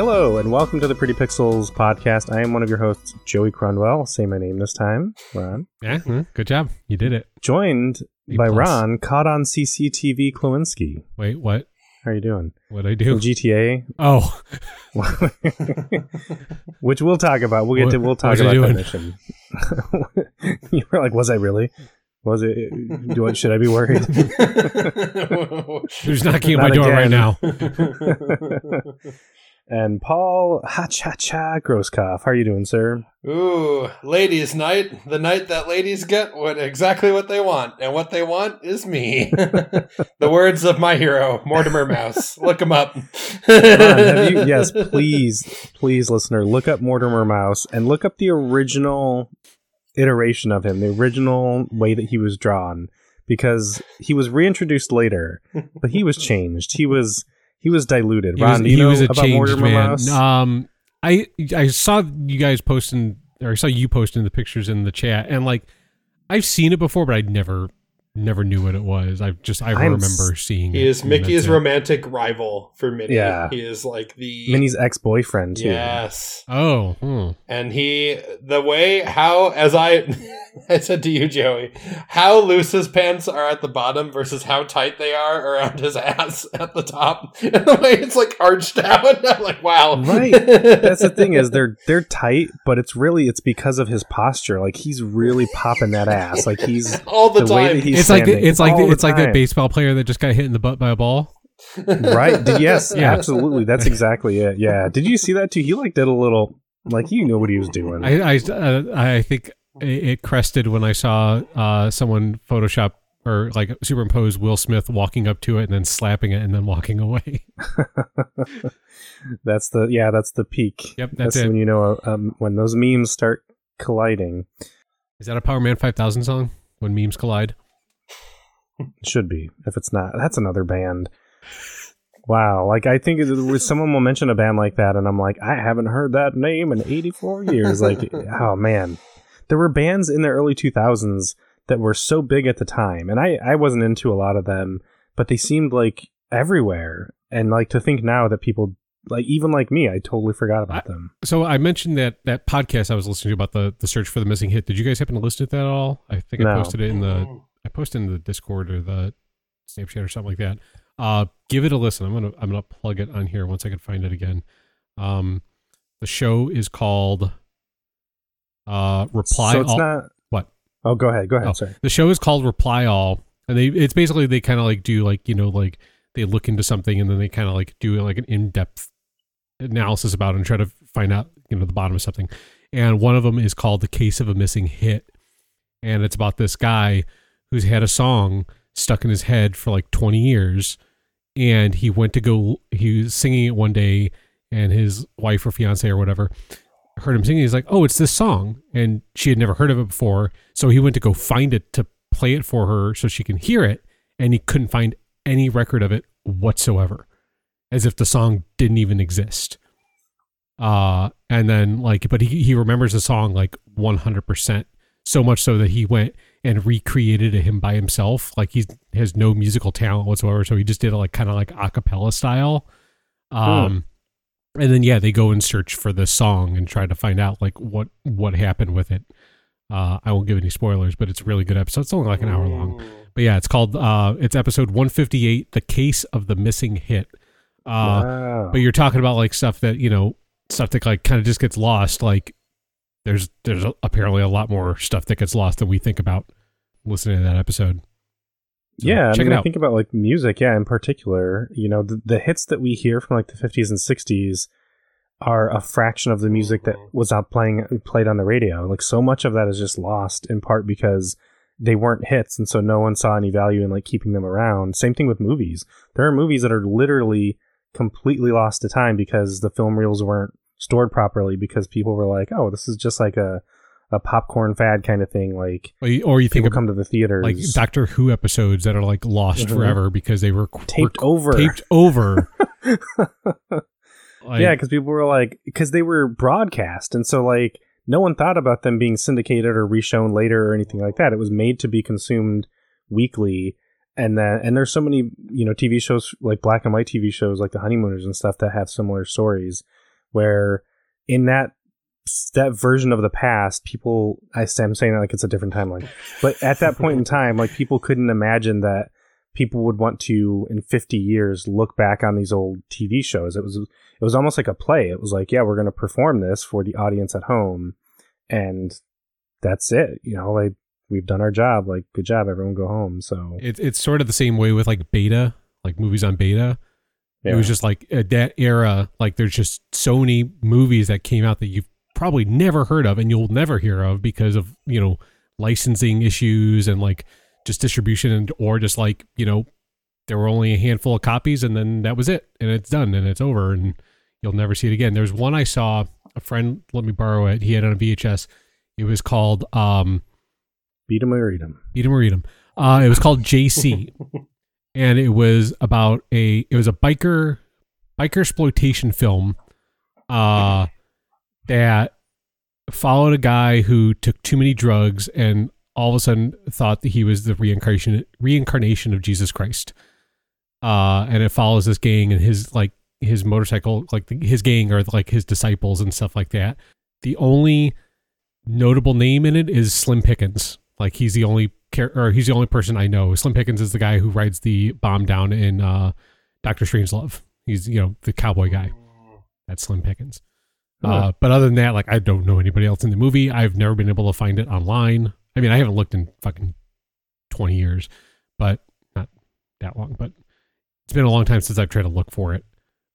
Hello, and welcome to the Pretty Pixels podcast. I am one of your hosts, Joey Crundwell. I'll say my name this time, Ron. Yeah, mm, good job. You did it. Joined by. Ron, caught on CCTV Klowinski. Wait, what? How are you doing? What I From do? GTA, Oh, which we'll talk about. We'll get to. We'll talk about that mission. you were like, "Was I really? Was it? Do I, should I be worried?" who's knocking at my door right now? and Paul Ha Cha Cha Grosskopf. How are you doing, sir? Ooh, ladies' night. The night that ladies get what exactly what they want, and what they want is me. the words of my hero, Mortimer Mouse. Look him up. You, yes, please, please, listener, look up Mortimer Mouse and look up the original iteration of him, the original way that he was drawn, because he was reintroduced later, but he was changed. He was he was diluted. He Ron, was, he was a changed man. Um, I I saw you guys posting, or I saw you posting the pictures in the chat, and like I've seen it before, but I'd never never knew what it was. I just I I'm remember seeing. He is and Mickey's romantic rival for Minnie. Yeah. He is like the Minnie's ex boyfriend too. Yes. Oh, hmm. And he, the way how, as I, I said to you, Joey, how loose his pants are at the bottom versus how tight they are around his ass at the top, and the way it's like arched out. I'm like, wow, Right. That's the thing is they're they're tight, but it's really it's because of his posture. Like he's really popping that ass. Like he's all the, the way time. that he's it's like the, it's like all the, the it's like that baseball player that just got hit in the butt by a ball. right. Yes, Yeah. absolutely. That's exactly it. Yeah. Did you see that too? He like did a little like he knew what he was doing. I I uh, I think it, it crested when I saw uh, someone Photoshop or like superimpose Will Smith walking up to it and then slapping it and then walking away. that's the yeah. That's the peak. Yep, that's That's it. when you know um, when those memes start colliding. Is that a Power Man 5000 song? When memes collide? Should be. If it's not, that's another band. Wow. Like I think was someone will mention a band like that, and I'm like, I haven't heard that name in 84 years. Like, oh man, there were bands in the early 2000s that were so big at the time, and I I wasn't into a lot of them, but they seemed like everywhere. And like to think now that people like even like me, I totally forgot about them. So I mentioned that that podcast I was listening to about the the search for the missing hit. Did you guys happen to listen to that at all? I think I posted it in the mm. I posted in the Discord or the Snapchat or something like that. Uh, give it a listen. I'm gonna I'm gonna plug it on here once I can find it again. Um, the show is called uh Reply so it's All. not. What? Oh, go ahead. Go ahead. Oh. Sorry. the show is called Reply All, and they it's basically they kind of like do like you know like they look into something and then they kind of like do like an in depth analysis about it and try to find out you know the bottom of something. And one of them is called the case of a missing hit, and it's about this guy who's had a song stuck in his head for like 20 years and he went to go he was singing it one day and his wife or fiance or whatever heard him singing he's like oh it's this song and she had never heard of it before so he went to go find it to play it for her so she can hear it and he couldn't find any record of it whatsoever as if the song didn't even exist. Uh and then like but he, he remembers the song like 100% so much so that he went and recreated him by himself. Like he has no musical talent whatsoever so he just did it like kind of like a cappella style. Um and then yeah they go and search for the song and try to find out like what what happened with it. Uh i won't give any spoilers but it's a really good episode. It's only like an hour long. But yeah it's called uh it's episode 158 the case of the missing hit. Uh wow. but you're talking about like stuff that you know stuff that like kind of just gets lost like there's there's apparently a lot more stuff that gets lost than we think about listening to that episode So, yeah, check I mean, I think about like music. Yeah, in particular, you know, the, the hits that we hear from like the 50s and 60s are a fraction of the music that was out playing played on the radio. Like so much of that is just lost in part because they weren't hits, and so no one saw any value in like keeping them around. Same thing with movies. There are movies that are literally completely lost to time because the film reels weren't stored properly because people were like, "Oh, this is just like a a popcorn fad kind of thing." Like or you, or you think people of come to the theaters like Doctor Who episodes that are like lost Mhm. forever because they were taped were over. taped over Like, yeah, because people were like, because they were broadcast, and so like no one thought about them being syndicated or reshown later or anything like that. It was made to be consumed weekly, and then and there's so many you know TV shows like black and white TV shows like The Honeymooners and stuff that have similar stories. Where in that that version of the past, people I, I'm saying that like it's a different timeline, but at that point in time, like people couldn't imagine that people would want to in 50 years look back on these old TV shows. It was it was almost like a play. It was like, yeah, we're going to perform this for the audience at home, and that's it. You know, like we've done our job. Like, good job, everyone, go home. So It's it's sort of the same way with like beta, like movies on beta. Yeah. It was just like at that era, like there's just so many movies that came out that you've probably never heard of and you'll never hear of because of, you know, licensing issues and like just distribution and or just like, you know, there were only a handful of copies and then that was it and it's done and it's over and you'll never see it again. There's one I saw, a friend let me borrow it. He had it on a VHS. It was called um beat 'em or read 'em. Beat 'em or read 'em. Uh, it was called JC, and it was about a it was a biker biker exploitation film, uh, that followed a guy who took too many drugs and all of a sudden thought that he was the reincarnation reincarnation of Jesus Christ. Uh, and it follows this gang and his like his motorcycle like the, his gang or like his disciples and stuff like that. The only notable name in it is Slim Pickens. Like he's the only char- or he's the only person I know. Slim Pickens is the guy who rides the bomb down in uh, Doctor Strangelove. He's you know the cowboy guy. That's Slim Pickens. Uh, but other than that, like I don't know anybody else in the movie. I've never been able to find it online. I mean, I haven't looked in fucking twenty years, but not that long. But it's been a long time since I've tried to look for it.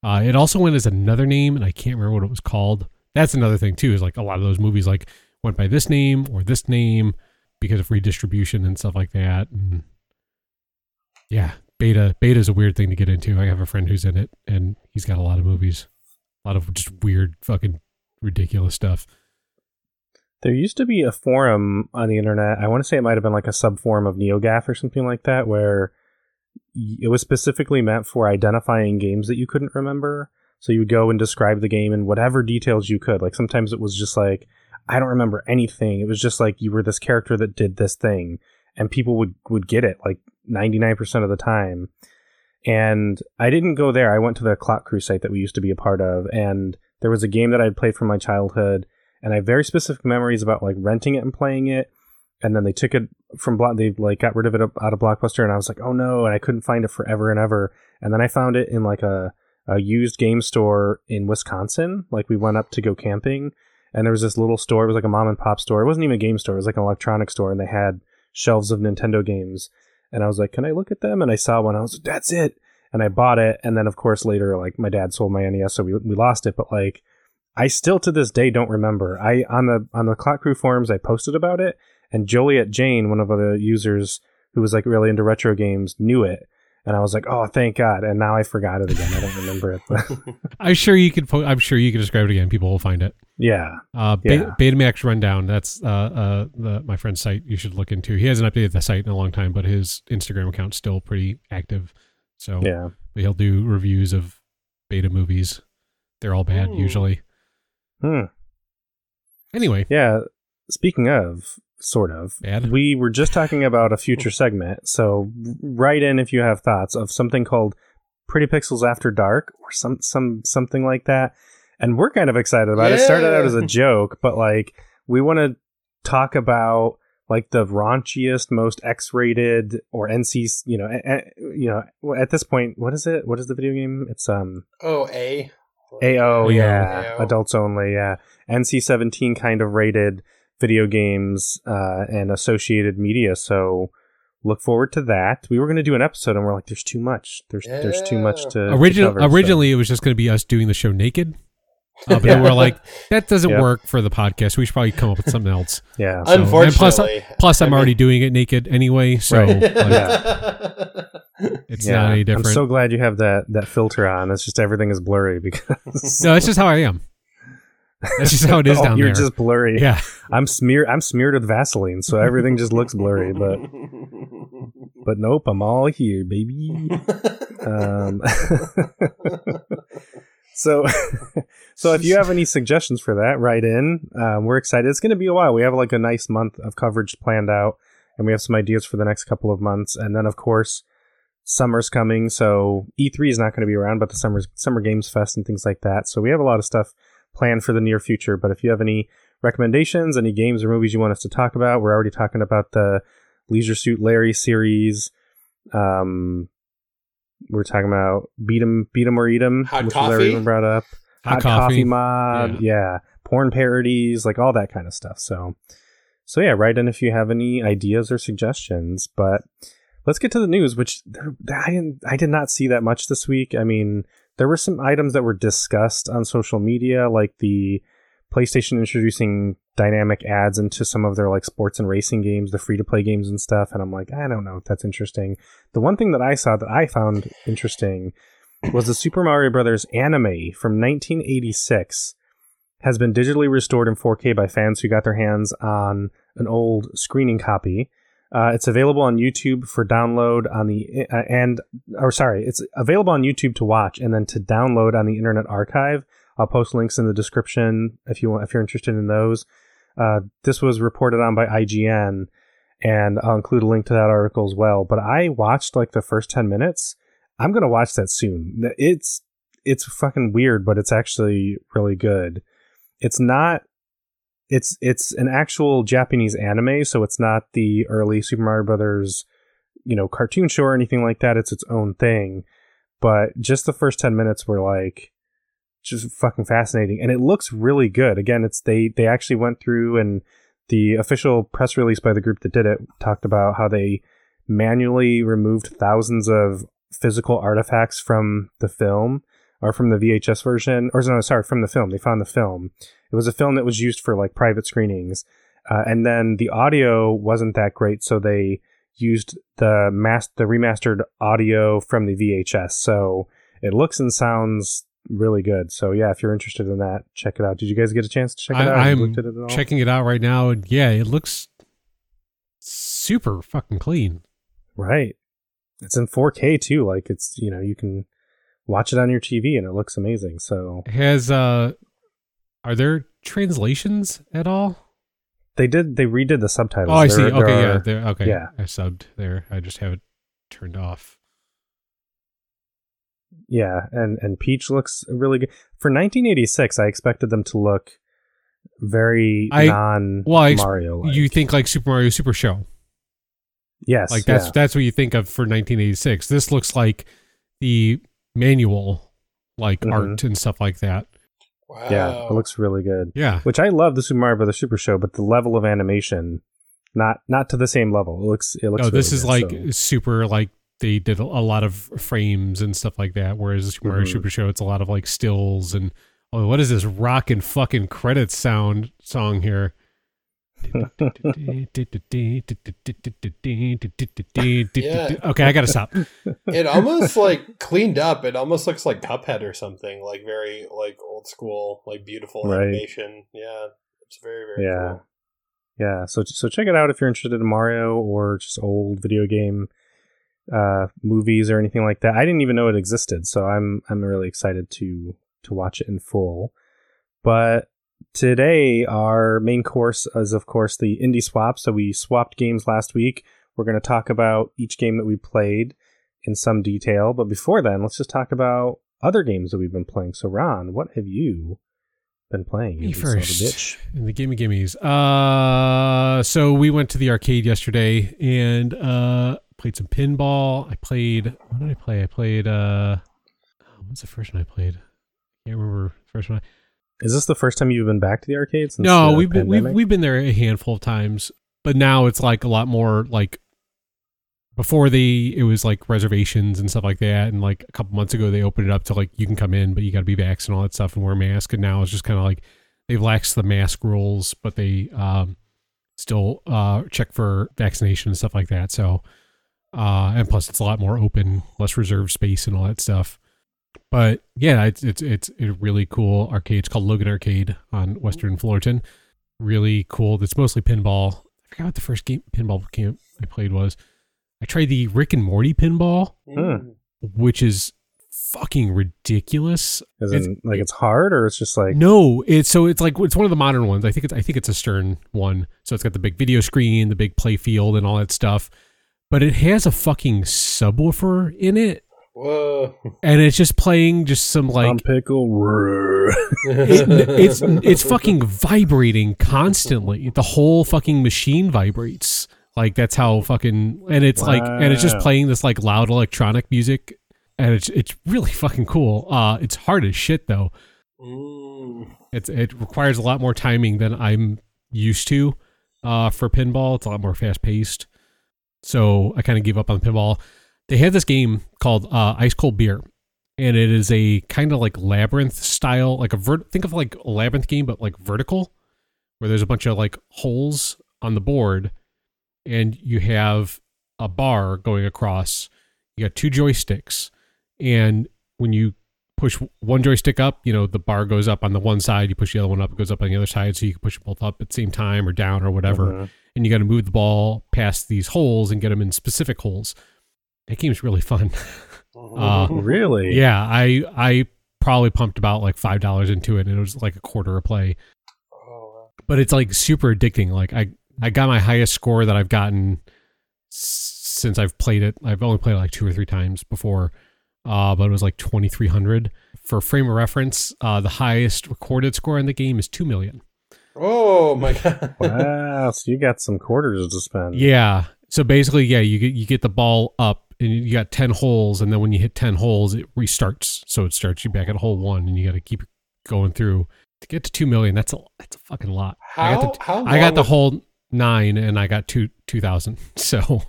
Uh, it also went as another name, and I can't remember what it was called. That's another thing too. Is like a lot of those movies like went by this name or this name because of redistribution and stuff like that. And yeah, beta beta is a weird thing to get into. I have a friend who's in it, and he's got a lot of movies, a lot of just weird, fucking ridiculous stuff. There used to be a forum on the internet. I want to say it might have been like a sub forum of NeoGaf or something like that, where it was specifically meant for identifying games that you couldn't remember. So you would go and describe the game in whatever details you could. Like sometimes it was just like, I don't remember anything. It was just like you were this character that did this thing, and people would would get it like ninety nine percent of the time. And I didn't go there. I went to the Clock Crew site that we used to be a part of, and there was a game that I'd played from my childhood, and I have very specific memories about like renting it and playing it. And then they took it from block. They like got rid of it out of Blockbuster, and I was like, oh no! And I couldn't find it forever and ever. And then I found it in like a a used game store in Wisconsin. Like we went up to go camping, and there was this little store. It was like a mom and pop store. It wasn't even a game store. It was like an electronics store, and they had shelves of Nintendo games. And I was like, "Can I look at them?" And I saw one. I was like, "That's it!" And I bought it. And then, of course, later, like my dad sold my NES, so we we lost it. But like, I still to this day don't remember. I on the on the Clock Crew forums, I posted about it, and Joliet Jane, one of the users who was like really into retro games, knew it. And I was like, "Oh, thank God!" And now I forgot it again. I don't remember it. I'm sure you could. Po- I'm sure you could describe it again. People will find it. yeah, Uh, Yeah. Be- Betamax Rundown. That's uh, uh, the, my friend's site. You should look into. He hasn't updated the site in a long time, but his Instagram account's still pretty active. So yeah. he'll do reviews of beta movies. They're all bad Ooh. usually. Hmm. Anyway, Yeah. Speaking of, sort of, Bad? we were just talking about a future segment. So write in if you have thoughts of something called Pretty Pixels After Dark or some some something like that. And we're kind of excited about it. It started out as a joke, but like we want to talk about like the raunchiest, most X-rated or NC, you know, a- a- you know, at this point, what is it? What is the video game? It's um Oh, A. AO, AO. yeah, AO. adults only, yeah. NC seventeen kind of rated video games uh, and associated media. So look forward to that. We were going to do an episode, and we're like, "There's too much. There's there's too much to Original, to cover, so- originally it was just going to be us doing the show naked. Uh, but then we're like, that doesn't Yeah. work for the podcast. We should probably come up with something else. yeah, So- and Unfortunately. plus, Plus, I'm I already doing it naked anyway, so Right. like, yeah. it's yeah. not any different. I'm so glad you have that that filter on. It's just everything is blurry because no, it's just how I am. That's just how it is Oh, down you're there. just blurry. yeah, I'm smeared. I'm smeared with Vaseline, so everything just looks blurry. But but nope, I'm all here, baby. Um, so, so if you have any suggestions for that, write in. Um, we're excited. It's going to be a while. We have like a nice month of coverage planned out, and we have some ideas for the next couple of months. And then, of course, summer's coming, so E3 is not going to be around, but the summer's Summer Games Fest and things like that. So we have a lot of stuff planned for the near future. But if you have any recommendations, any games or movies you want us to talk about, we're already talking about the Leisure Suit Larry series. Um, we're talking about Beat 'em, Beat 'em or Eat 'em, Hot which Coffee? Larry even brought up. Hot Coffee. mod, yeah. porn parodies, like all that kind of stuff. So, so yeah, write in if you have any ideas or suggestions. But let's get to the news, which there, I didn't, I did not see that much this week. I mean, there were some items that were discussed on social media, like the PlayStation introducing dynamic ads into some of their like sports and racing games, the free to play games and stuff. And I'm like, I don't know if that's interesting. The one thing that I saw that I found interesting was the Super Mario Brothers anime from 1986 has been digitally restored in 4K by fans who got their hands on an old screening copy. Uh, it's available on YouTube for download on the uh, and or sorry, it's available on YouTube to watch and then to download on the Internet Archive. I'll post links in the description if you want if you're interested in those. Uh, this was reported on by IGN, and I'll include a link to that article as well. But I watched like the first ten minutes. I'm gonna watch that soon. It's it's fucking weird, but it's actually really good. It's not. It's it's an actual Japanese anime, so it's not the early Super Mario Brothers, you know, cartoon show or anything like that. It's its own thing. But just the first ten minutes were like just fucking fascinating and it looks really good again it's they they actually went through and the official press release by the group that did it talked about how they manually removed thousands of physical artifacts from the film or from the VHS version or no sorry from the film they found the film it was a film that was used for like private screenings uh, and then the audio wasn't that great so they used the mas- the remastered audio from the VHS so it looks and sounds really good. So yeah, if you're interested in that, check it out. Did you guys get a chance to check it out? I, you I'm it at all? checking it out right now, and yeah, it looks super fucking clean. Right. It's in 4K too. Like it's you know you can watch it on your TV and it looks amazing. So Has uh, are there translations at all? they did they redid the subtitles. Oh, I There- see. there Okay, yeah, there. Okay, yeah. I subbed there. I just have it turned off. yeah, and and Peach looks really good for 1986. I expected them to look very I- non well, Mario. You think like Super Mario Super Show? yes, Like that's yeah. that's what you think of for 1986. This looks like the manual, like Mhm. art and stuff like that. Wow. yeah, it looks really good. Yeah, Which I love the Super Mario Brothers Super Show, but the level of animation, not not to the same level. It looks it looks. oh, this really is good, like so- super like they did a a lot of frames and stuff like that. Whereas Super Mario Mhm. Super Show, it's a lot of like stills and oh, what is this rockin' fucking credits sound song here? Yeah. Okay, I gotta stop. it almost like cleaned up. It almost looks like Cuphead or something, like very like old school, like beautiful Right. animation. Yeah, it's very very Yeah. cool. yeah. So so check it out if you're interested in Mario or just old video game uh movies or anything like that. I didn't even know it existed, so I'm I'm really excited to to watch it in full. But today our main course is of course the indie swap. So we swapped games last week. We're going to talk about each game that we played in some detail, but before then, let's just talk about other games that we've been playing. So Ron, what have you been playing? Me you son of a first. bitch? In the gimme gimmies. Uh, so we went to the arcade yesterday and uh played some pinball. I played. What did I play? I played. uh What's the first one I played? Can't remember the first one. Is this the first time you've been back to the arcade since no, the we've been we've we've been there a handful of times, but now it's like a lot more like. Before they, it was like reservations and stuff like that, and like a couple months ago they opened it up to like you can come in, but you got to be vaxxed and all that stuff and wear a mask. And now it's just kind of like they've laxed the mask rules, but they um, still uh, check for vaccination and stuff like that. So, uh, and plus it's a lot more open, less reserved space and all that stuff. But yeah, it's it's it's a really cool arcade. It's called Logan Arcade on Western Fullerton. Really cool. It's mostly pinball. I forgot what the first game pinball game I played was. I tried the Rick and Morty pinball, Mm. which is fucking ridiculous. Is It's- it like it's hard or it's just like No, it's so it's like it's one of the modern ones. I think it's I think it's a Stern one. So it's got the big video screen, the big play field, and all that stuff. but it has a fucking subwoofer in it, Whoa. and it's just playing just some like Tom Pickle. roar. it, it's it's fucking vibrating constantly. The whole fucking machine vibrates. Like that's how fucking and it's like and it's just playing this like loud electronic music and it's it's really fucking cool. Uh it's hard as shit though. Mm. It's it requires a lot more timing than I'm used to uh for pinball. It's a lot more fast paced. So I kind of gave up on pinball. They have this game called uh Ice Cold Beer and it is a kind of like labyrinth style, like a vert. Think of like a labyrinth game, but like vertical, where there's a bunch of like holes on the board, and you have a bar going across. You got two joysticks, and when you push one joystick up, you know the bar goes up on the one side. You push the other one up, it goes up on the other side. So you can push both up at the same time or down or whatever. Mhm. And you got to move the ball past these holes and get them in specific holes. That game's really fun. Uh, Really? Yeah, I I probably pumped about like five dollars into it, and it was like a quarter a play. Oh, But it's like super addicting. Like I I got my highest score that I've gotten since I've played it. I've only played it like two or three times before, uh, but it was like twenty three hundred. For frame of reference, uh, the highest recorded score in the game is two million. oh my god. Wow. So you got some quarters to spend. Yeah. So basically, yeah, you get you get the ball up and you got ten holes, and then when you hit ten holes, it restarts. So it starts you back at hole one, and you got to keep going through to get to two million. That's a that's a fucking lot. I How got the, how I got the whole nine, and I got two two thousand. So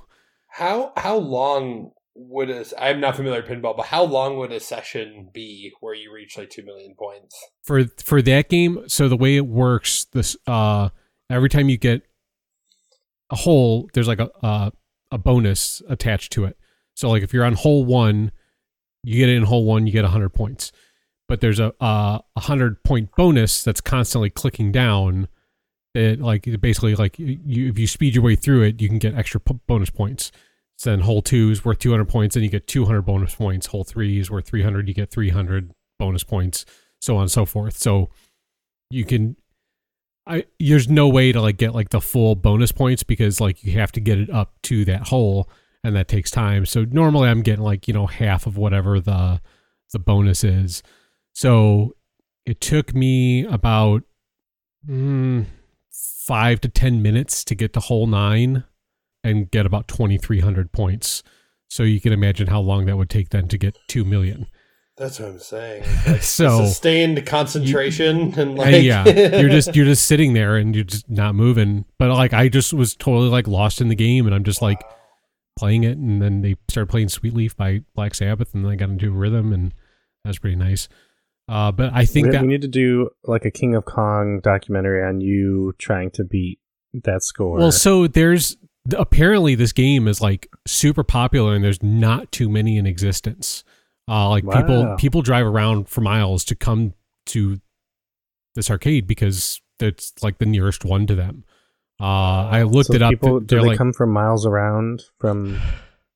How how long would a I'm not familiar with pinball, but how long would a session be where you reach like two million points? for for that game, so the way it works, this uh, every time you get a hole, there's like a uh, a bonus attached to it. So like if you're on hole one, you get in hole one, you get hundred points. But there's a a hundred point bonus that's constantly clicking down. It like basically like you if you speed your way through it, you can get extra p- bonus points. So then hole two is worth 200 points, and you get 200 bonus points. Hole three is worth 300, you get 300 bonus points, so on and so forth. So you can, I there's no way to like get like the full bonus points because like you have to get it up to that hole, and that takes time. So normally I'm getting like you know half of whatever the the bonus is. So it took me about mm, five to ten minutes to get to hole nine and get about 2300 points so you can imagine how long that would take then to get 2 million That's what I'm saying. Like, So- sustained concentration and like and yeah you're just you're just sitting there and you're just not moving but like i just was totally like lost in the game and i'm just like playing it and then they started playing sweet leaf by black sabbath and then i got into a rhythm and that was pretty nice uh but i think we, that we need to do like a King of Kong documentary on you trying to beat that score. Well, so there's apparently this game is like super popular and there's not too many in existence. Uh, like people people drive around for miles to come to this arcade because it's like the nearest one to them. Uh, I looked So it up. People, do They're like come from miles around from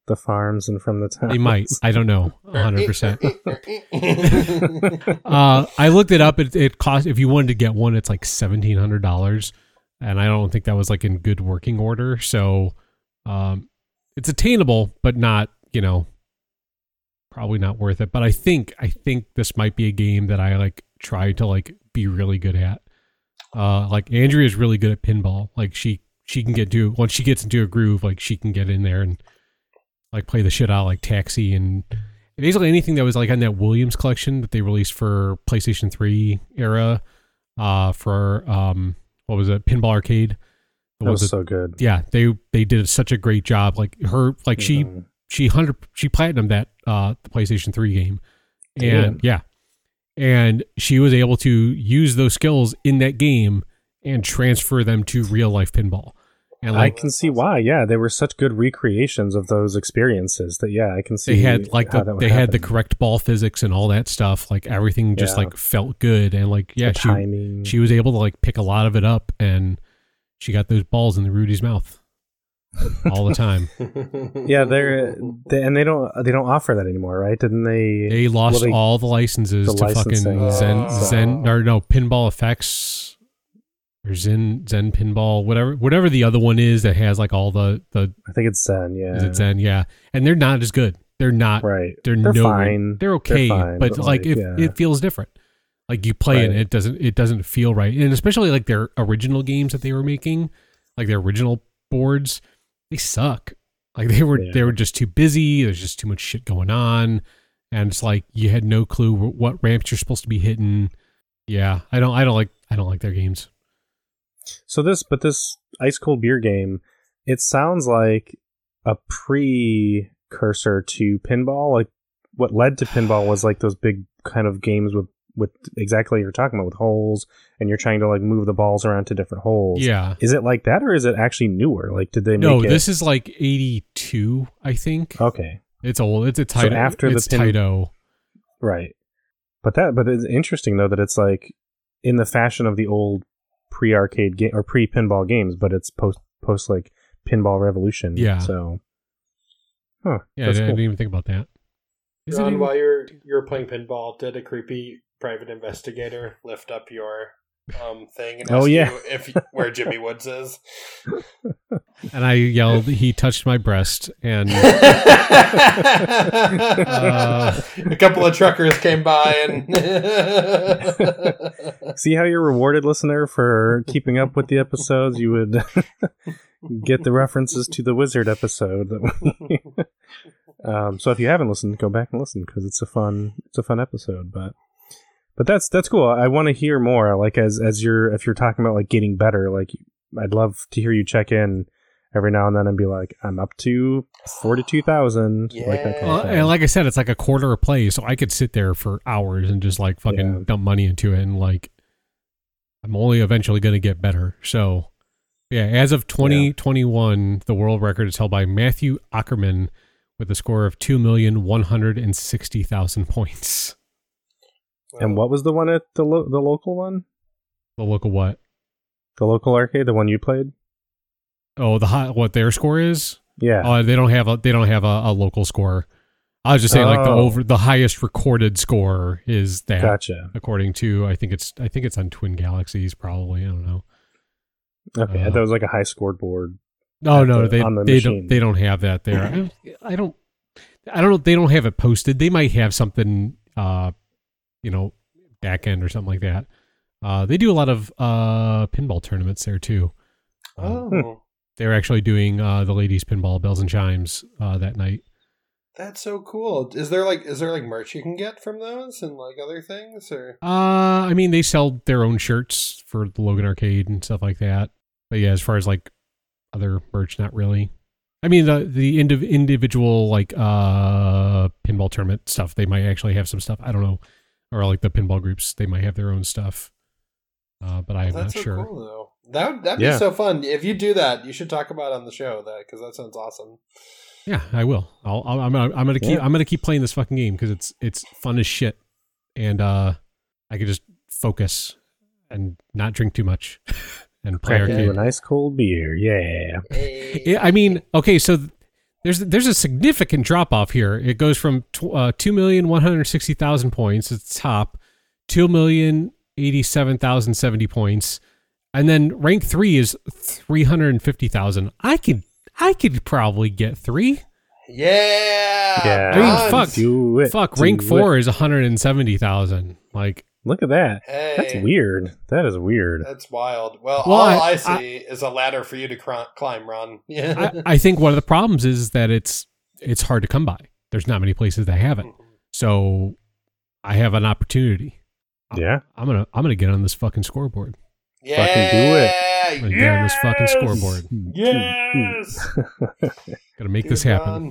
the farms and from the towns? they might. I don't know. 100. percent Uh, I looked it up. It, it cost if you wanted to get one, it's like seventeen hundred dollars, and I don't think that was like in good working order. So, um, it's attainable, but not you know, probably not worth it. But I think I think this might be a game that I like try to like be really good at. Uh, like Andrea is really good at pinball. Like she she can get to once she gets into a groove, like she can get in there and like play the shit out like Taxi and basically anything that was like on that Williams collection that they released for PlayStation 3 era uh for um what was it? Pinball Arcade? That was was so good. yeah they they did such a great job. Like her like she Mhm. she hundred she platinum that uh the PlayStation 3 game. And yeah and she was able to use those skills in that game and transfer them to real life pinball and I can see why. Yeah, they were such good recreations of those experiences that yeah, I can see. they had like the, they had the correct ball physics and all that stuff like everything just Yeah. like felt good and like yeah The she timing. she was able to like pick a lot of it up and she got those balls in the Rudy's mouth all the time. yeah, they're they, and they don't they don't offer that anymore, right? Didn't they? They lost well, they- all the licenses the to fucking licensing, Zen oh, yeah. Zen or no Pinball Effects or Zen Zen Pinball, whatever whatever the other one is that has like all the the I think it's Zen. Yeah, is it Zen? Yeah, and they're not as good. They're not. right. They're, They're no. fine. They're okay, fine, but, but, like, like, it, yeah. it feels different. Like you play it, it doesn't it doesn't feel right, and especially like their original games that they were making, like their original boards, they suck. Like they were Yeah. they were just too busy. There's just too much shit going on, and it's like you had no clue what ramps you're supposed to be hitting. Yeah, I don't I don't like I don't like their games. So this, but this ice cold beer game, it sounds like a precursor to pinball. Like what led to pinball was like those big kind of games with with exactly what you're talking about with holes, and you're trying to like move the balls around to different holes. Yeah. Is it like that, or is it actually newer? Like, did they make No, it? this is like 82, I think. okay, It's old. It's a Taito. after the it's pin- Taito. right. But that, but it's interesting though that it's like in the fashion of the old pre-arcade game or pre-pinball games, but it's post post like pinball revolution. Yeah. So, huh? Yeah, I didn't cool. even think about that. Is it Ron, even- while you're you're playing pinball, did a creepy private investigator lift up your um thing and Oh, yeah. you if where Jimmy Woods is? and I yelled, he touched my breast. And a couple of truckers came by and See how you're rewarded, listener, for keeping up with the episodes. You would get the references to the wizard episode. Um, so if you haven't listened, go back and listen because it's a fun it's a fun episode. But but that's that's cool. I want to hear more. Like as as you're if you're talking about like getting better, like I'd love to hear you check in every now and then and be like, I'm up to forty two thousand. Like that kind Well, of thing. and like I said, it's like a quarter a play, so I could sit there for hours and just like fucking Yeah. dump money into it, and like I'm only eventually going to get better. So, yeah, as of 2021, the world record is held by Matthew Ackerman with a score of two million and sixty thousand and what was the one at the lo- the local one? The local what? The local arcade, the one you played? Oh, the high, what their score is? Yeah. Oh, they don't have a they don't have a, a local score. I was just saying, like the Oh. over the highest recorded score is that. Gotcha. according to I think it's I think it's on Twin Galaxies probably I don't know. Okay, Uh, that was like a high scored board. No, no, the- they the they machine. don't they don't have that there. I don't, I don't I don't know. They don't have it posted. They might have something, uh, you know, back end or something like that. Uh, they do a lot of uh pinball tournaments there too. Uh, Oh, they're actually doing uh the ladies pinball bells and chimes uh that night. that's so cool. Is there like is there like merch you can get from those and like other things or? Uh, I mean, they sell their own shirts for the Logan Arcade and stuff like that. But yeah, as far as like other merch, not really. I mean, the the indiv- individual like uh pinball tournament stuff, they might actually have some stuff. I don't know, or like the pinball groups, they might have their own stuff. Uh, but I'm not so sure. cool though. That would- that'd Yeah. be so fun if you do that. You should talk about it on the show that because that sounds awesome. Yeah, I will. I'll, I'll I'm gonna, I'm gonna keep Yeah. I'm gonna keep playing this fucking game because it's it's fun as shit, and uh, I could just focus and not drink too much and play Crack arcade. a nice cold beer. Yeah. Yeah, I mean, okay, so th- there's there's a significant drop off here. It goes from tw- uh, two million one hundred sixty thousand points at the top, two million eighty seven thousand seventy points, and then rank three is three hundred fifty thousand. I could I could probably get three. Yeah. Yeah. I mean, fuck. Do it. Fuck, do rank it. four is one hundred and seventy thousand. Like, Look at that. Hey, That's weird. That is weird. That's wild. Well, Well, all I- I, see is a ladder for you to cr- climb, Ron. Yeah. I, I think one of the problems is that it's it's hard to come by. There's not many places that have it, mm-hmm. so I have an opportunity. Yeah. I'm gonna I'm gonna get on this fucking scoreboard. yeah. Fucking do it. I'm gonna get on this fucking scoreboard. Yes. Gotta make this happen. Ron.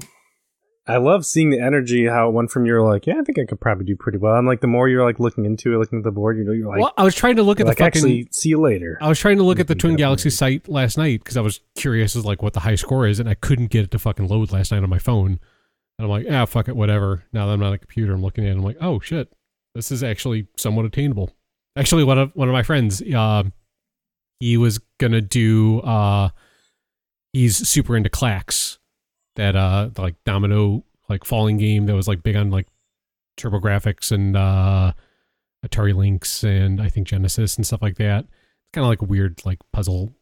I love seeing the energy. How it went from you're like, yeah, I think I could probably do pretty well, and like the more you're like looking into it, looking at the board, you know, you're like, well, I was trying to look at the like fucking. actually, see you later. I was trying to look at the Twin. Galaxy site last night because I was curious as like what the high score is, and I couldn't get it to fucking load last night on my phone. And I'm like, ah, fuck it, whatever. Now that I'm on a computer, I'm looking at it. I'm like, oh shit, this is actually somewhat attainable. Actually, one of one of my friends, uh, he was gonna do. Uh, he's super into clacks, that uh, like domino like falling game that was like big on like TurboGrafx and uh, Atari Lynx and I think Genesis and stuff like that. It's kind of like a weird like puzzle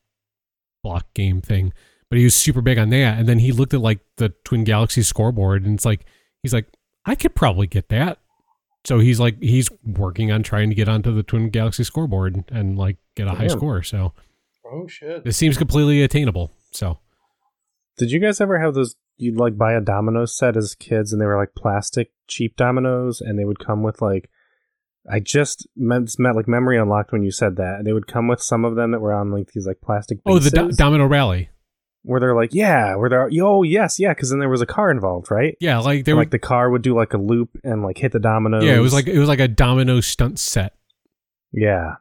block game thing. But he was super big on that, and then he looked at like the Twin Galaxy scoreboard, and it's like he's like, I could probably get that. So he's like he's working on trying to get onto the Twin Galaxy scoreboard and, like get a high score. So Oh shit. this seems completely attainable. So Did you guys ever have those? You'd like buy a domino set as kids, and they were like plastic cheap Dominoes, and they would come with like. I just meant, meant like memory unlocked when you said that. They would come with some of them that were on like these like plastic. oh, the Do- Domino Rally. where they're like, yeah, where they're, oh yes, yeah, because then there was a car involved, right? Yeah, like they And, were like the car would do like a loop and like hit the dominoes. Yeah, it was like it was like a domino stunt set. yeah,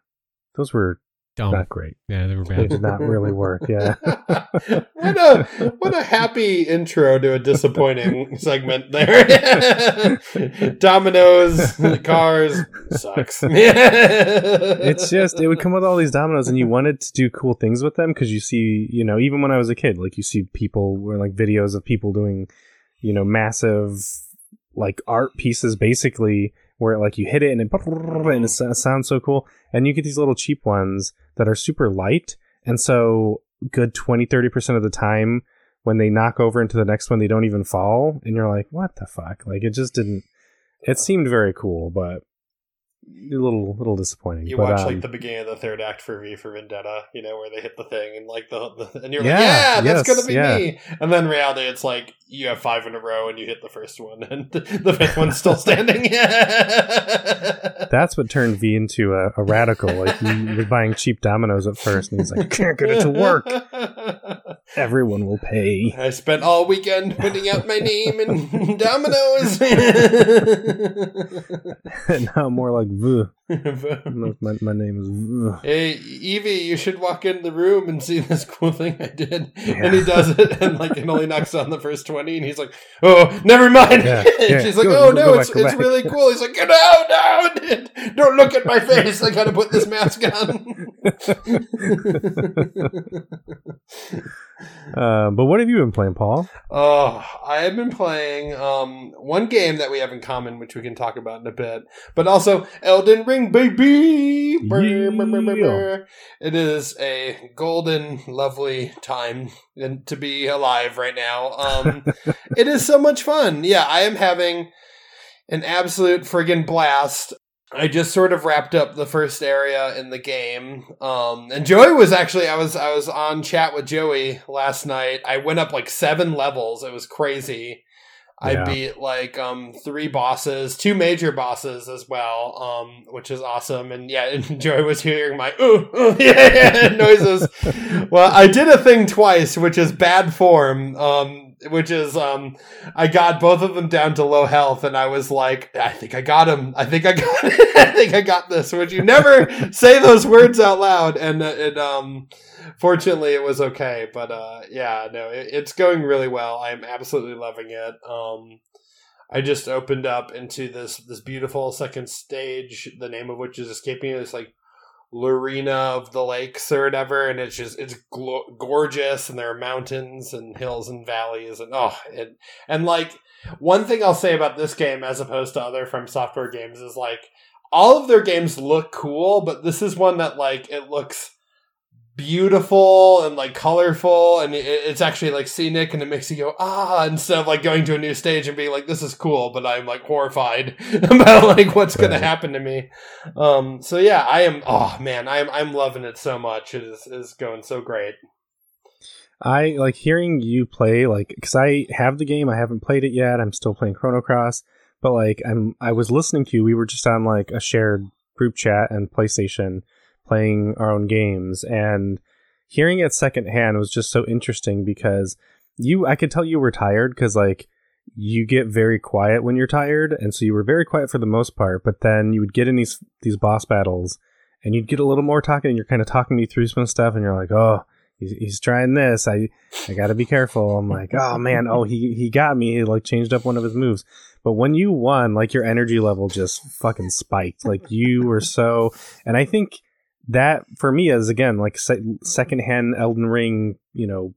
those were Dumb. not great. Yeah, they were They did not really work. Yeah. what a what a happy intro to a disappointing segment there. Dominoes, cars, sucks. it's just it would come with all these dominoes and you wanted to do cool things with them because you see you know even when i was a kid like you see people were like videos of people doing you know massive like art pieces basically where like you hit it and it, and it sounds so cool. And you get these little cheap ones that are super light. And so good 20 30% of the time when they knock over into the next one they don't even fall. And you're like what the fuck? Like it just didn't it seemed very cool but a little little disappointing You but, watch um, like the beginning of the third act for V for Vendetta, you know, where they hit the thing and like the, the and you're Yeah, like, yeah, that's yes, gonna be yeah. me. And then reality, it's like you have five in a row and you hit the first one and the fifth one's still standing. that's what turned V into a, a radical. Like he was buying cheap dominoes at first, and he's like, I "Can't get it to work. Everyone will pay." I spent all weekend putting out my name in dominoes. and now more like, "V." My, my name is. V. Hey Evey, you should walk in the room and see this cool thing I did. Yeah. And he does it, and like it only knocks on the first twenty, and he's like, "Oh, never mind." Yeah, yeah, she's like, go- "Oh go- no, go it's back, it's back." really cool." He's like, "Get out now! Don't look at my face. I gotta put this mask on." Uh, but what have you been playing, Paul? Oh, I have been playing um, one game that we have in common, which we can talk about in a bit, but also Elden Ring, baby. Brr, brr, brr, brr, brr. It is a golden, lovely time and to be alive right now. Um, it is so much fun. Yeah, I am having an absolute friggin' blast. I just sort of wrapped up the first area in the game. Um, and Joey was actually I was I was on chat with Joey last night. I went up like seven levels. It was crazy. I beat like um three bosses, two major bosses as well, um, which is awesome. And yeah, and Joey was hearing my ooh, ooh yeah, yeah noises. well, I did a thing twice, which is bad form. Which is um, I got both of them down to low health, and I was like, I think I got him. I think I got it. I think I got this. Would you never say those words out loud? And uh, it um, fortunately, it was okay. But uh, yeah, no, it, it's going really well. I'm absolutely loving it. Um, I just opened up into this this beautiful second stage, the name of which is escaping. me. It's like Lorena of the Lakes or whatever, and it's just it's glo- gorgeous, and there are mountains and hills and valleys, and oh, it, and like one thing I'll say about this game as opposed to other FromSoftware games is like all of their games look cool, but this is one that like it looks beautiful and like colorful and it's actually like scenic and it makes you go ah instead of like going to a new stage and being like this is cool but i'm like horrified about like what's gonna happen to me um so yeah i am oh man i'm i'm loving it so much it is is going so great I like hearing you play, like, because I have the game, I haven't played it yet. I'm still playing Chrono Cross, but like, I'm I was listening to you. We were just on like a shared group chat and PlayStation, playing our own games, and hearing it secondhand was just so interesting because you, I could tell you were tired because like you get very quiet when you're tired, and so you were very quiet for the most part. But then you would get in these these boss battles, and you'd get a little more talking, and you're kind of talking me through some stuff, and you're like, oh he's, he's trying this. I I got to be careful. I'm like, oh man, oh he he got me. He like changed up one of his moves. But when you won, like your energy level just fucking spiked. Like you were so, and I think that for me is again like se- secondhand Elden Ring, you know,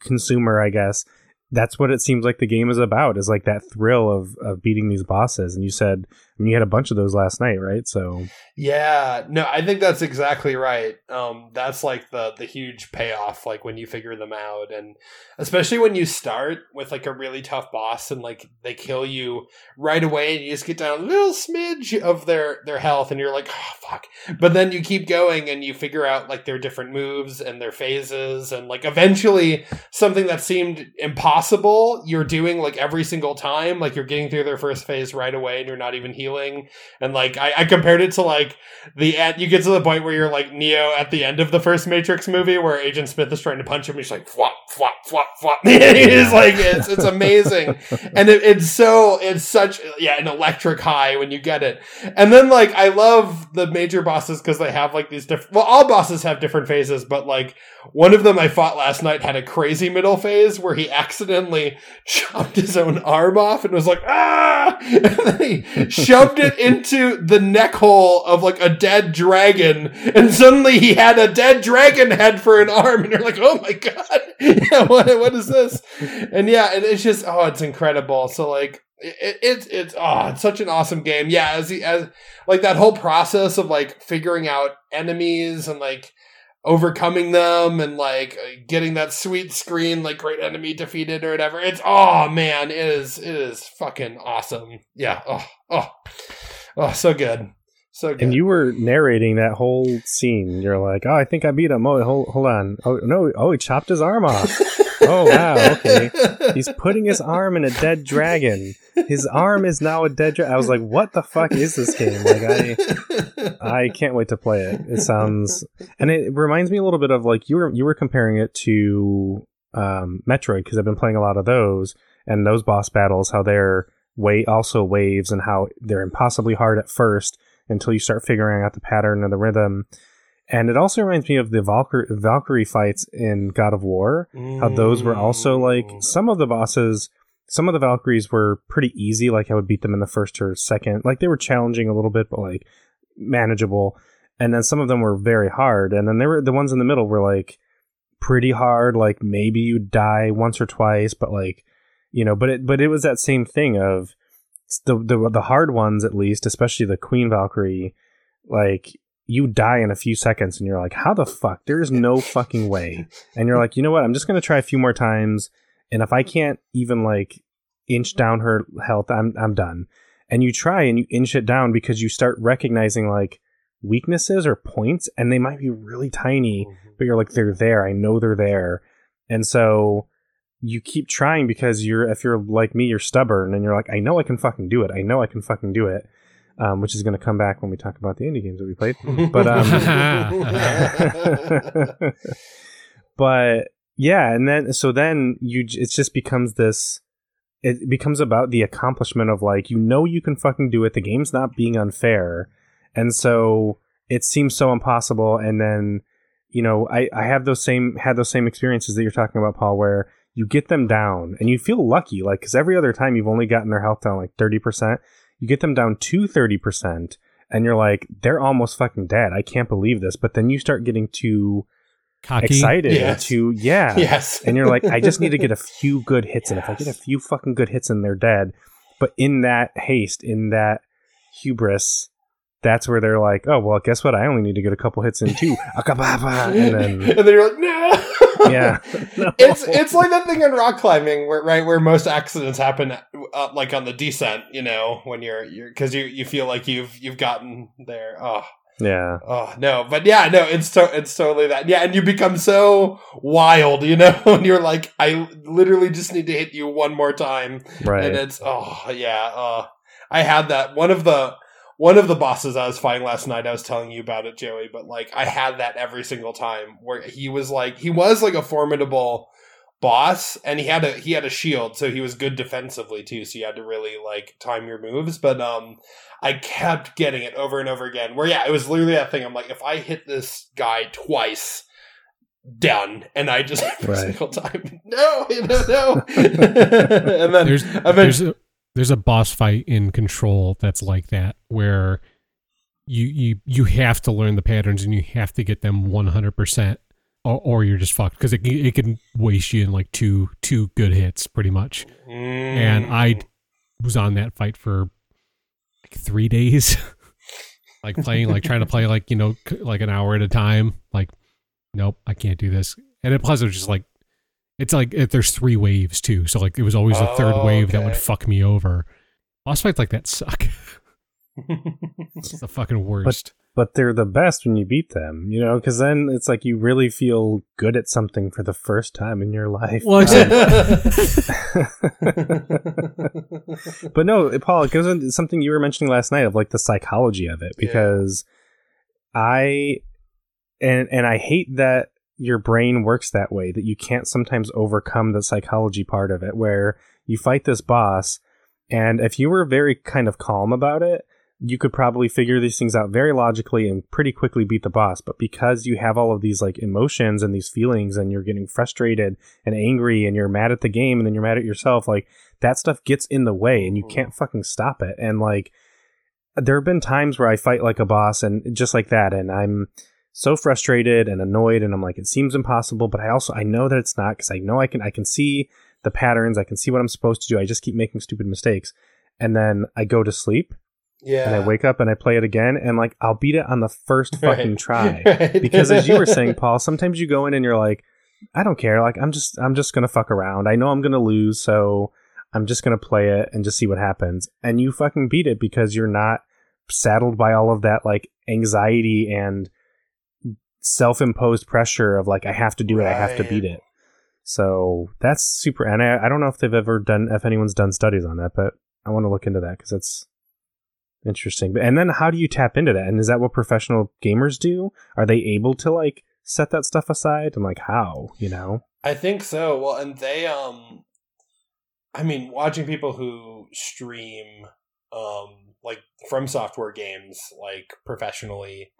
consumer. I guess that's what it seems like the game is about. Is like that thrill of of beating these bosses. And you said mean, you had a bunch of those last night, right? So Yeah, no, I think that's exactly right. Um, that's like the the huge payoff, like when you figure them out, and especially when you start with like a really tough boss and like they kill you right away, and you just get down a little smidge of their their health, and you're like, oh fuck. But then you keep going and you figure out like their different moves and their phases, and like eventually something that seemed impossible, you're doing like every single time, like you're getting through their first phase right away, and you're not even healing, and like I, I compared it to like the end, you get to the point where you're like Neo at the end of the first Matrix movie where Agent Smith is trying to punch him. He's like flop, flop, flop, flop. it's like it's it's amazing, and it, it's so it's such yeah an electric high when you get it. And then like I love the major bosses because they have like these different. Well, all bosses have different phases, but like one of them I fought last night had a crazy middle phase where he accidentally chopped his own arm off and was like ah, and then he shoved it into the neck hole of like a dead dragon, and suddenly he had a dead dragon head for an arm, and you're like, oh my god, yeah, what what is this? And yeah, and it's just oh, it's incredible. So like. It, it's it's oh it's such an awesome game yeah as he as like that whole process of like figuring out enemies and like overcoming them and like uh, getting that sweet screen like great enemy defeated or whatever it's oh man it is it is fucking awesome yeah oh oh oh so good so good And you were narrating that whole scene. You're like, "Oh, I think I beat him." Oh, hold, hold on. Oh no! Oh, he chopped his arm off. oh wow. Okay. He's putting his arm in a dead dragon. His arm is now a dead dragon. I was like, "What the fuck is this game?" Like, I I can't wait to play it. It sounds, and it reminds me a little bit of like you were you were comparing it to um, Metroid because I've been playing a lot of those and those boss battles. How they're way also waves and how they're impossibly hard at first until you start figuring out the pattern and the rhythm. And it also reminds me of the Valkyrie, Valkyrie fights in God of War. How those were also like some of the bosses, some of the Valkyries were pretty easy. Like I would beat them in the first or second. Like they were challenging a little bit, but like manageable. And then some of them were very hard. And then there were the ones in the middle were like pretty hard. Like maybe you die once or twice, but like you know, but it but it was that same thing of the the the hard ones at least, especially the Queen Valkyrie, like you die in a few seconds and you're like, how the fuck? There's no fucking way. And you're like, you know what? I'm just gonna try a few more times, and if I can't even like inch down her health, I'm I'm done. And you try and you inch it down because you start recognizing like weaknesses or points, and they might be really tiny, mm-hmm. but you're like, they're there. I know they're there, and so you keep trying because you're if you're like me you're stubborn and you're like i know i can fucking do it i know i can fucking do it um, which is going to come back when we talk about the indie games that we played. But um but yeah and then so then you it just becomes this it becomes about the accomplishment of like you know you can fucking do it the game's not being unfair and so it seems so impossible and then you know i i have those same had those same experiences that you're talking about paul where you get them down and you feel lucky like because every other time you've only gotten their health down like 30% you get them down to 30% and you're like they're almost fucking dead. I can't believe this. But then you start getting too Cocky. excited Yes. to yeah. Yes. And you're like i just need to get a few good hits and if i get a few fucking good hits and they're dead. But in that haste in that hubris that's where they're like oh well guess what? I only need to get a couple hits in too Akababa. and then and then you're like no yeah. It's it's like that thing in rock climbing where right where most accidents happen uh, like on the descent you know when you're you're because you you feel like you've you've gotten there. Oh yeah. Oh no. But yeah no it's to, it's totally that. Yeah and you become so wild you know and you're like i literally just need to hit you one more time. Right. And it's oh yeah uh i had that one of the one of the bosses i was fighting last night i was telling you about it joey but like i had that every single time where he was like he was like a formidable boss and he had a he had a shield so he was good defensively too so you had to really like time your moves but um i kept getting it over and over again where yeah it was literally that thing i'm like if i hit this guy twice done and i just every Right. single time no no no and then There's eventually there's a, there's a boss fight in Control that's like that where you you you have to learn the patterns and you have to get them 100 percent or, or you're just fucked because it, can- it can waste you in like two two good hits pretty much. And I Mm. was on that fight for like three days, like playing, like trying to play like you know like an hour at a time. Like, nope, I can't do this. And it plus it was just like it's like if there's three waves too, so like it was always a third Oh, wave that would fuck me over. Boss fights like that suck. it's the fucking worst. but they're the best when you beat them, you know, because then it's like you really feel good at something for the first time in your life. Well, except- but no, Paul, it goes into something you were mentioning last night of like the psychology of it Yeah. because I and and I hate that your brain works that way that you can't sometimes overcome the psychology part of it where you fight this boss and if you were very kind of calm about it you could probably figure these things out very logically and pretty quickly beat the boss but because you have all of these like emotions and these feelings and you're getting frustrated and angry and you're mad at the game and then you're mad at yourself like that stuff gets in the way and you Mhm. can't fucking stop it and like there have been times where I fight like a boss and just like that and I'm so frustrated and annoyed and I'm like it seems impossible but I also I know that it's not cuz I know I can I can see the patterns I can see what I'm supposed to do I just keep making stupid mistakes and then I go to sleep yeah. and I wake up and I play it again and like I'll beat it on the first fucking Right. try Right. because as you were saying Paul sometimes you go in and you're like I don't care like I'm just I'm just going to fuck around I know I'm going to lose so I'm just going to play it and just see what happens and you fucking beat it because you're not saddled by all of that like anxiety and self-imposed pressure of like I have to do it I have to beat it. So that's super and I, I don't know if they've ever done if anyone's done studies on that but I want to look into that because it's interesting. But and then how do you tap into that? And is that what professional gamers do? Are they able to like set that stuff aside? And like how you know? I think so. Well, and they um I mean, watching people who stream um like FromSoftware games like professionally,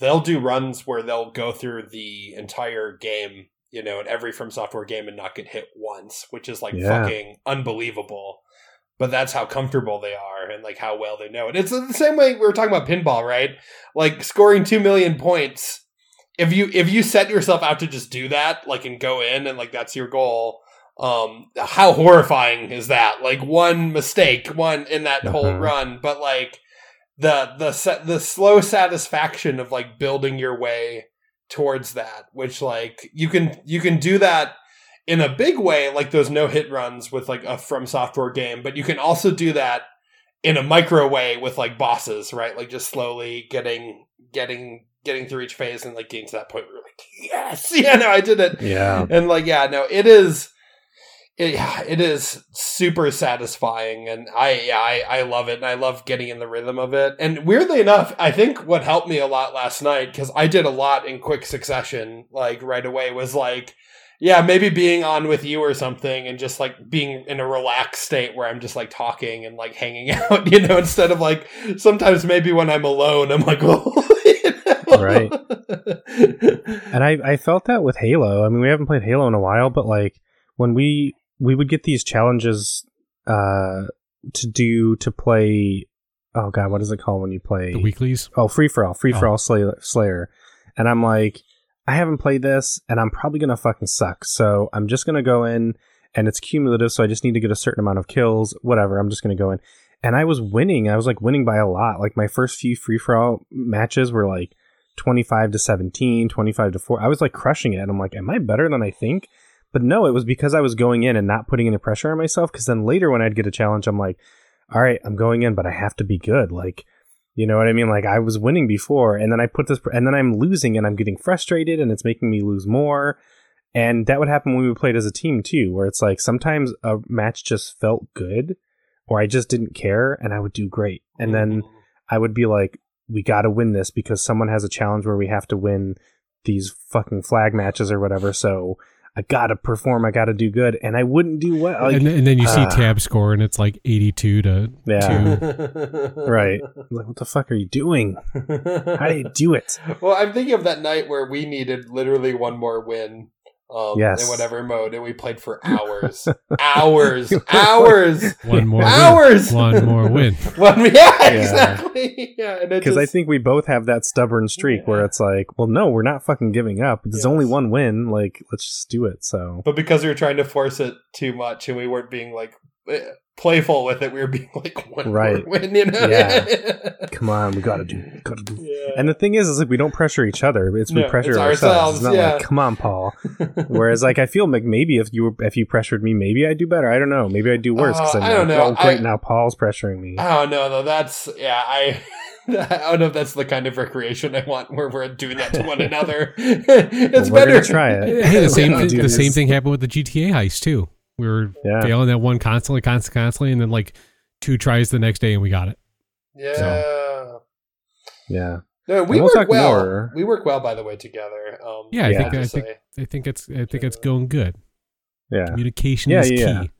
they'll do runs where they'll go through the entire game, you know, at every FromSoftware game and not get hit once, which is like Yeah. fucking unbelievable. But that's how comfortable they are and like how well they know it. It's the same way we were talking about pinball, right? Like scoring 2 million points if you if you set yourself out to just do that like and go in and like that's your goal um how horrifying is that like one mistake one in that whole Uh-huh. run but like the the the slow satisfaction of like building your way towards that which like you can you can do that in a big way like those no hit runs with like a FromSoftware game but you can also do that in a micro way with like bosses right? Like just slowly getting getting getting through each phase and like getting to that point where you're like yes! Yeah no i did it. Yeah. And like yeah no it is it, it is super satisfying and i I, I love it and i love getting in the rhythm of it and weirdly enough i think what helped me a lot last night because i did a lot in quick succession like right away was like yeah maybe being on with you or something and just like being in a relaxed state where i'm just like talking and like hanging out you know instead of like sometimes maybe when i'm alone i'm like oh? Right. and I, I felt that with Halo. I mean, we haven't played Halo in a while, but like when we we would get these challenges uh to do to play oh god, what is it called when you play the weeklies. Oh, free for all, free for Oh. all Slayer, Slayer. And I'm like, I haven't played this, and I'm probably gonna fucking suck. So I'm just gonna go in, and it's cumulative. So I just need to get a certain amount of kills. Whatever. I'm just gonna go in, and I was winning. I was like winning by a lot. Like my first few free for all matches were like 25 to 17, 25 to 4. I was like crushing it. And I'm like, am I better than I think? But no, it was because I was going in and not putting any pressure on myself. Because then later when I'd get a challenge, I'm like, all right, I'm going in, but I have to be good. Like, you know what I mean? Like I was winning before, and then I put this, and then I'm losing, and I'm getting frustrated, and it's making me lose more. And that would happen when we played as a team too, where it's like sometimes a match just felt good, or I just didn't care, and I would do great, and then mm-hmm. I would be like, we got to win this because someone has a challenge where we have to win these fucking flag matches or whatever. So I got to perform. I got to do good. And I wouldn't do well. Like, and, then- and then you see ah. tab score and it's like 82 to yeah. two. Right. Like, what the fuck are you doing? How do you do it? well, I'm thinking of that night where we needed literally one more win. Um, Yes. In whatever mode, and we played for hours, hours, hours, One more hours. win. One more win. One, yeah, exactly. Yeah, and it Because I think we both have that stubborn streak where it's like, well, no, we're not fucking giving up. There's only one win. Like, let's just do it. So, but because we were trying to force it too much, and we weren't being like uh, playful with it. We were being like, "When Right. when you know, Yeah. Come on, we gotta do, it, gotta do. it." yeah. And the thing is, is like we don't pressure each other. It's we No, pressure it's ourselves. ourselves, It's not yeah. like, come on, Paul. Whereas, like, I feel like maybe if you were, if you pressured me, maybe I'd do better. I don't know. Maybe I'd do worse because Uh, I'm don't like, know. oh, great, I- now Paul's pressuring me. I don't know though. That's yeah. I I don't know if that's the kind of recreation I want where we're doing that to one another. it's Well, we're better. gonna try it. Hey, the same Yeah, the same thing happened with the GTA heist too. We were Yeah. failing that one constantly, constantly, constantly, and then like two tries the next day, and we got it. Yeah. Yeah. No, we we'll work well. more. We work well, by the way, together. Um, Yeah, I Yeah. think I think. I think it's I think it's going good. Yeah. Communication Yeah, is yeah, key.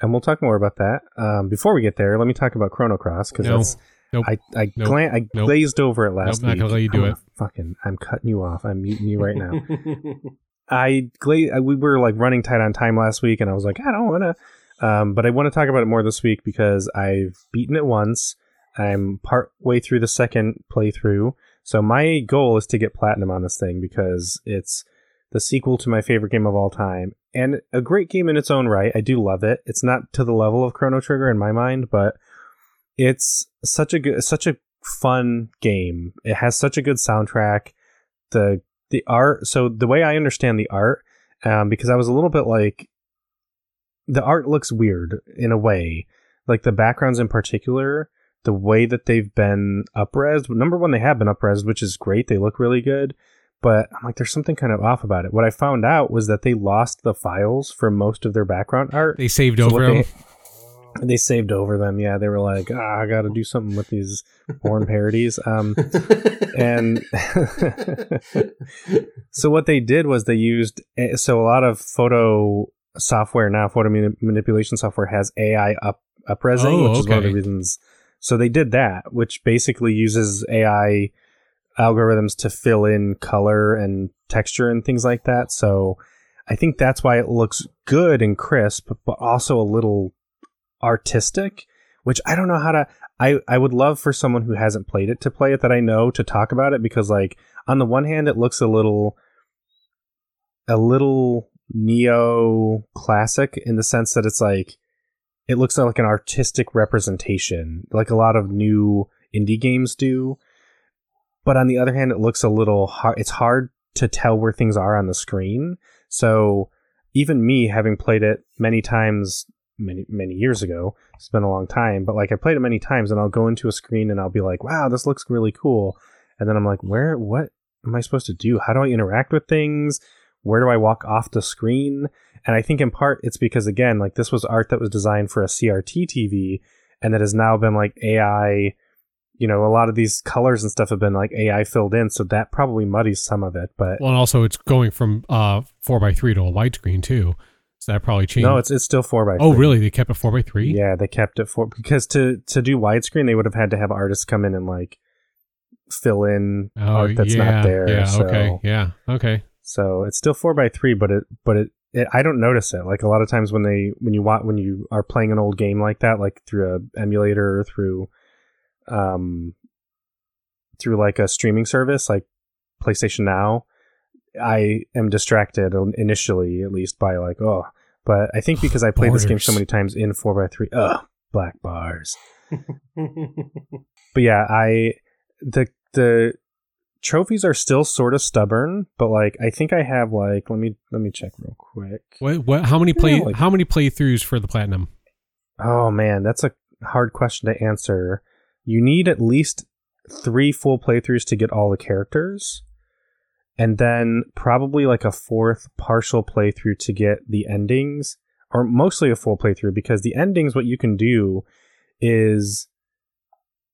And we'll talk more about that. Um, before we get there, let me talk about Chrono Cross because No. Nope. I I, Nope. glan- I Nope. glazed over it last Nope, not week. gonna let you do I'm it. Fucking, I'm cutting you off. I'm muting you right now. I we were like running tight on time last week, and I was like, I don't want to. Um, but I want to talk about it more this week because I've beaten it once. I'm part way through the second playthrough, so my goal is to get platinum on this thing because it's the sequel to my favorite game of all time and a great game in its own right. I do love it. It's not to the level of Chrono Trigger in my mind, but it's such a good, such a fun game. It has such a good soundtrack. The the art. So the way I understand the art, um, because I was a little bit like, the art looks weird in a way. Like the backgrounds in particular, the way that they've been upres. Number one, they have been upres, which is great. They look really good. But I'm like, there's something kind of off about it. What I found out was that they lost the files for most of their background art. They saved So over they- them. They saved over them. Yeah, they were like, ah, I got to do something with these porn parodies. Um, and so what they did was they used eh, so a lot of photo software now, photo mani- manipulation software has AI up upresing, Oh, which is one of the reasons. So they did that, which basically uses AI algorithms to fill in color and texture and things like that. So I think that's why it looks good and crisp, but also a little artistic, which I don't know how to. I, I would love for someone who hasn't played it to play it that I know to talk about it because, like, on the one hand, it looks a little, a little neo classic in the sense that it's like, it looks like an artistic representation, like a lot of new indie games do. But on the other hand, it looks a little hard. It's hard to tell where things are on the screen. So even me, having played it many times, many many years ago, it's been a long time. But like I played it many times, and I'll go into a screen and I'll be like, "Wow, this looks really cool," and then I'm like, "Where? What am I supposed to do? How do I interact with things? Where do I walk off the screen?" And I think in part it's because again, like this was art that was designed for a CRT TV, and that has now been like AI you know, a lot of these colors and stuff have been like AI filled in, so that probably muddies some of it. But Well, and also it's going from uh four by three to a widescreen too, so that probably changed. no, it's it's still four by. oh, really? They kept it four by three? Yeah, they kept it four because to to do widescreen, they would have had to have artists come in and like fill in Oh, art that's yeah, not there. Yeah. so, Okay. Yeah. Okay. So it's still four by three, but it but it, it I don't notice it. Like a lot of times when they when you want when you are playing an old game like that, like through a emulator or through um through like a streaming service like PlayStation Now, I am distracted initially at least by like oh, but I think because I played this game so many times in four by three, ugh, black bars. But yeah, I the the trophies are still sort of stubborn, but like I think I have like let me let me check real quick. What? What? How many play? Yeah, like- how many playthroughs for the platinum? Oh man, that's a hard question to answer. You need at least three full playthroughs to get all the characters, and then probably like a fourth partial playthrough to get the endings, or mostly a full playthrough because the endings, what you can do is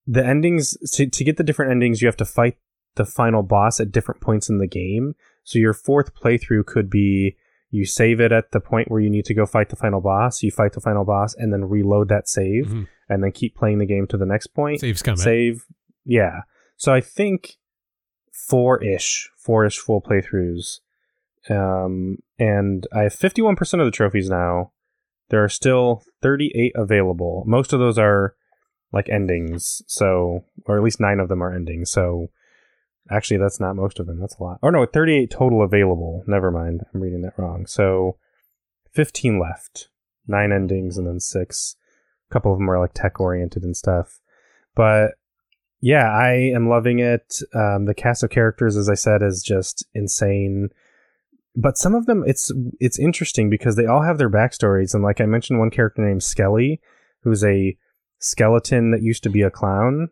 the endings to, to get the different endings, you have to fight the final boss at different points in the game. So your fourth playthrough could be you save it at the point where you need to go fight the final boss, you fight the final boss, and then reload that save, Mhm. and then keep playing the game to the next point. Saves coming. Save, yeah. So I think four ish, four ish full playthroughs. Um, and I have 51% of the trophies now. There are still 38 available. Most of those are like endings, so, or at least nine of them are endings. So actually, that's not most of them. That's a lot. Or no, 38 total available. Never mind. I'm reading that wrong. So 15 left. nine endings and then six. A couple of them are like tech oriented and stuff. But yeah, I am loving it. Um, the cast of characters, as I said, is just insane. But some of them, it's it's interesting because they all have their backstories, and like I mentioned, one character named Skelly, who's a skeleton that used to be a clown.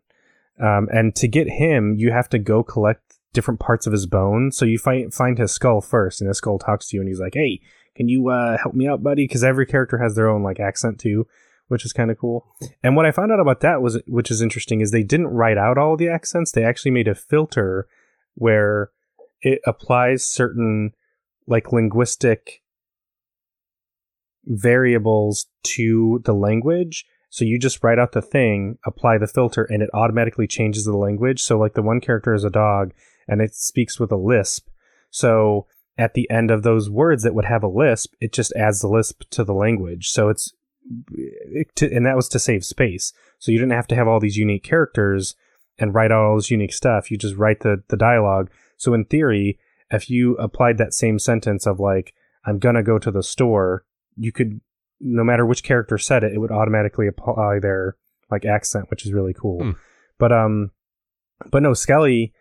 Um, and to get him, you have to go collect different parts of his bone. So you find find his skull first, and his skull talks to you, and he's like, "Hey, can you uh, help me out, buddy?" Because every character has their own like accent too, which is kind of cool. And what I found out about that was, which is interesting, is they didn't write out all the accents. They actually made a filter where it applies certain like linguistic variables to the language so you just write out the thing, apply the filter, and it automatically changes the language. So like the one character is a dog and it speaks with a lisp. So at the end of those words that would have a lisp, it just adds the lisp to the language. So it's it, to, and that was to save space. So you didn't have to have all these unique characters and write out all this unique stuff. You just write the the dialogue. So in theory, if you applied that same sentence of like I'm gonna go to the store, you could no matter which character said it, it would automatically apply their like accent, which is really cool. Hmm. But um, but no, Skelly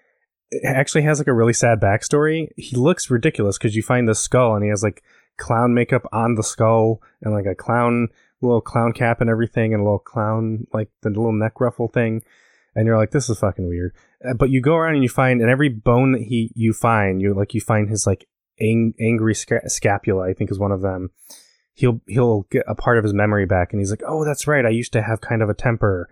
actually has like a really sad backstory. He looks ridiculous because you find the skull and he has like clown makeup on the skull and like a clown little clown cap and everything and a little clown like the little neck ruffle thing. And you're like this is fucking weird. Uh, but you go around and you find and every bone that he you find you like you find his like ang- angry sca- scapula i think is one of them. He'll he'll get a part of his memory back and he's like oh that's right. I used to have kind of a temper.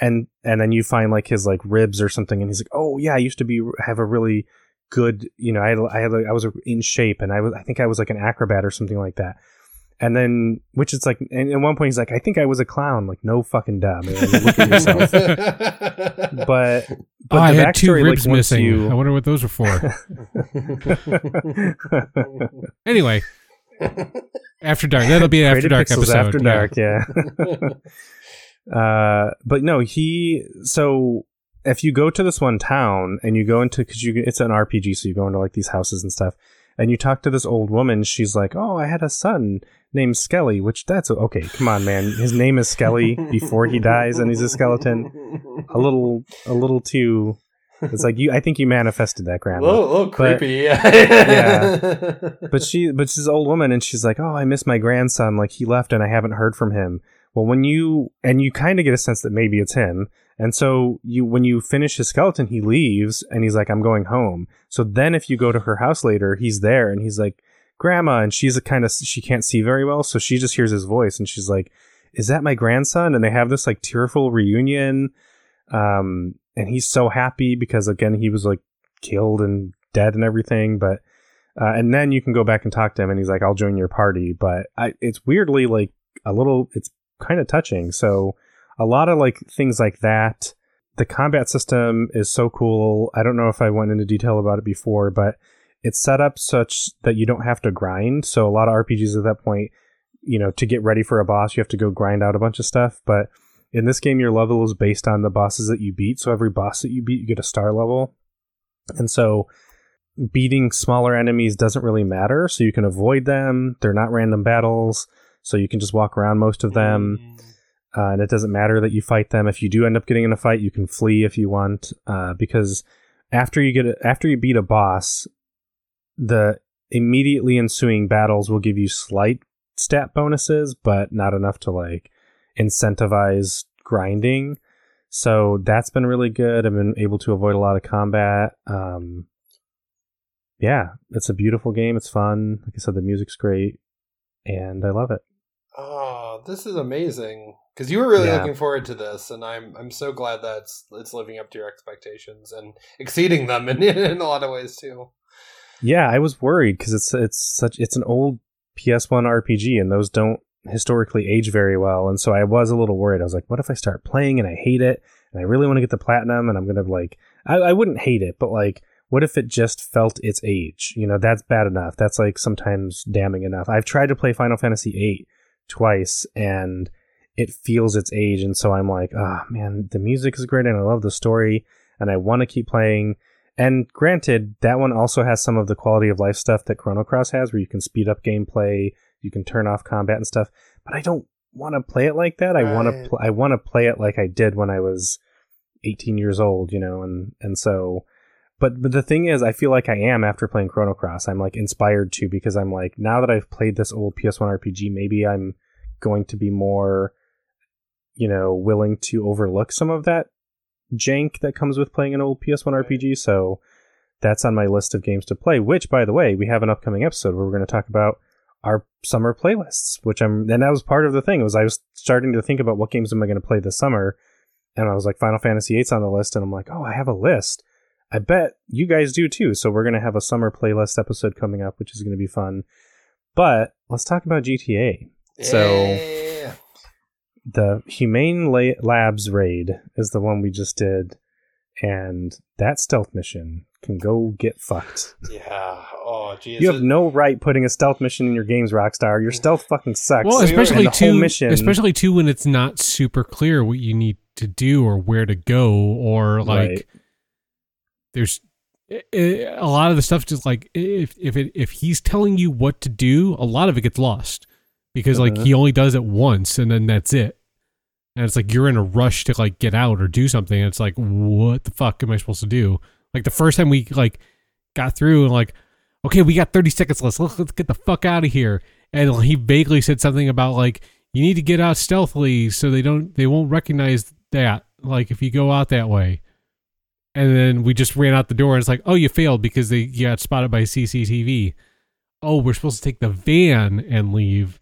And and then you find like his like ribs or something and he's like oh yeah i used to be have a really good you know i had, I had i was in shape and i was i think i was like an acrobat or something like that and then which is like and at one point he's like i think i was a clown like no fucking dumb and then look at yourself but but oh, I the had two ribs like, missing. you- I wonder what those were for. anyway, after dark. That'll be an after dark Pixels episode. After yeah. dark, yeah. uh, but no, he. So if you go to this one town and you go into because you it's an RPG, so you go into like these houses and stuff, and you talk to this old woman. She's like, "Oh, I had a son named Skelly," which that's okay. Come on, man. His name is Skelly before he dies, and he's a skeleton. A little, a little too. It's like you. I think you manifested that, a Grandma. little, little But- creepy. yeah. but she but she's an old woman and she's like oh i miss my grandson like he left and i haven't heard from him well when you and you kind of get a sense that maybe it's him and so you when you finish his skeleton he leaves and he's like i'm going home so then if you go to her house later he's there and he's like grandma and she's a kind of she can't see very well so she just hears his voice and she's like is that my grandson? And they have this like tearful reunion um and he's so happy because again he was like killed and dead and everything but uh, and then you can go back and talk to him and he's like i'll join your party but I, it's weirdly like a little it's kind of touching so a lot of like things like that. The combat system is so cool. I don't know if i went into detail about it before but it's set up such that you don't have to grind. So a lot of rpgs at that point you know to get ready for a boss you have to go grind out a bunch of stuff. But in this game your level is based on the bosses that you beat. So every boss that you beat you get a star level. And so beating smaller enemies doesn't really matter. So you can avoid them. They're not random battles. So you can just walk around most of them. Uh, and it doesn't matter that you fight them. If you do end up getting in a fight you can flee if you want. Uh, because after you get a, after you beat a boss the immediately ensuing battles will give you slight stat bonuses but not enough to like incentivize grinding so that's been really good i've been able to avoid a lot of combat um, yeah it's a beautiful game it's fun like i said the music's great and i love it Oh, this is amazing. Because you were really Yeah. looking forward to this, and I'm I'm so glad that it's it's living up to your expectations and exceeding them in, in a lot of ways too. Yeah, I was worried because it's it's such it's an old PS1 RPG and those don't historically age very well, and so I was a little worried. I was like, what if I start playing and I hate it and I really want to get the platinum and I'm gonna like I, I wouldn't hate it, but like what if it just felt its age? You know, that's bad enough. That's like sometimes damning enough. I've tried to play Final Fantasy VIII twice and it feels its age, and so I'm like, ah man, the music is great and I love the story and I want to keep playing. And granted, that one also has some of the quality of life stuff that Chrono Cross has, where you can speed up gameplay, you can turn off combat and stuff. But I don't want to play it like that. I want to pl- I want to play it like I did when I was 18 years old, you know, and and so but but the thing is I feel like I am after playing Chrono Cross. I'm like inspired to because I'm like now that I've played this old PS1 RPG, maybe I'm going to be more you know, willing to overlook some of that jank that comes with playing an old PS1 RPG. So that's on my list of games to play, which by the way, we have an upcoming episode where we're going to talk about our summer playlists, which I'm and that was part of the thing was I was starting to think about what games am I going to play this summer and I was like Final Fantasy VIII's on the list and I'm like, "Oh, I have a list." I bet you guys do too. So we're going to have a summer playlist episode coming up, which is going to be fun. But let's talk about GTA. So- Yeah. The Humane La- Labs raid is the one we just did, and that stealth mission can go get fucked. Yeah. Oh, geez. You have no right putting a stealth mission in your games, Rockstar. Your mm. stealth fucking sucks. Well, especially and the whole too, mission- especially too when it's not super clear what you need to do or where to go, or like Right. there's a lot of the stuff. Just like if if it if he's telling you what to do, a lot of it gets lost because like Uh-huh. he only does it once and then that's it. And it's like you're in a rush to like get out or do something. And it's like, what the fuck am I supposed to do? Like the first time we like got through and like, okay, we got 30 seconds left. Let's, let's get the fuck out of here. And he vaguely said something about like, you need to get out stealthily so they don't, they won't recognize that. Like if you go out that way. And then we just ran out the door and it's like, oh, you failed because they you got spotted by CCTV. Oh, we're supposed to take the van and leave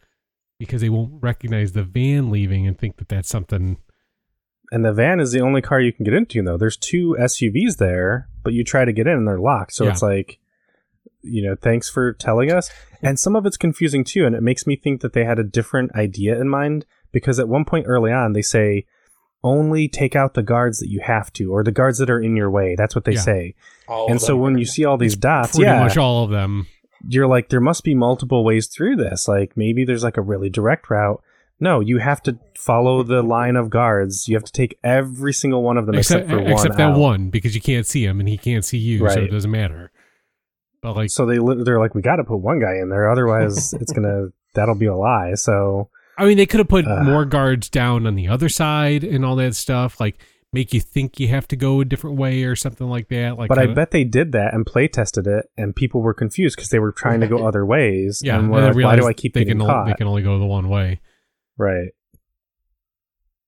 because they won't recognize the van leaving and think that that's something. And the van is the only car you can get into, though. There's two SUVs there, but you try to get in and they're locked. So Yeah. it's like, you know, thanks for telling us. And some of it's confusing too, and it makes me think that they had a different idea in mind because at one point early on they say only take out the guards that you have to, or the guards that are in your way. That's what they Yeah. say. All and so when you see all these dots, Pretty yeah, much all of them. You're like, there must be multiple ways through this. Like maybe there's like a really direct route. No, you have to follow the line of guards. You have to take every single one of them except, except for one. except that out. one because you can't see him and he can't see you, so it doesn't matter. But like, So they they're like, we got to put one guy in there, otherwise it's gonna that'll be a lie. So I mean, they could have put Uh. more guards down on the other side and all that stuff, like make you think you have to go a different way or something like that. Like, but I kinda- bet they did that and play tested it, and people were confused because they were trying to go other ways. yeah, and and like, why do I keep they getting can caught? they can only go the one way. right.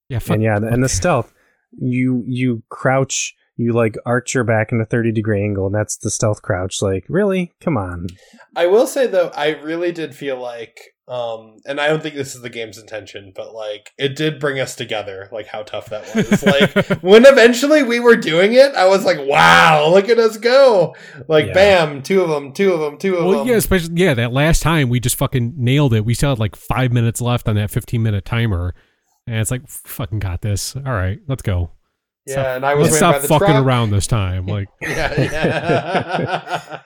Yeah, fuck, and yeah, and the stealth, you you crouch, you like arch your back in a thirty degree angle, and that's the stealth crouch. Like, really? Come on. I will say though, I really did feel like, um, and I don't think this is the game's intention, but like it did bring us together. Like how tough that was. like when eventually we were doing it, I was like, "Wow, look at us go!" Like, Yeah. bam, two of them, two of them, two of Well, them. yeah, especially yeah, that last time we just fucking nailed it. We still had like five minutes left on that fifteen minute timer, and it's like fucking got this. All right, let's go. Yeah. Stop- and I was Let's ran by stop the fucking truck. around this time. Like, yeah, yeah.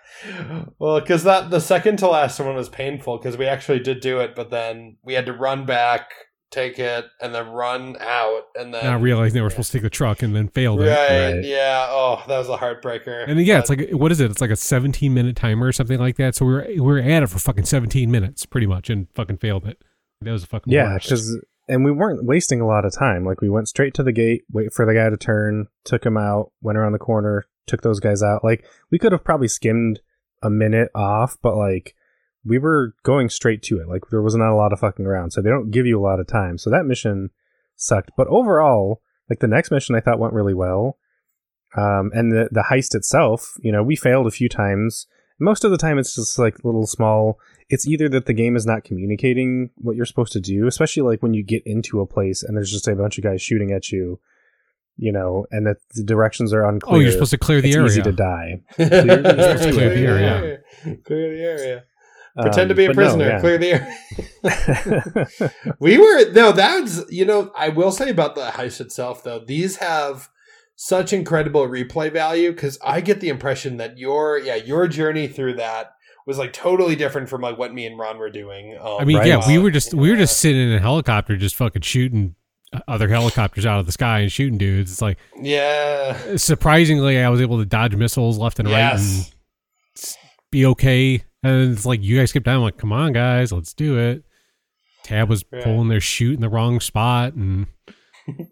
well, because that the second to last one was painful because we actually did do it, but then we had to run back, take it, and then run out, and then not realizing they were supposed to take the truck and then failed it. Right, Right. Yeah. Oh, that was a heartbreaker. And then, yeah, it's like what is it? It's like a 17 minute timer or something like that. So we were we were at it for fucking 17 minutes, pretty much, and fucking failed it. That was a fucking Yeah, because and we weren't wasting a lot of time. Like we went straight to the gate, wait for the guy to turn, took him out, went around the corner, took those guys out. Like we could have probably skimmed a minute off, but like we were going straight to it. Like there was not a lot of fucking around, so they don't give you a lot of time. So that mission sucked. But overall, like the next mission, I thought went really well. Um, and the the heist itself, you know, we failed a few times. Most of the time, it's just like little small. It's either that the game is not communicating what you're supposed to do, especially like when you get into a place and there's just a bunch of guys shooting at you, you know, and that the directions are unclear. oh, you're supposed to clear the it's area. easy to die. clear, Clear- you're supposed to clear the area. Clear the area. Pretend to Um, be a but no, prisoner. yeah. Clear the area. we were no. That's you know. I will say about the heist itself though. These have such incredible replay value because I get the impression that your yeah your journey through that was like totally different from like what me and Ron were doing. Um, I mean, Right. yeah, we were just we were just sitting in a helicopter, just fucking shooting other helicopters out of the sky and shooting dudes. It's like yeah. surprisingly, I was able to dodge missiles left and right and be okay And it's like you guys kept down, like, come on, guys, let's do it. Tab was Right. pulling their chute in the wrong spot, and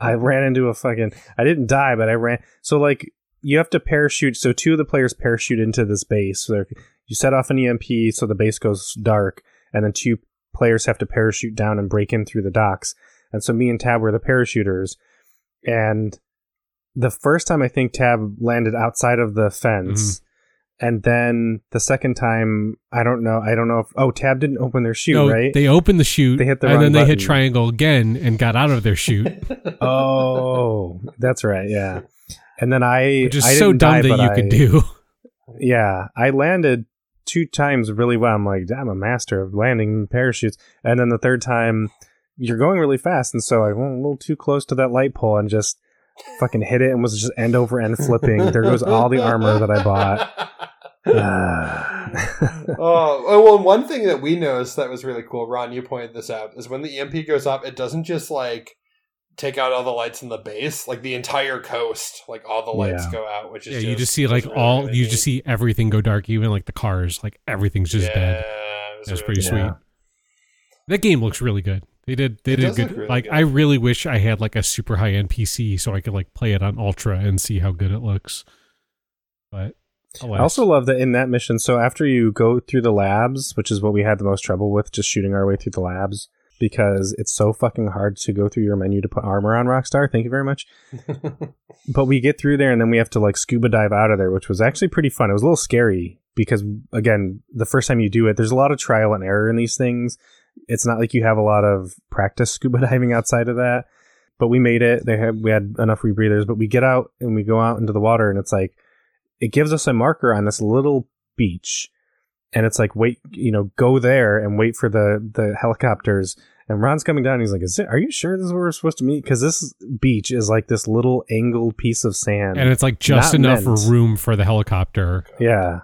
I ran into a fucking. I didn't die, but I ran. So like you have to parachute. So two of the players parachute into this base. So you set off an EMP, so the base goes dark, and then two players have to parachute down and break in through the docks. And so me and Tab were the parachuters, and the first time I think Tab landed outside of the fence. Mm-hmm. And then the second time, I don't know. I don't know if oh Tab didn't open their chute, no, right? they opened the chute, They hit the and then they hit triangle again and got out of their chute, oh, that's right. Yeah. And then I which is I so dumb die, that you I- could do. Yeah, I landed two times really well. I'm like, I'm a master of landing parachutes. And then the third time, you're going really fast, and so I went a little too close to that light pole and just fucking hit it and was just end over end flipping. there goes all the armor that I bought. Oh, oh, well, one thing that we noticed that was really cool, Ron, you pointed this out, is when the EMP goes up, it doesn't just like take out all the lights in the base, like the entire coast, like all the lights Yeah. go out, which is Yeah, you just see like really, all really you just see everything go dark, even like the cars, like everything's just yeah, dead. it was That's really pretty neat. sweet. Yeah. That game looks really good. They did they It did good. really like good. I really wish I had like a super high end PC so I could like play it on ultra and see how good it looks. But I also love that in that mission. So after you go through the labs, which is what we had the most trouble with, just shooting our way through the labs, because it's so fucking hard to go through your menu to put armor on Rockstar. Thank you very much. but we get through there and then we have to like scuba dive out of there, which was actually pretty fun. It was a little scary because again, the first time you do it, there's a lot of trial and error in these things. It's not like you have a lot of practice scuba diving outside of that. But we made it. They had we had enough rebreathers, but we get out and we go out into the water and it's like it gives us a marker on this little beach and it's like wait you know go there and wait for the the helicopters. And ron's coming down. And he's like is it are you sure this is where we're supposed to meet? Because this beach is like this little angled piece of sand. And it's like just enough meant. room for the helicopter. yeah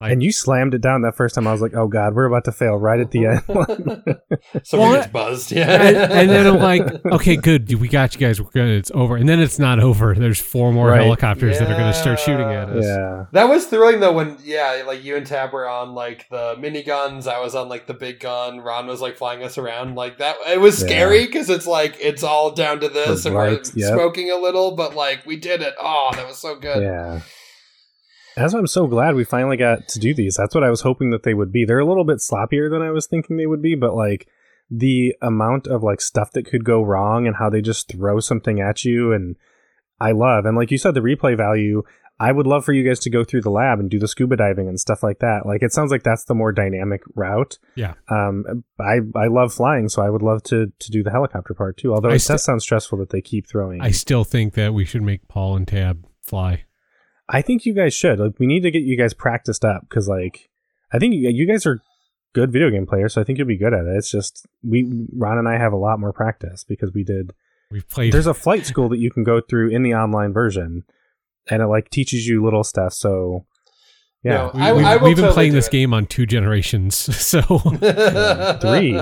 Like- and you slammed it down that first time i was like oh god we're about to fail right at the end Someone Well, gets buzzed, yeah. and, and then I'm like, okay, good, we got you guys. We're good. It's over. And then it's not over. There's four more Right. helicopters that are going to start shooting at us. yeah That was thrilling though when yeah, like you and Tab were on like the miniguns, I was on like the big gun, Ron was like flying us around like that. It was scary because it's like it's all down to this The and lights, we're yep. smoking a little, but like we did it. Oh, that was so good. Yeah. That's why I'm so glad we finally got to do these. That's what I was hoping that they would be. They're a little bit sloppier than I was thinking they would be, but like the amount of like stuff that could go wrong and how they just throw something at you and I love. And like you said, the replay value, I would love for you guys to go through the lab and do the scuba diving and stuff like that. Like it sounds like that's the more dynamic route. Yeah. Um I I love flying, so I would love to to do the helicopter part too. Although I it st- does sound stressful that they keep throwing. I still think that we should make Paul and Tab fly. I think you guys should. Like, we need to get you guys practiced up because, like, I think you, you guys are good video game players, so I think you'll be good at it. It's just we, Ron and I, have a lot more practice because we did. We've played. There's a flight school that you can go through in the online version, and it like teaches you little stuff. So, yeah, No, we, I- we've, I we've been totally playing this it. game on two generations, so Three.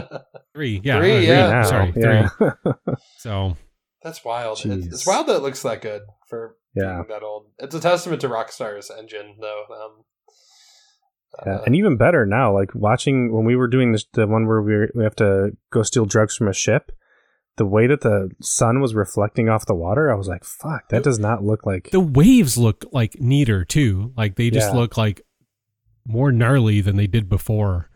three, yeah, Three, uh, yeah. now, sorry, yeah. three. So That's wild. It's, it's wild that it looks that good for Yeah. that old. It's a testament to Rockstar's engine, though. Um, Yeah, uh, and even better now, like watching when we were doing this, the one where we we have to go steal drugs from a ship. The way that the sun was reflecting off the water, I was like, "Fuck, that does not look like." the waves look like neater too. Like they just Yeah. look like more gnarly than they did before.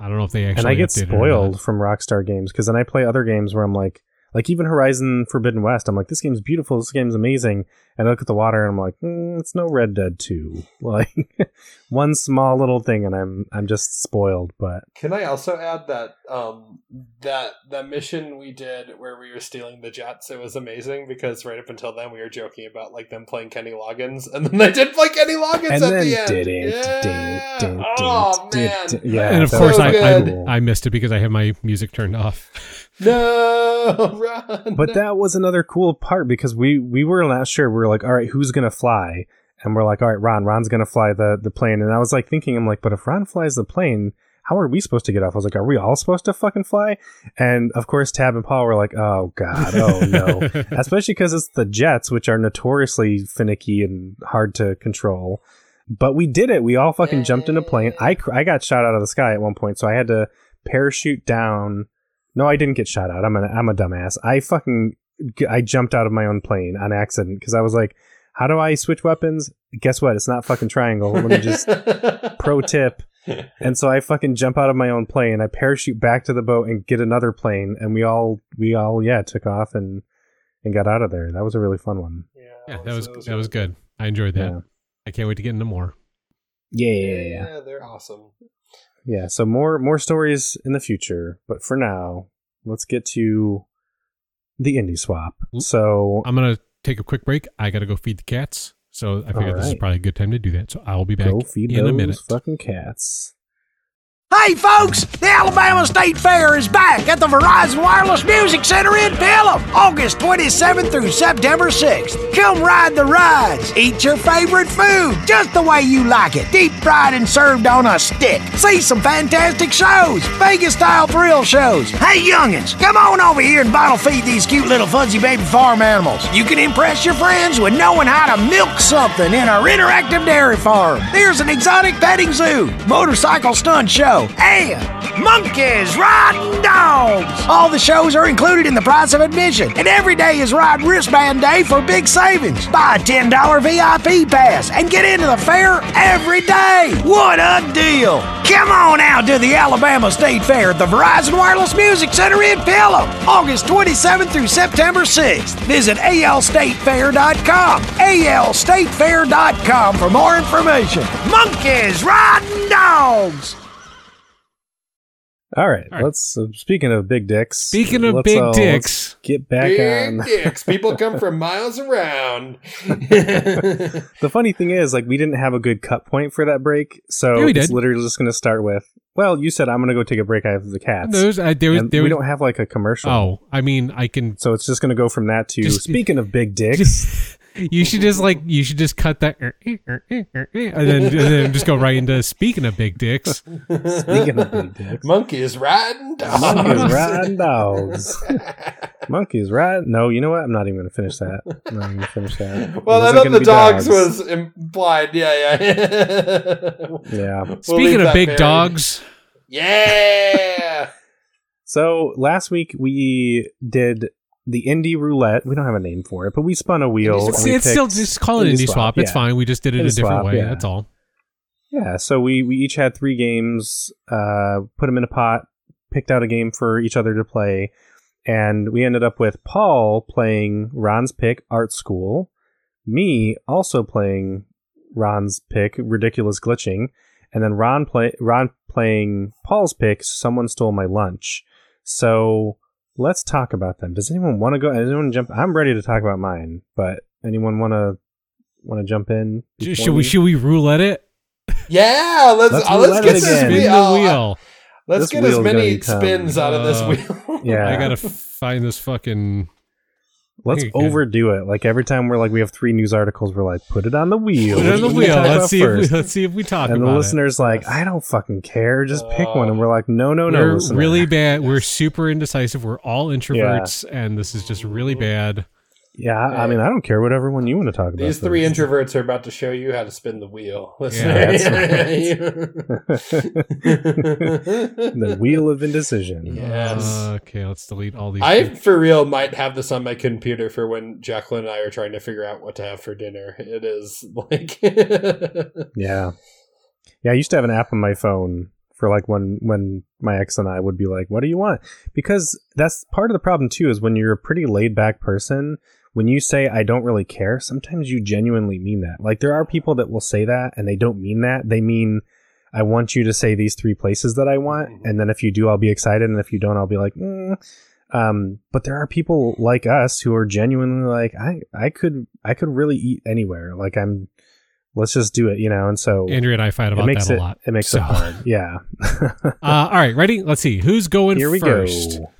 I don't know if they actually. and I get spoiled from Rockstar games because then I play other games where I'm like, like even Horizon Forbidden West, I'm like, this game's beautiful, this game's amazing, I look at the water and I'm like, mm, it's no Red Dead Two, like one small little thing, and I'm I'm just spoiled. But Can I also add that um that that mission we did where we were stealing the jets? It was amazing because right up until then we were joking about like them playing Kenny Loggins, and then they did play Kenny Loggins and at then the end. didn't, yeah. didn't, didn't, oh didn't, man! didn't. yeah, and of course was I. I I missed it because I have my music turned off. No, run. But that was another cool part because we we were not sure. We were like, all right, who's gonna fly? And we're like, all right, Ron. Ron's gonna fly the the plane. And I was like thinking, I'm like, but if Ron flies the plane, how are we supposed to get off? I was like, are we all supposed to fucking fly? And of course, Tab and Paul were like, oh god, oh no. Especially because it's the jets, which are notoriously finicky and hard to control. but we did it. We all fucking jumped in a plane. I cr- I got shot out of the sky at one point, so I had to parachute down. No, I didn't get shot out. I'm a I'm a dumbass. I fucking I jumped out of my own plane on accident because I was like, how do I switch weapons? Guess what? It's not fucking triangle. Let me just pro tip. And so I fucking jump out of my own plane. I parachute back to the boat and get another plane, and we all we all yeah took off and and got out of there. That was a really fun one. Yeah, that was that was good. I enjoyed that. Yeah. I can't wait to get into more. Yeah, Yeah, yeah, yeah. they're awesome. Yeah, so more more stories in the future, but for now, let's get to the indie swap. So I'm gonna take a quick break. I gotta go feed the cats. So I figured this is probably a good time to do that. So I will be back go feed in those a minute. fucking cats. Hey folks, the Alabama State Fair is back at the Verizon Wireless Music Center in Pelham, August 27th through September 6th. Come ride the rides, eat your favorite food just the way you like it, deep fried and served on a stick. See some fantastic shows, Vegas style thrill shows. Hey youngins, come on over here and bottle feed these cute little fuzzy baby farm animals. You can impress your friends with knowing how to milk something in our interactive dairy farm. There's an exotic petting zoo, motorcycle stunt show, and monkeys riding dogs. All the shows are included in the price of admission, and every day is Ride Wristband Day for big savings. Buy a $10 VIP pass and get into the fair every day. What a deal! Come on out to the Alabama State Fair at the Verizon Wireless Music Center in Pelham, August 27th through September 6th. Visit alstatefair.com, alstatefair.com for more information. Monkeys riding dogs. All right, All right. let's. Uh, speaking of big dicks, Speaking of let's, big uh, let's dicks, get back Big on. dicks. People come from miles around. The funny thing is, like, we didn't have a good cut point for that break, so Yeah, we it's did. literally just going to start with. Well, you said I'm going to go take a break. I have the cats. those I, there was there we was don't have like a commercial. oh I mean I can So it's just going to go from that to Just- speaking of big dicks. just you should just like you should just cut that er, eh, er, eh, er eh, and then and then just go right into speaking of big dicks. speaking of big dicks. Monkeys riding dogs. Monkeys riding dogs. Monkeys ride. No, you know what? I'm not even going to finish that. I'm not even going to finish that. Well, Those I thought the be dogs, was implied. Yeah, yeah. Yeah. We'll Speaking of big buried. dogs, Yeah. So last week we did the indie roulette. We don't have a name for it, but we spun a wheel. Indie it's, it's still just call it Indie indie swap, swap. It's yeah. fine. We just did it a different swap, way. yeah. That's all. Yeah, so we we each had three games, uh, put them in a pot, picked out a game for each other to play, and we ended up with Paul playing Ron's pick, Art School, me also playing Ron's pick, Ridiculous Glitching, and then Ron play Ron playing Paul's pick, Someone Stole My Lunch. So let's talk about them. Does anyone want to go? Anyone jump? I'm ready to talk about mine, but anyone want to want to jump in? Should we me? should we roulette it? Yeah, let's Let's uh, let's get this again. Spin wheel. the uh, wheel. let's This get as many be tough. spins out of this Uh, wheel. Yeah. I gotta find this fucking. Let's overdo it. Like every time we're like we have three news articles, we're like, put it on the wheel. Put it on the What do you wheel. Let's see if we let's see if we talk and the about it. listeners like, I don't fucking care. Just pick one. And we're like, no, no, no. We're listener. really bad. We're super indecisive. We're all introverts, and this is just really bad. Yeah, I I mean, I don't care what everyone you want to talk about. These three first. introverts are about to show you how to spin the wheel. the wheel of indecision. Yes. Uh, okay, let's delete all these. I for real might have this on my computer for when Jacqueline and I are trying to figure out what to have for dinner. It is like Yeah. Yeah, I used to have an app on my phone for like when when my ex and I would be like, "What do you want?" Because that's part of the problem too is when you're a pretty laid back person, when you say I don't really care, sometimes you genuinely mean that. Like there are people that will say that and they don't mean that. They mean I want you to say these three places that I want, and then if you do, I'll be excited, and if you don't, I'll be like, mm. um. But there are people like us who are genuinely like, I, I could, I could really eat anywhere. Like I'm, let's just do it, you know. And so Andrea and I fight about that it, a lot. it makes So, it hard. Yeah. uh, all right, ready? Let's see who's going Here we first. go.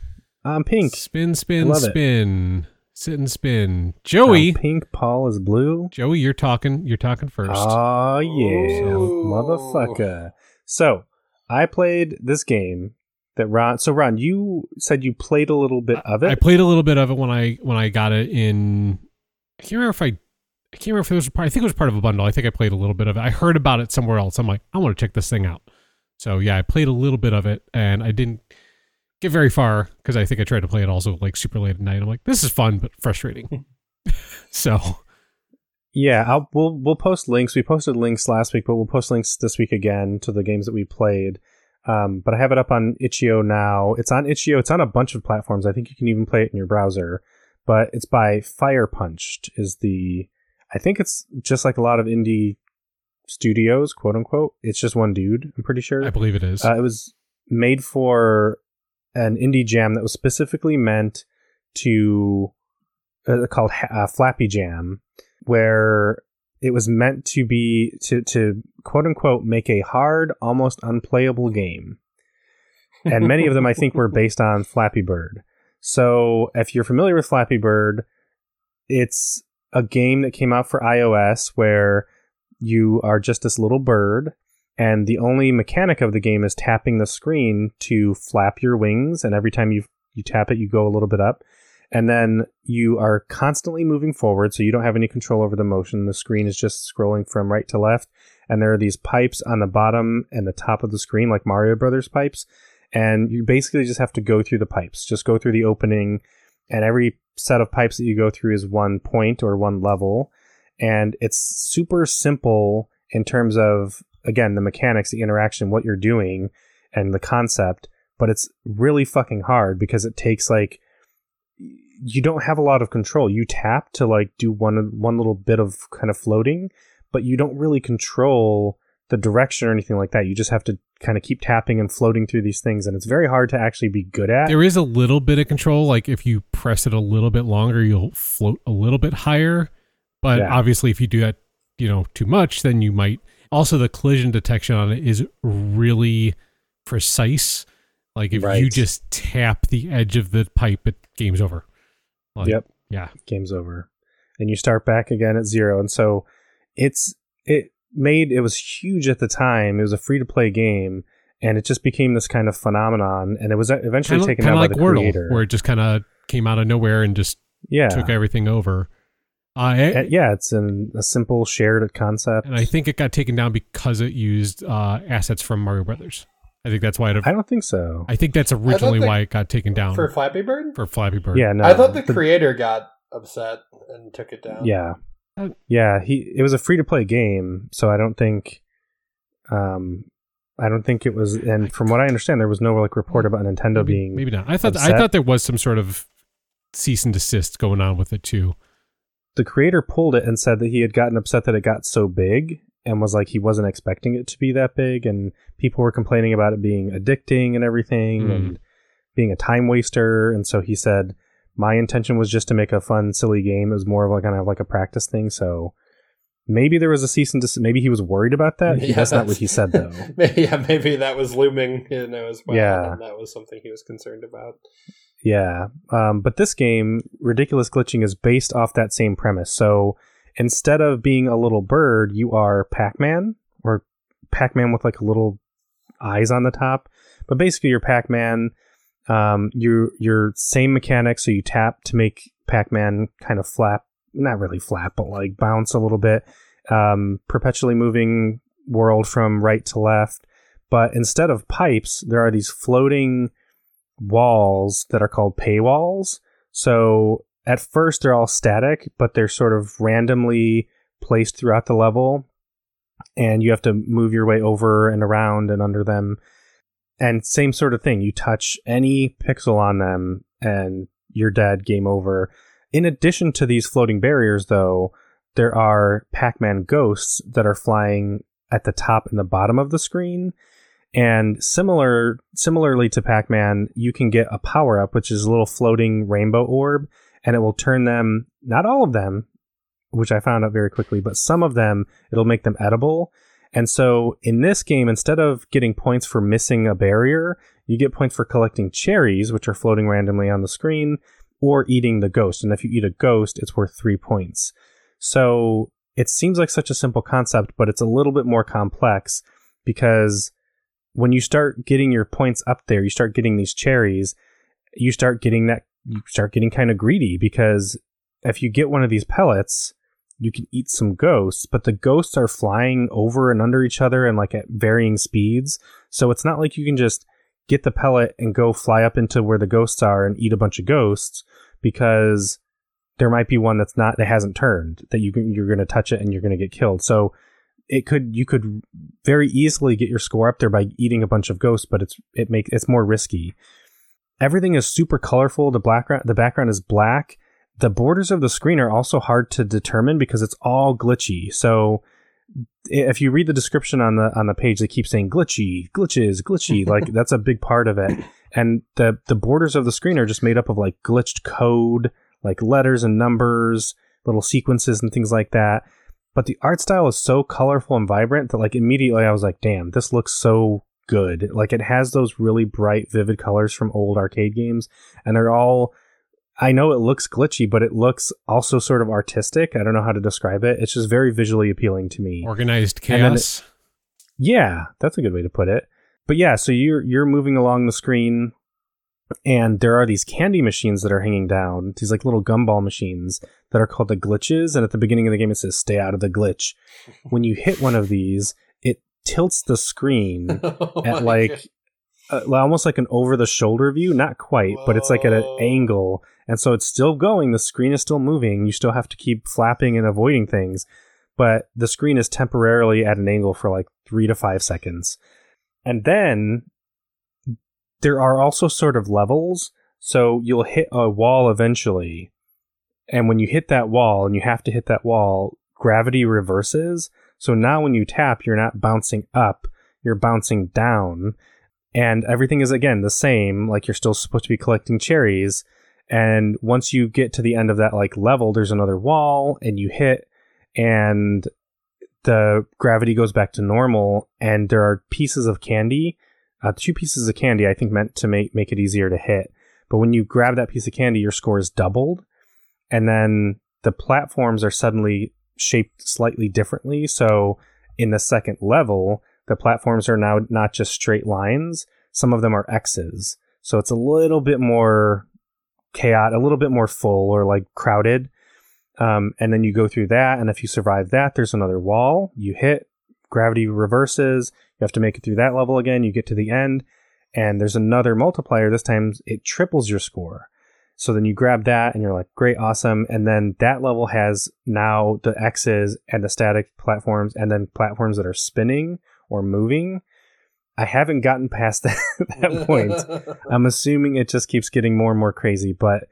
Um, pink. Spin, spin, Love it. Spin. Sit and spin. Joey, pink. Paul is blue. Joey, you're talking. You're talking first. Oh yeah, Ooh. motherfucker. So I played this game that Ron. So Ron, you said you played a little bit of it. I played a little bit of it when I when I got it in. I can't remember if I I can't remember if it was part. I think it was part of a bundle. I think I played a little bit of it. I heard about it somewhere else. I'm like, I want to check this thing out. So yeah, I played a little bit of it, and I didn't get very far because I think I tried to play it also like super late at night. I'm like, this is fun but frustrating. so Yeah, I'll, we'll we'll post links. We posted links last week, but we'll post links this week again to the games that we played. Um, but I have it up on itch.io now. It's on itch.io. It's on a bunch of platforms. I think you can even play it in your browser. But it's by Firepunchd. Is the I think it's just like a lot of indie studios, quote unquote. It's just one dude. I'm pretty sure. I believe it is. Uh, it was made for an indie jam that was specifically meant to uh, called uh, Flappy Jam, where it was meant to be to to quote unquote make a hard, almost unplayable game. And many of them, I think, were based on Flappy Bird. So, if you're familiar with Flappy Bird, it's a game that came out for iOS where you are just this little bird and the only mechanic of the game is tapping the screen to flap your wings and every time you you tap it you go a little bit up. And then you are constantly moving forward so you don't have any control over the motion. The screen is just scrolling from right to left and there are these pipes on the bottom and the top of the screen like Mario Brothers pipes. And you basically just have to go through the pipes. Just go through the opening and every set of pipes that you go through is one point or one level. And it's super simple in terms of again the mechanics the interaction what you're doing and the concept but it's really fucking hard because it takes like you don't have a lot of control. You tap to like do one one little bit of kind of floating but you don't really control the direction or anything like that. You just have to kind of keep tapping and floating through these things and it's very hard to actually be good at. There is a little bit of control like if you press it a little bit longer you'll float a little bit higher but Yeah. obviously if you do that you know too much then you might also the collision detection on it is really precise. Like if you just tap the edge of the pipe it game's over. Like, Yep. yeah. Game's over. And you start back again at zero. And so it's it made it was huge at the time. It was a free to play game and it just became this kind of phenomenon. And it was uh, eventually kind of taken out like by the wordle creator. where it just kind of came out of nowhere and just yeah. took everything over uh, it- yeah it's an, a simple shared concept and i think it got taken down because it used uh, assets from mario brothers i think that's why it i don't think so I think that's originally they- why it got taken down for for, Flappy Bird. For Flappy Bird. yeah no I thought the the- creator got upset and took it down. yeah Uh, yeah he it was a free to play game so i don't think um i don't think it was and from what i understand there was no like report about nintendo maybe, being maybe not. I thought I thought there was some sort of cease and desist going on with it too. The creator pulled it and said that he had gotten upset that it got so big and was like he wasn't expecting it to be that big and people were complaining about it being addicting and everything Mm. and being a time waster and so he said my intention was just to make a fun silly game it was more of like kind of like a practice thing so maybe there was a cease and desist maybe he was worried about that Yeah, that's not what he said though yeah, maybe that was looming, you know, as well. Yeah. and that was something he was concerned about. Yeah. Um, but this game, Ridiculous Glitching, is based off that same premise. So instead of being a little bird, you are Pac Man, or Pac Man with like little eyes on the top. But basically, you're Pac Man. Um, you're, you're same mechanics. So you tap to make Pac Man kind of flap, not really flap, but like bounce a little bit. Um, perpetually moving world from right to left. But instead of pipes, there are these floating walls that are called paywalls. So at first they're all static, but they're sort of randomly placed throughout the level. And you have to move your way over and around and under them. And same sort of thing. You touch any pixel on them and you're dead, game over. In addition to these floating barriers, though, there are Pac Man ghosts that are flying at the top and the bottom of the screen. And similar, similarly to Pac-Man, you can get a power up, which is a little floating rainbow orb, and it will turn them, not all of them, which I found out very quickly, but some of them, it'll make them edible. And so in this game, instead of getting points for missing a barrier, you get points for collecting cherries, which are floating randomly on the screen, or eating the ghost. And if you eat a ghost, it's worth three points. So it seems like such a simple concept, but it's a little bit more complex because when you start getting your points up there, you start getting these cherries, you start getting that you start getting kind of greedy because if you get one of these pellets, you can eat some ghosts, but the ghosts are flying over and under each other and like at varying speeds. So it's not like you can just get the pellet and go fly up into where the ghosts are and eat a bunch of ghosts because there might be one that's not that hasn't turned that you can, you're going to touch it and you're going to get killed. So it could you could very easily get your score up there by eating a bunch of ghosts, but it's it make it's more risky. Everything is super colorful. The background the background is black. The borders of the screen are also hard to determine because it's all glitchy. So if you read the description on the on the page, they keep saying glitchy, glitches, glitchy. like that's a big part of it. And the the borders of the screen are just made up of like glitched code, like letters and numbers, little sequences and things like that. But the art style is so colorful and vibrant that like immediately I was like, damn, this looks so good. Like it has those really bright, vivid colors from old arcade games, and they're all I know it looks glitchy, but it looks also sort of artistic. I don't know how to describe it. It's just very visually appealing to me. Organized chaos. It, yeah, that's a good way to put it. But yeah, so you're you're moving along the screen and there are these candy machines that are hanging down, these like little gumball machines that are called the glitches and at the beginning of the game it says stay out of the glitch. when you hit one of these, it tilts the screen oh at like uh, almost like an over the shoulder view, not quite, Whoa. but it's like at an angle and so it's still going. The screen is still moving. You still have to keep flapping and avoiding things, but the screen is temporarily at an angle for like three to five seconds. And then there are also sort of levels. So you'll hit a wall eventually. And when you hit that wall and you have to hit that wall, gravity reverses. So now when you tap, you're not bouncing up, you're bouncing down. And everything is again the same. Like you're still supposed to be collecting cherries and once you get to the end of that like level there's another wall and you hit and the gravity goes back to normal and there are pieces of candy uh, two pieces of candy i think meant to make make it easier to hit. But when you grab that piece of candy your score is doubled. And then the platforms are suddenly shaped slightly differently. So in the second level the platforms are now not just straight lines. Some of them are x's. So it's a little bit more chaotic, a little bit more full or like crowded. Um, and then you go through that, and if you survive that, there's another wall. You hit, gravity reverses. You have to make it through that level again. You get to the end, and there's another multiplier. This time it triples your score. So then you grab that, and you're like, great, awesome. And then that level has now the X's and the static platforms, and then platforms that are spinning or moving. I haven't gotten past that, that point. I'm assuming it just keeps getting more and more crazy, but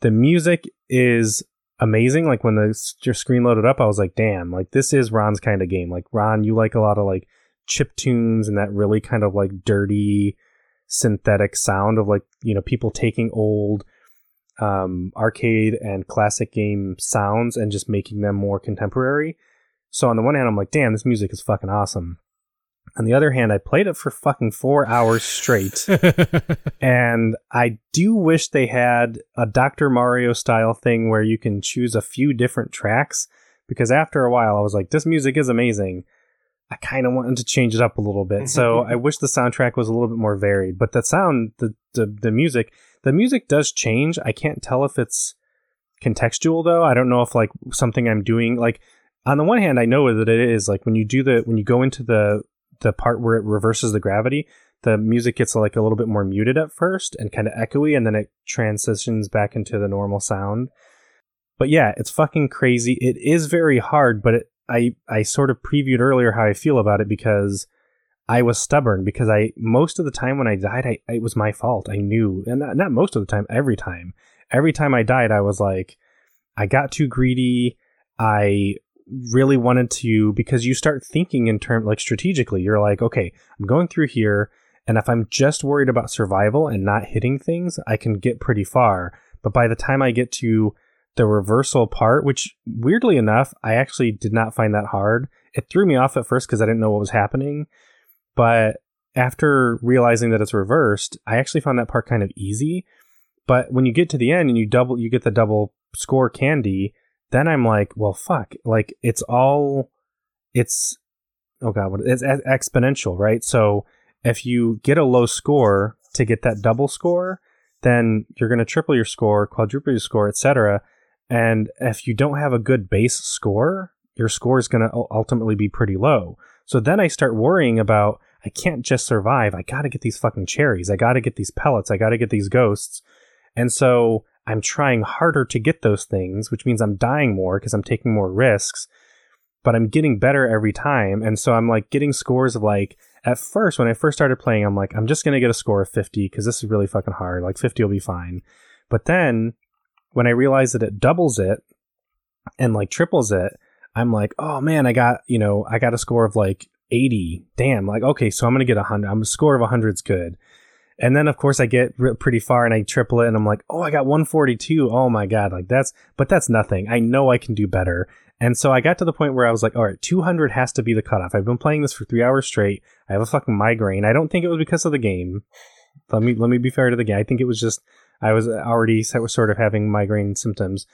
the music is amazing. Like when the your screen loaded up, I was like, damn, like this is Ron's kind of game. Like Ron, you like a lot of like chip tunes and that really kind of like dirty synthetic sound of like, you know, people taking old um, arcade and classic game sounds and just making them more contemporary. So on the one hand, I'm like, damn, this music is fucking awesome. On the other hand, I played it for fucking four hours straight. and I do wish they had a Dr. Mario style thing where you can choose a few different tracks. Because after a while, I was like, this music is amazing. I kind of wanted to change it up a little bit. So mm-hmm. I wish the soundtrack was a little bit more varied. But the sound, the, the, the music, the music does change. I can't tell if it's contextual though. I don't know if like something I'm doing, like, on the one hand, I know that it is like when you do the when you go into the the part where it reverses the gravity, the music gets like a little bit more muted at first and kind of echoey, and then it transitions back into the normal sound. But yeah, it's fucking crazy. It is very hard, but it, I I sort of previewed earlier how I feel about it because I was stubborn because I most of the time when I died, I it was my fault. I knew, and not, not most of the time, every time. Every time I died, I was like, I got too greedy. I really wanted to because you start thinking in terms like strategically. You're like, okay, I'm going through here, and if I'm just worried about survival and not hitting things, I can get pretty far. But by the time I get to the reversal part, which weirdly enough, I actually did not find that hard. It threw me off at first because I didn't know what was happening. But after realizing that it's reversed, I actually found that part kind of easy. But when you get to the end and you double, you get the double score candy, then I'm like, well, fuck. Like it's all, it's, oh god, what it's exponential, right? So if you get a low score to get that double score, then you're going to triple your score, quadruple your score, etc. And if you don't have a good base score, your score is going to ultimately be pretty low. So then I start worrying about I can't just survive. I got to get these fucking cherries. I got to get these pellets. I got to get these ghosts. And so I'm trying harder to get those things, which means I'm dying more because I'm taking more risks, but I'm getting better every time. And so I'm like getting scores of like, at first, when I first started playing, I'm like, I'm just going to get a score of 50 because this is really fucking hard. Like 50 will be fine. But then when I realized that it doubles it and like triples it, I'm like, oh man, I got, you know, I got a score of like 80. Damn, like, okay, so I'm going to get a 100. I'm a score of 100 is good. And then, of course, I get pretty far and I triple it and I'm like, oh, I got 142. Oh my God. Like, that's, but that's nothing. I know I can do better. And so I got to the point where I was like, all right, 200 has to be the cutoff. I've been playing this for three hours straight. I have a fucking migraine. I don't think it was because of the game. Let me, let me be fair to the game. I think it was just, I was already sort of having migraine symptoms,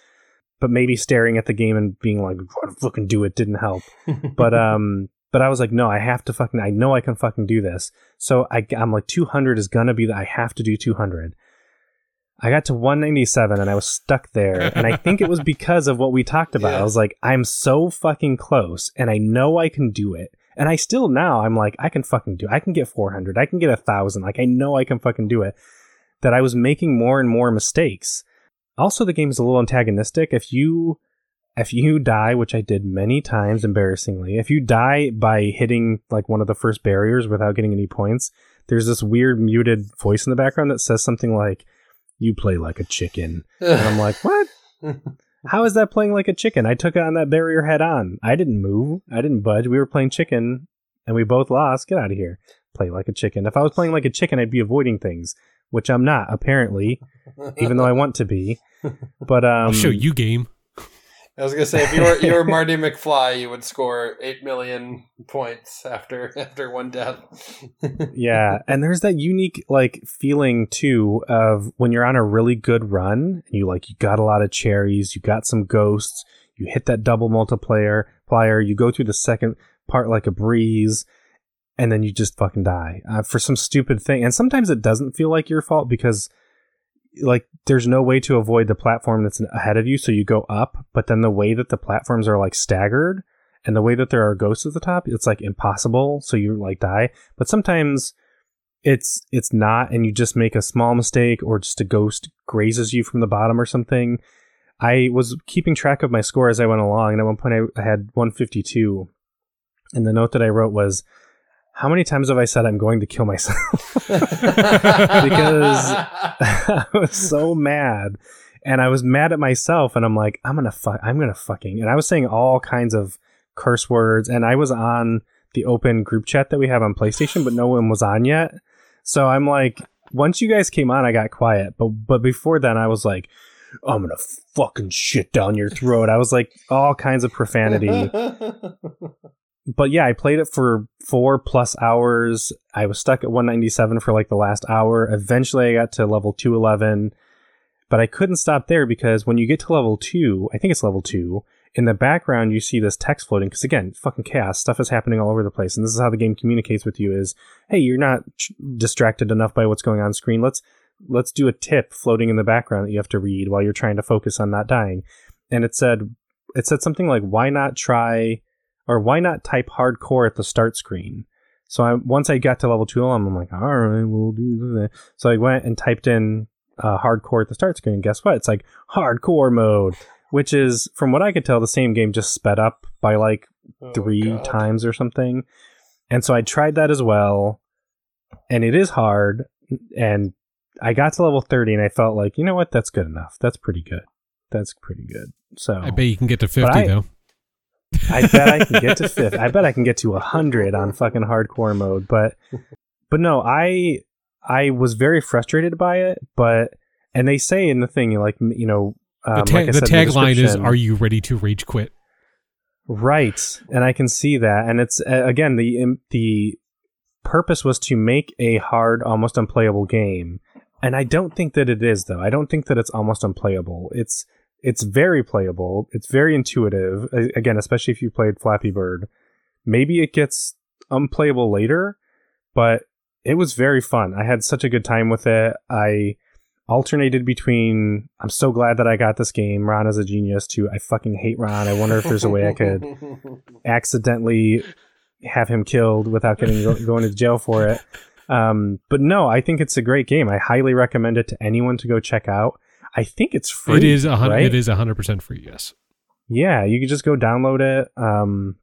but maybe staring at the game and being like, fucking do it didn't help. but, um, but I was like, no, I have to fucking, I know I can fucking do this. So I, I'm like, 200 is gonna be that I have to do 200. I got to 197 and I was stuck there. And I think it was because of what we talked about. Yeah. I was like, I'm so fucking close and I know I can do it. And I still now, I'm like, I can fucking do it. I can get 400. I can get a thousand. Like, I know I can fucking do it. That I was making more and more mistakes. Also, the game is a little antagonistic. If you if you die, which I did many times embarrassingly, if you die by hitting like one of the first barriers without getting any points, there's this weird muted voice in the background that says something like, You play like a chicken. and I'm like, What? How is that playing like a chicken? I took on that barrier head on. I didn't move. I didn't budge. We were playing chicken and we both lost. Get out of here. Play like a chicken. If I was playing like a chicken, I'd be avoiding things, which I'm not, apparently, even though I want to be. But um, I'll show you game. I was gonna say if you were you were Marty McFly, you would score eight million points after after one death. yeah, and there's that unique like feeling too of when you're on a really good run and you like you got a lot of cherries, you got some ghosts, you hit that double multiplayer player, you go through the second part like a breeze, and then you just fucking die uh, for some stupid thing. And sometimes it doesn't feel like your fault because like there's no way to avoid the platform that's ahead of you so you go up but then the way that the platforms are like staggered and the way that there are ghosts at the top it's like impossible so you like die but sometimes it's it's not and you just make a small mistake or just a ghost grazes you from the bottom or something i was keeping track of my score as i went along and at one point i, I had 152 and the note that i wrote was how many times have I said I'm going to kill myself? because I was so mad. And I was mad at myself and I'm like, I'm gonna I'm gonna fucking and I was saying all kinds of curse words and I was on the open group chat that we have on PlayStation, but no one was on yet. So I'm like, once you guys came on, I got quiet. But but before then I was like, I'm gonna fucking shit down your throat. I was like all kinds of profanity. but yeah, I played it for four plus hours. I was stuck at 197 for like the last hour. Eventually, I got to level 211, but I couldn't stop there because when you get to level two, I think it's level two, in the background you see this text floating because again, fucking chaos, stuff is happening all over the place, and this is how the game communicates with you: is hey, you're not distracted enough by what's going on screen. Let's let's do a tip floating in the background that you have to read while you're trying to focus on not dying. And it said it said something like, "Why not try?" Or why not type hardcore at the start screen? So I, once I got to level two, I'm like, all right, we'll do that. So I went and typed in uh, hardcore at the start screen. And guess what? It's like hardcore mode, which is, from what I could tell, the same game just sped up by like oh, three God. times or something. And so I tried that as well, and it is hard. And I got to level 30 and I felt like, you know what? That's good enough. That's pretty good. That's pretty good. So I bet you can get to 50 I, though. I bet I can get to fifth. I bet I can get to a hundred on fucking hardcore mode. But but no, I I was very frustrated by it. But and they say in the thing, like you know, um, the, ta- like the tagline is, "Are you ready to rage quit?" Right, and I can see that. And it's uh, again the the purpose was to make a hard, almost unplayable game. And I don't think that it is though. I don't think that it's almost unplayable. It's it's very playable. It's very intuitive. Again, especially if you played Flappy Bird. Maybe it gets unplayable later, but it was very fun. I had such a good time with it. I alternated between I'm so glad that I got this game. Ron is a genius. To I fucking hate Ron. I wonder if there's a way I could accidentally have him killed without getting going to jail for it. Um, but no, I think it's a great game. I highly recommend it to anyone to go check out. I think it's free. it is a hundred. right? It is a hundred percent free. Yes. Yeah, you can just go download it um,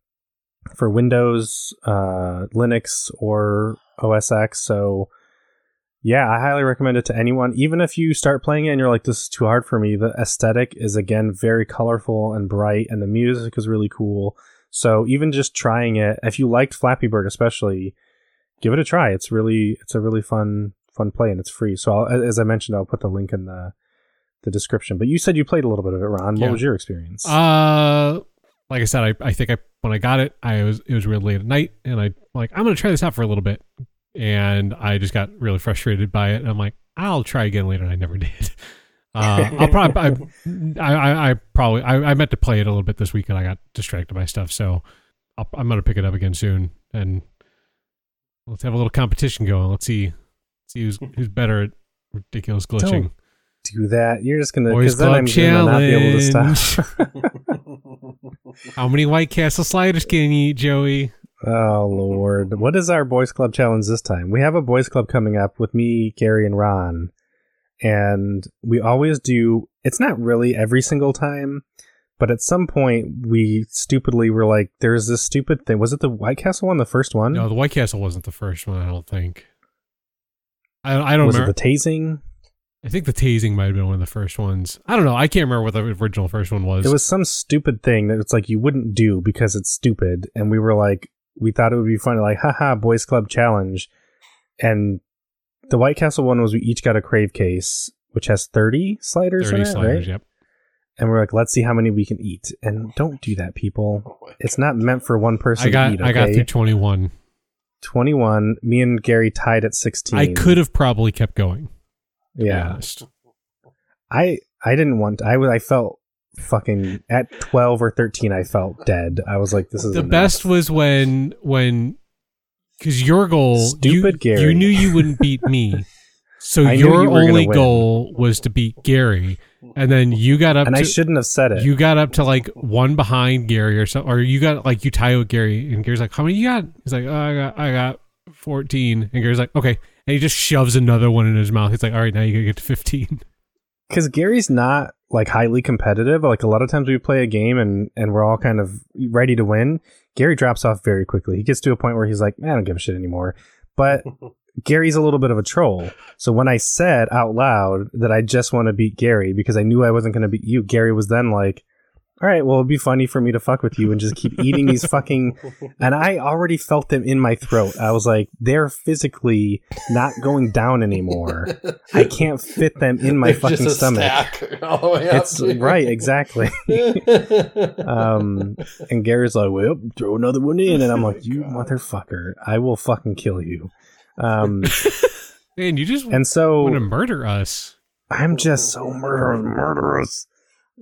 for Windows, uh, Linux, or OS X. So, yeah, I highly recommend it to anyone. Even if you start playing it and you're like, this is too hard for me, the aesthetic is again very colorful and bright, and the music is really cool. So, even just trying it, if you liked Flappy Bird, especially, give it a try. It's really, it's a really fun, fun play, and it's free. So, I'll, as I mentioned, I'll put the link in the the description. But you said you played a little bit of it, Ron. What Yeah. was your experience? Uh, like I said, I, I think I when I got it, I was it was really late at night, and I like I'm gonna try this out for a little bit, and I just got really frustrated by it. And I'm like, I'll try again later, and I never did. Uh, I'll probably I, I, I probably I, I meant to play it a little bit this week, and I got distracted by stuff. So I'll, I'm gonna pick it up again soon, and let's have a little competition going. Let's see see who's who's better at ridiculous glitching. Do that. You're just gonna because then I'm Club gonna not be able to Challenge. stop. How many White Castle sliders can you eat, Joey? oh lord, what is our boys club challenge this time? We have a boys club coming up with me, Gary, and Ron, and we always do. It's not really every single time, but at some point we stupidly were like, "There's this stupid thing." Was it the White Castle one? The first one? No, the White Castle wasn't the first one. I don't think. I I don't was remember. it the tasing? I think the tasing might have been one of the first ones. I don't know. I can't remember what the original first one was. It was some stupid thing that it's like you wouldn't do because it's stupid, and we were like, we thought it would be funny, like, haha, boys club challenge, and the White Castle one was we each got a crave case, which has thirty sliders thirty in it, sliders. right? Yep. And we're like, let's see how many we can eat, and don't do that, people. It's not meant for one person I got to eat. I got okay? through twenty one. twenty-one. Me and Gary tied at sixteen. I could have probably kept going. To yeah. I I didn't want. I was. I felt fucking at twelve or thirteen. I felt dead. I was like, this is The enough. best was when when because your goal Stupid you, Gary. you knew you wouldn't beat me. So your you only goal was to beat Gary, and then you got up and to I shouldn't have said it. you got up to like one behind Gary or something, or you got like you tie with Gary, and Gary's like, "How many you got?" He's like, oh, "I got, I got 14. and Gary's like, "Okay," and he just shoves another one in his mouth. He's like, "All right, now you gotta get to 15. because Gary's not like highly competitive. Like a lot of times we play a game and and we're all kind of ready to win. Gary drops off very quickly. He gets to a point where he's like, "Man, I don't give a shit anymore. But Gary's a little bit of a troll. So when I said out loud that I just want to beat Gary because I knew I wasn't going to beat you, Gary was then like, "All right, well, it'd be funny for me to fuck with you and just keep eating these fucking." And I already felt them in my throat. I was like, "They're physically not going down anymore. I can't fit them in my They're fucking just a stomach." stack all the way It's to- right, exactly. um, and Gary's like, "Well, throw another one in," and I'm like, "You motherfucker! I will fucking kill you." Um, Man, you just and so want to murder us. I'm just so murderous, murderous.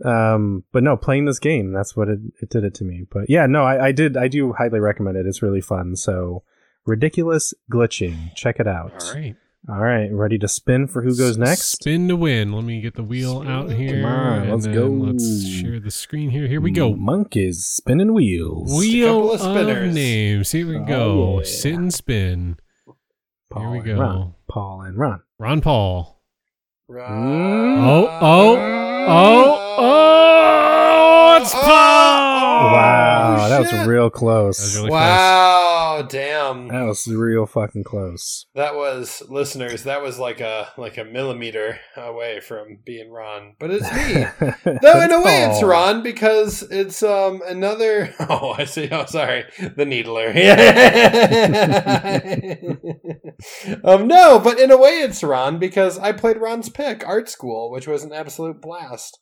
Um, but no, playing this game, that's what it, it did it to me. But yeah, no, I, I did, I do highly recommend it. It's really fun. So ridiculous glitching, check it out. All right, All right, ready to spin for who goes next? Spin to win. Let me get the wheel out here. come on, and let's then go. Let's share the screen here. Here we go. Monkeys spinning wheels. Wheel of of, spinners. names. Here we Oh, go. yeah. Sit and spin. Paul Here we go. Ron. Paul and Ron. Ron Paul. Right. Oh, oh, oh, oh! It's Paul. wow, that was real close. That was really wow, damn. That was real fucking close. That was listeners. That was like a like a millimeter away from being Ron, but it's me. No, in a way, it's Ron because it's um another. Oh, I see. Oh, sorry, the Needler. um, no, but in a way, it's Ron because I played Ron's pick, Art School, which was an absolute blast.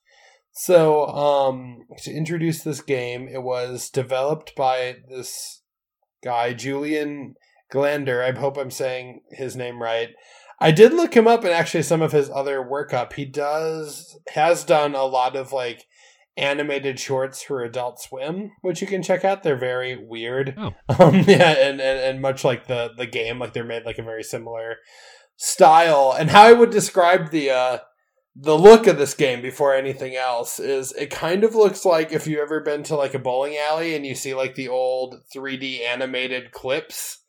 So, um, to introduce this game, it was developed by this guy, Julian Glander. I hope I'm saying his name right. I did look him up and actually some of his other work up. He does has done a lot of like animated shorts for Adult Swim, which you can check out. They're very weird. Oh. Um, yeah, and, and and much like the the game, like they're made like a very similar style. And how I would describe the uh the look of this game before anything else is it kind of looks like if you've ever been to like a bowling alley and you see like the old 3D animated clips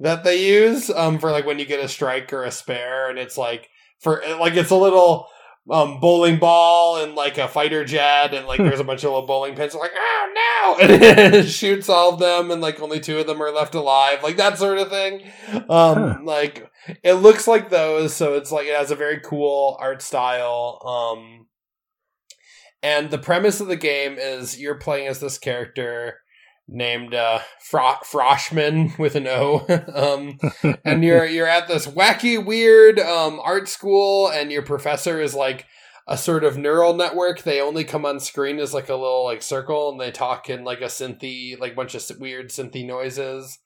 that they use um for like when you get a strike or a spare and it's like for like it's a little um bowling ball and like a fighter jet and like there's a bunch of little bowling pins. Like oh no! And it shoots all of them and like only two of them are left alive like that sort of thing. Um Huh. like it looks like those so it's like it has a very cool art style um and the premise of the game is you're playing as this character named uh Fro- Froshman with an O. Um and you're you're at this wacky weird um art school and your professor is like a sort of neural network. They only come on screen as like a little like circle and they talk in like a synthy like bunch of weird synthy noises.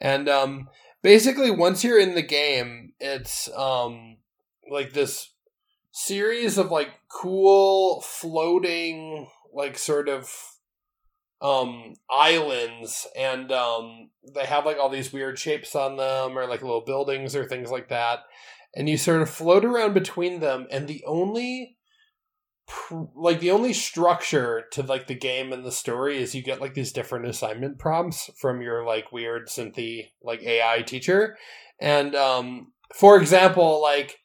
And um basically once you're in the game it's um like this series of like cool floating like sort of um islands and um they have like all these weird shapes on them or like little buildings or things like that. And you sort of float around between them and the only like the only structure to like the game and the story is you get like these different assignment prompts from your like weird synthy like AI teacher. And um for example like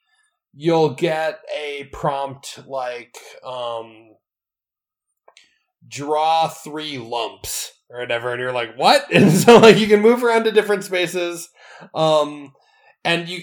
you'll get a prompt like um draw three lumps or whatever and you're like what? And so like you can move around to different spaces um and you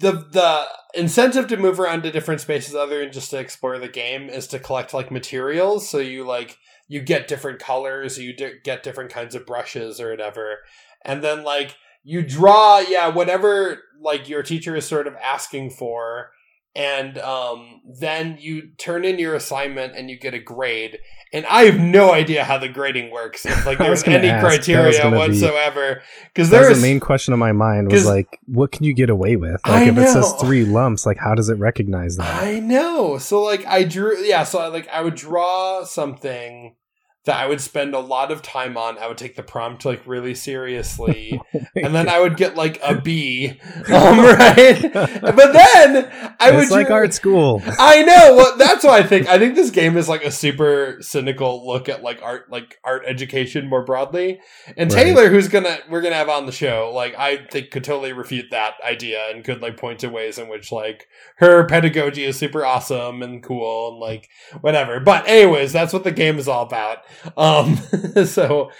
the the incentive to move around to different spaces other than just to explore the game is to collect like materials. So you like you get different colors you di- get different kinds of brushes or whatever. And then like you draw yeah whatever like your teacher is sort of asking for. And um, then you turn in your assignment and you get a grade and i have no idea how the grading works if like there's any ask. Criteria whatsoever because That was there's the main question of my mind was like, what can you get away with? I Like, if it says three lumps, like, how does it recognize that? I know. So like I drew yeah, so I, like I would draw something that I would spend a lot of time on. I would take the prompt like really seriously. and then I would get like a B. Um, right? But then I would it's like drew- art school. I know. Well, that's what I think. I think this game is like a super cynical look at like art, like art education more broadly. And Right. Taylor, who's gonna we're gonna have on the show, like I think could totally refute that idea and could like point to ways in which like her pedagogy is super awesome and cool and like whatever. But anyways, that's what the game is all about. Um, so,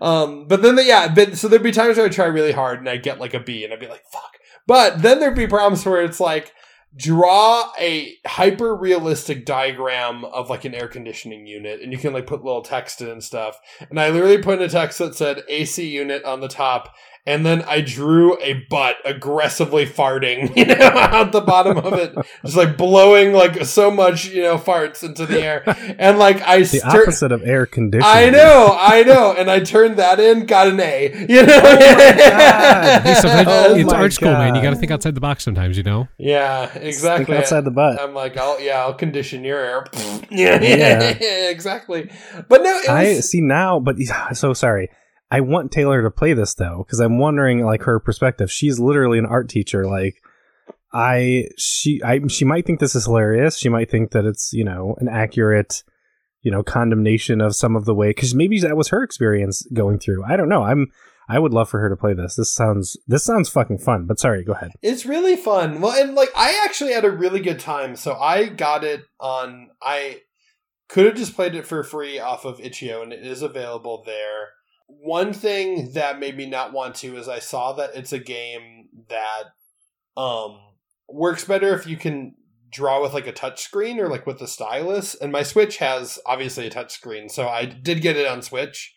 um, but then the, yeah, but so there'd be times where I try really hard and I'd get like a B and I'd be like, fuck. But then there'd be problems where it's like, draw a hyper realistic diagram of like an air conditioning unit and you can like put little text in and stuff and i literally put in a text that said ac unit on the top and then i drew a butt aggressively farting you know out the bottom of it just like blowing like so much you know farts into the air and like i The stir- opposite of air conditioning. I know, I know, and I turned that in, got an A. You know, oh God. Hey, sometimes Oh it's my art school, man. You got to think outside the box sometimes, you know. yeah, Think exactly. outside the butt. I'm like, I'll yeah, I'll condition your air. yeah, Yeah. yeah, exactly. But no, it I see now, but so sorry. I want Taylor to play this though, because I'm wondering like her perspective. She's literally an art teacher. Like I, she, I, she might think this is hilarious. She might think that it's you know an accurate, you know, condemnation of some of the way because maybe that was her experience going through. I don't know. I'm. I would love for her to play this. This sounds this sounds fucking fun. But sorry, go ahead. it's really fun. Well, and like I actually had a really good time. So I got it on. I could have just played it for free off of itch.io, and it is available there. One thing that made me not want to is I saw that it's a game that um works better if you can draw with like a touch screen or like with the stylus. And my switch has obviously a touch screen so i did get it on switch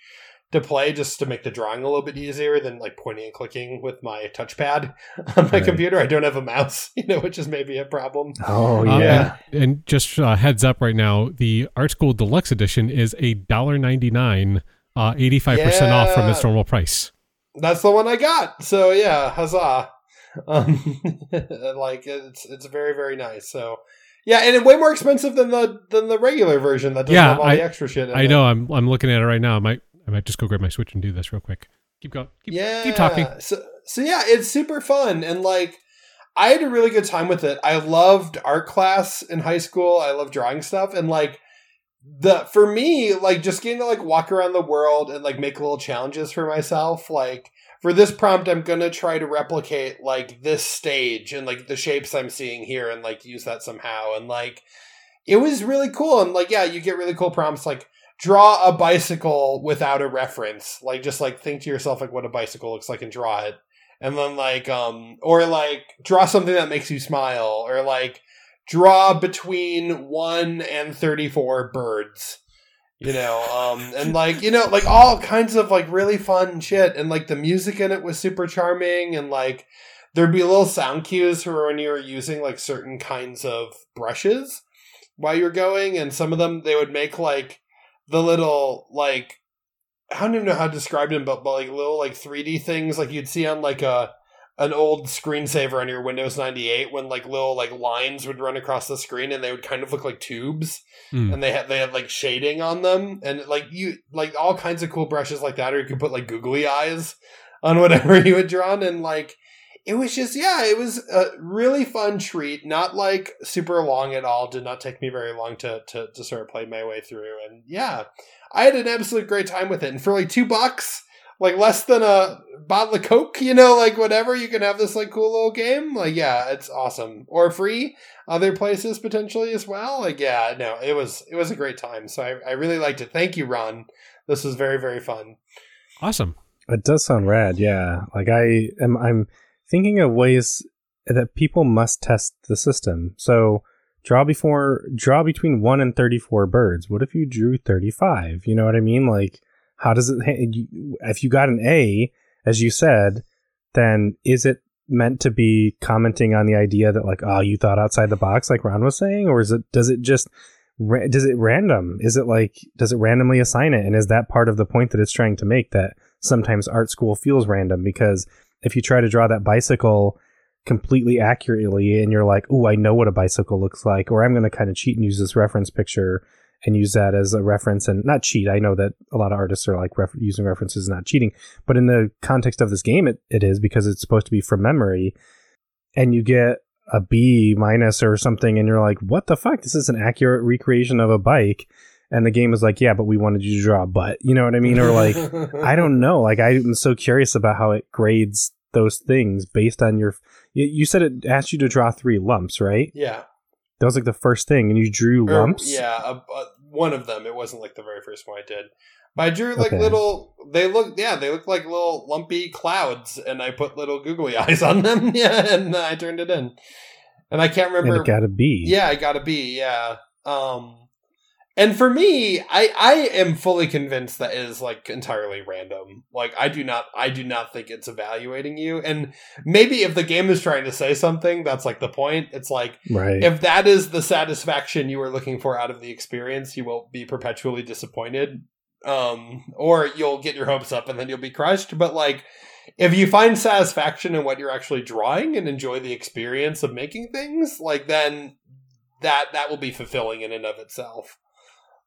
to play just to make the drawing a little bit easier than like pointing and clicking with my touchpad on my Right. computer. I don't have a mouse you know which is maybe a problem. Oh Um, yeah, and, and just uh, heads up right now, the Art School Deluxe Edition is a dollar ninety nine, uh, eighty five percent off from its normal price. that's the one i got so yeah huzzah um like it's it's very very nice so yeah and it's way more expensive than the than the regular version that doesn't Yeah, have all I- the extra shit in I it. know. I'm I'm looking at it right now. I might I might just go grab my Switch and do this real quick. Keep going. Keep, yeah keep talking. so so yeah it's super fun and like I had a really good time with it. I loved art class in high school. I love drawing stuff and like the for me like just getting to like walk around the world and like make little challenges for myself like for this prompt i'm gonna try to replicate like this stage and like the shapes i'm seeing here and like use that somehow. And like it was really cool. And like yeah you get really cool prompts like draw a bicycle without a reference. Like just like think to yourself like what a bicycle looks like and draw it. And then like um or like draw something that makes you smile. Or like draw between 1 and 34 birds you know um and like you know like all kinds of like really fun shit and like the music in it was super charming and like there'd be little sound cues for when you were using like certain kinds of brushes while you're going and some of them they would make like the little like I don't even know how to describe them, but, but like little like 3D things like you'd see on like a an old screensaver on your Windows 98 when like little like lines would run across the screen and they would kind of look like tubes. Hmm. and they had they had like shading on them. And like you like all kinds of cool brushes like that or you could put like googly eyes on whatever you had drawn. And like it was just yeah it was a really fun treat. Not like super long at all. Did not take me very long to to, to sort of play my way through. And yeah i had an absolute great time with it. And for like two bucks like less than a bottle of coke you know like whatever you can have this like cool little game like yeah it's awesome or free other places potentially as well like yeah no it was it was a great time so i, I really liked it thank you ron this was very very fun Awesome. It does sound rad, yeah. Like I am I'm thinking of ways that people must test the system. So draw before draw between 1 and 34 birds. What if you drew 35? You know what I mean? Like how does it if you got an A as you said, then is it meant to be commenting on the idea that like oh you thought outside the box like Ron was saying? Or is it does it just does it random? Is it like does it randomly assign it? And is that part of the point that it's trying to make that sometimes art school feels random? Because if you try to draw that bicycle completely accurately and you're like oh i know what a bicycle looks like or i'm going to kind of cheat and use this reference picture and use that as a reference and not cheat i know that a lot of artists are like ref- using references not cheating but in the context of this game it, it is because it's supposed to be from memory and you get a b minus or something and you're like what the fuck this is an accurate recreation of a bike and the game is like yeah but we wanted you to draw a butt you know what i mean or like I don't know. Like I'm so curious about how it grades those things based on your. You, you said it asked you to draw three lumps, right? yeah That was like the first thing, and you drew Or, lumps. yeah, a, a, one of them. It wasn't like the very first one I did. But I drew like Okay. little. They look, yeah, they look like little lumpy clouds, and I put little googly eyes on them. Yeah, and I turned it in. And I can't and remember. it got a B. yeah, I got a B. Yeah. Um, and for me, I I am fully convinced that it is like entirely random. Like I do not I do not think it's evaluating you. And maybe if the game is trying to say something, that's like the point. It's like Right. if that is the satisfaction you are looking for out of the experience, you will be perpetually disappointed. Um, or you'll get your hopes up and then you'll be crushed. But like, if you find satisfaction in what you're actually drawing and enjoy the experience of making things, like then that that will be fulfilling in and of itself.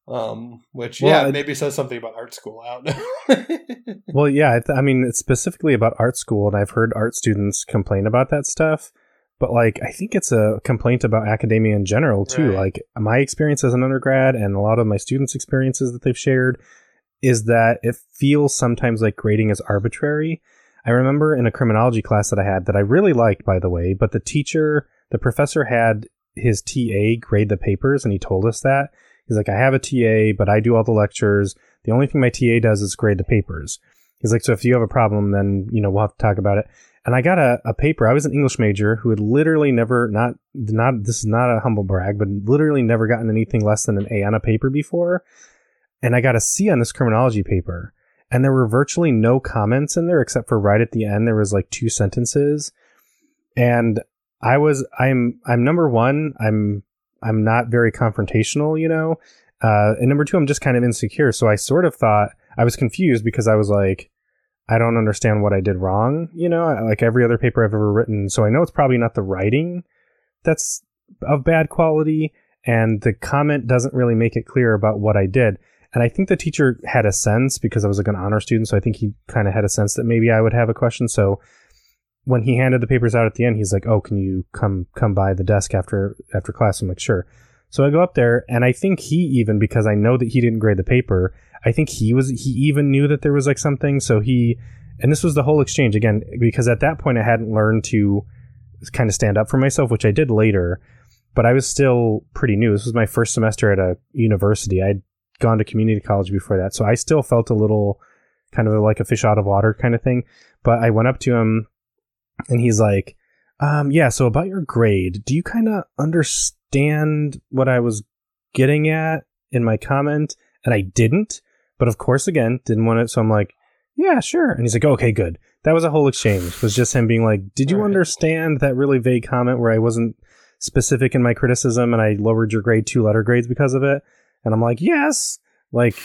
Um, which Well, yeah, it- maybe says something about art school out. Well, yeah. I, th- I mean, it's specifically about art school, and I've heard art students complain about that stuff. But like, I think it's a complaint about academia in general too. Right. Like my experience as an undergrad, and a lot of my students' experiences that they've shared, is that it feels sometimes like grading is arbitrary. I remember in a criminology class that I had that I really liked, by the way, but the teacher, the professor had his TA grade the papers, and he told us that. He's like, I have a TA, but I do all the lectures. The only thing my TA does is grade the papers. He's like, so if you have a problem, then, you know, we'll have to talk about it. And I got a, a paper. I was an English major who had literally never, not, not, this is not a humble brag, but literally never gotten anything less than an A on a paper before. And I got a C on this criminology paper. And there were virtually no comments in there except for right at the end, there was like two sentences. And I was, I'm, I'm number one. I'm, I'm not very confrontational, you know? Uh, and number two, I'm just kind of insecure. So I sort of thought I was confused because I was like, I don't understand what I did wrong, you know, like every other paper I've ever written. So I know it's probably not the writing that's of bad quality, and the comment doesn't really make it clear about what I did. And I think the teacher had a sense because I was like an honor student, so I think he kind of had a sense that maybe I would have a question. So when he handed the papers out at the end, he's like, "Oh, can you come come by the desk after after class?" I'm like, "Sure." So I go up there, and I think he even because I know that he didn't grade the paper. I think he was he even knew that there was like something. So he and this was the whole exchange again because at that point I hadn't learned to kind of stand up for myself, which I did later. But I was still pretty new. This was my first semester at a university. I'd gone to community college before that, so I still felt a little kind of like a fish out of water kind of thing. But I went up to him, and he's like, um, "Yeah, so about your grade, do you kind of understand what I was getting at in my comment?" And I didn't. But of course, again, didn't want it. So I'm like, yeah, sure. And he's like, okay, good. That was a whole exchange. It was just him being like, did you Right. understand that really vague comment where I wasn't specific in my criticism and I lowered your grade two letter grades because of it? And I'm like, yes. Like,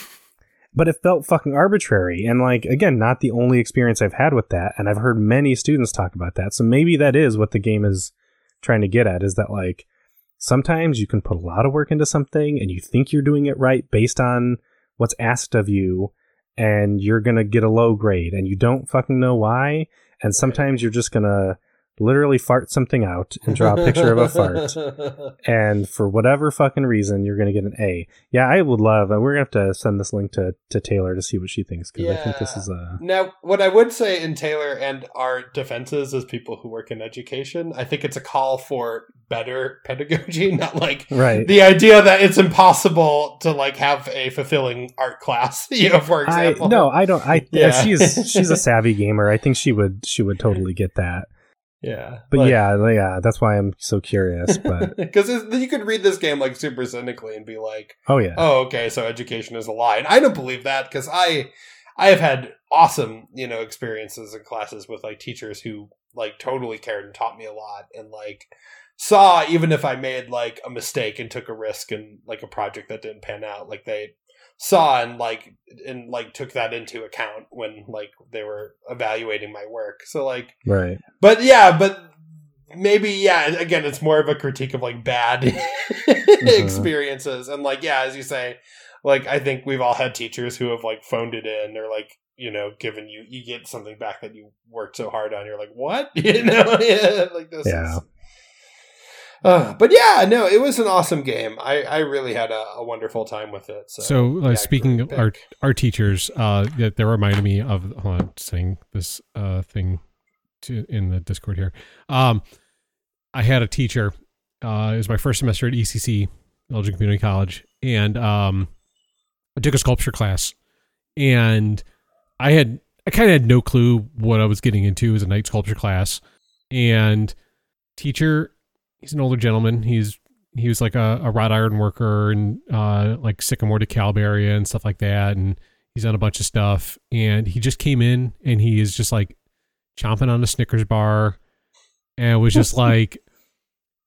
but it felt fucking arbitrary. And like, again, not the only experience I've had with that. And I've heard many students talk about that. So maybe that is what the game is trying to get at is that like, sometimes you can put a lot of work into something and you think you're doing it right based on what's asked of you and you're going to get a low grade and you don't fucking know why and sometimes you're just going to literally fart something out and draw a picture of a fart and for whatever fucking reason you're going to get an A. Yeah, I would love and we're going to have to send this link to to Taylor to see what she thinks cuz I think this is a Now, what I would say in Taylor and our defenses as people who work in education, I think it's a call for better pedagogy, not like right. the idea that it's impossible to like have a fulfilling art class. You know, for I example. no, I don't I Yeah. she's she's a savvy gamer. I think she would she would totally get that. Yeah, But like- yeah, yeah, that's why I'm so curious, but because you could read this game like super cynically and be like, oh yeah. "Oh, okay, so education is a lie," and I don't believe that because I, I have had awesome, you know, experiences in classes with like teachers who like totally cared and taught me a lot, and like saw even if I made like a mistake and took a risk and like a project that didn't pan out, like they saw and like and like took that into account when like they were evaluating my work. So like Right. but yeah, but maybe yeah. Again, it's more of a critique of like bad mm-hmm. experiences, and like yeah, as you say, like I think we've all had teachers who have like phoned it in or like you know given you you get something back that you worked so hard on. You're like what you know yeah like this. Yeah. Is, uh, but yeah, no, it was an awesome game. I, I really had a, a wonderful time with it. So, So, uh, yeah, speaking of our our teachers, uh, that that reminded me of hold on, saying this uh thing to in the Discord here. Um, I had a teacher. Uh, it was my first semester at ECC, Elgin Community College, and um, I took a sculpture class, and I had I kind of had no clue what I was getting into. Was a night sculpture class, and teacher, he's an older gentleman. He's he was like a, a wrought iron worker and uh, like Sycamore to area and stuff like that. And he's done a bunch of stuff. And he just came in and he is just like chomping on a Snickers bar and was just like,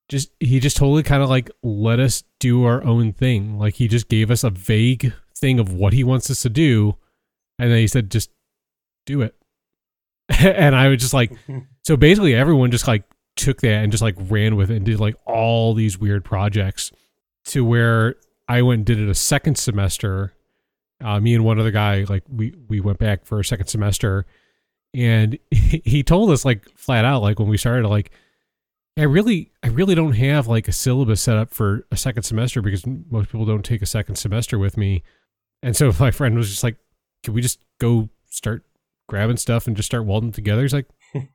just he just totally kind of like let us do our own thing. Like he just gave us a vague thing of what he wants us to do. And then he said, just do it. and I was just like, so basically everyone just like took that and just like ran with it and did like all these weird projects to where I went and did it a second semester. Uh, me and one other guy, like we we went back for a second semester, and he told us like flat out, like when we started, like I really I really don't have like a syllabus set up for a second semester because most people don't take a second semester with me, and so my friend was just like, "Can we just go start grabbing stuff and just start welding together?" He's like.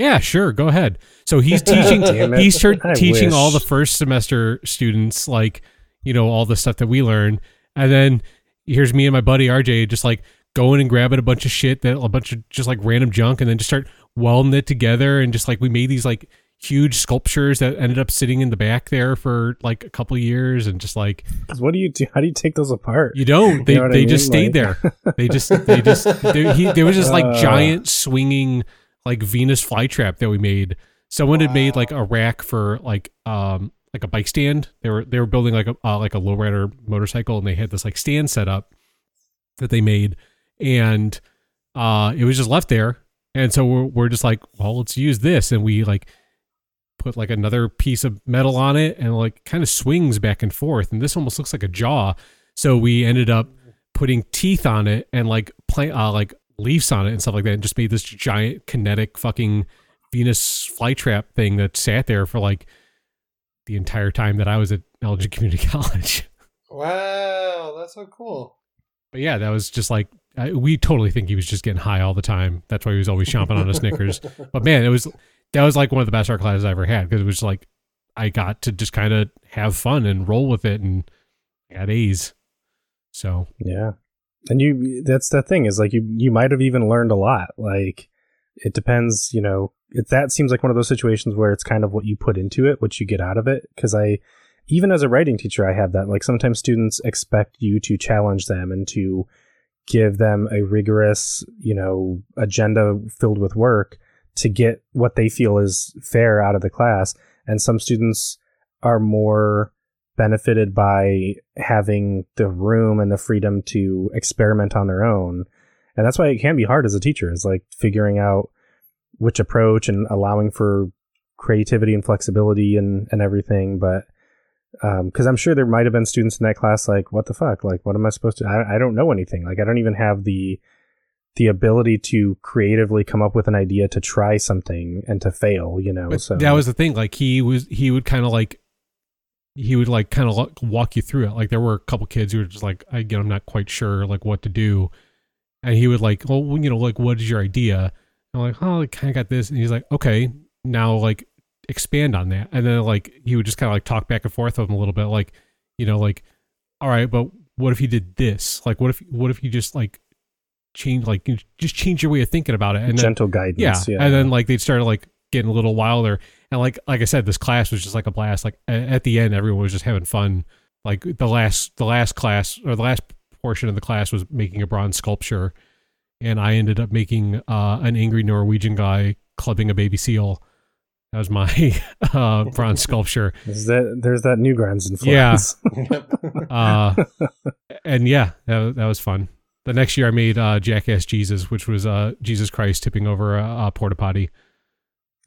Yeah, sure. Go ahead. So he's teaching. He's teaching all the first semester students, like you know, all the stuff that we learn, and then here's me and my buddy RJ just like going and grabbing a bunch of shit that a bunch of just like random junk, and then just start welding it together, and just like we made these like huge sculptures that ended up sitting in the back there for like a couple years, and just like what do you do? How do you take those apart? you don't. They know what I they just stayed Like- there. They just they just they, he, there was just like Uh. giant swinging like Venus flytrap that we made. Someone had made like a rack for like um like a bike stand. They were they were building like a uh, like a lowrider motorcycle, and they had this like stand set up that they made, and uh it was just left there. And so we're we're just like, well, let's use this, and we like put like another piece of metal on it, and like kind of swings back and forth, and this almost looks like a jaw. So we ended up putting teeth on it and like plant uh, like leaves on it and stuff like that, and just made this giant kinetic fucking Venus flytrap thing that sat there for like the entire time that I was at Elgin Community College. Wow, that's so cool. But yeah, that was just like I, we totally think he was just getting high all the time. That's why he was always chomping on a Snickers. But man, it was that was like one of the best art classes I ever had because it was like I got to just kind of have fun and roll with it and I got A's. So Yeah. And you that's the thing is like you you might have even learned a lot. Like it depends, you know, it, that seems like one of those situations where it's kind of what you put into it, what you get out of it. Cuz I even as a writing teacher I have that. Like sometimes students expect you to challenge them and to give them a rigorous, you know, agenda filled with work to get what they feel is fair out of the class. And some students are more benefited by having the room and the freedom to experiment on their own. And that's why it can be hard as a teacher, is like figuring out which approach and allowing for creativity and flexibility and, and everything. But um, because I'm sure there might have been students in that class like, what the fuck? Like, what am I supposed to? I, I don't know anything. Like, I don't even have the the ability to creatively come up with an idea to try something and to fail. You know, But so that was the thing. Like he was, he would kind of like, he would like kind of walk you through it. Like there were a couple kids who were just like, I, you know, I'm not quite sure like what to do, and he would like, well, you know, like what is your idea? And I'm like, oh, I kind of got this, and he's like, okay, now like expand on that, and then like he would just kind of like talk back and forth with him a little bit, like, you know, like, all right, but what if you did this? Like, what if what if you just like change like just change your way of thinking about it and then gentle guidance. yeah. Yeah, and then like they'd start like getting a little wilder and like like i said this class was just like a blast. Like at the end everyone was just having fun. Like the last the last class or the last portion of the class was making a bronze sculpture. And i ended up making uh an angry norwegian guy clubbing a baby seal. That was my uh bronze sculpture. Is that there's that Newgrounds Yeah. influence. uh and yeah that, that was fun. The next year i made uh jackass jesus which was uh jesus christ tipping over a, a porta potty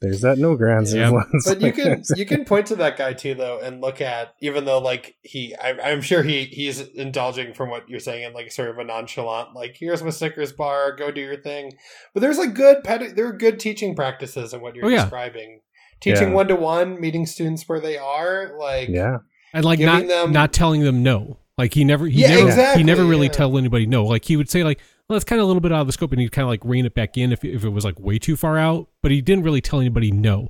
there's that Newgrounds Yeah. influence. But you can you can point to that guy too though and look at even though like he I, I'm sure he he's indulging from what you're saying in like sort of a nonchalant like here's my Snickers bar go do your thing but there's like good pedi- there are good teaching practices in what you're Oh, yeah. describing teaching one to one meeting students where they are like yeah, and like not them- not telling them no. Like he never he Yeah, never exactly, he never really yeah. tell anybody no. Like he would say like well it's kind of a little bit out of the scope and he'd kind of like rein it back in if if it was like way too far out. But he didn't really tell anybody no.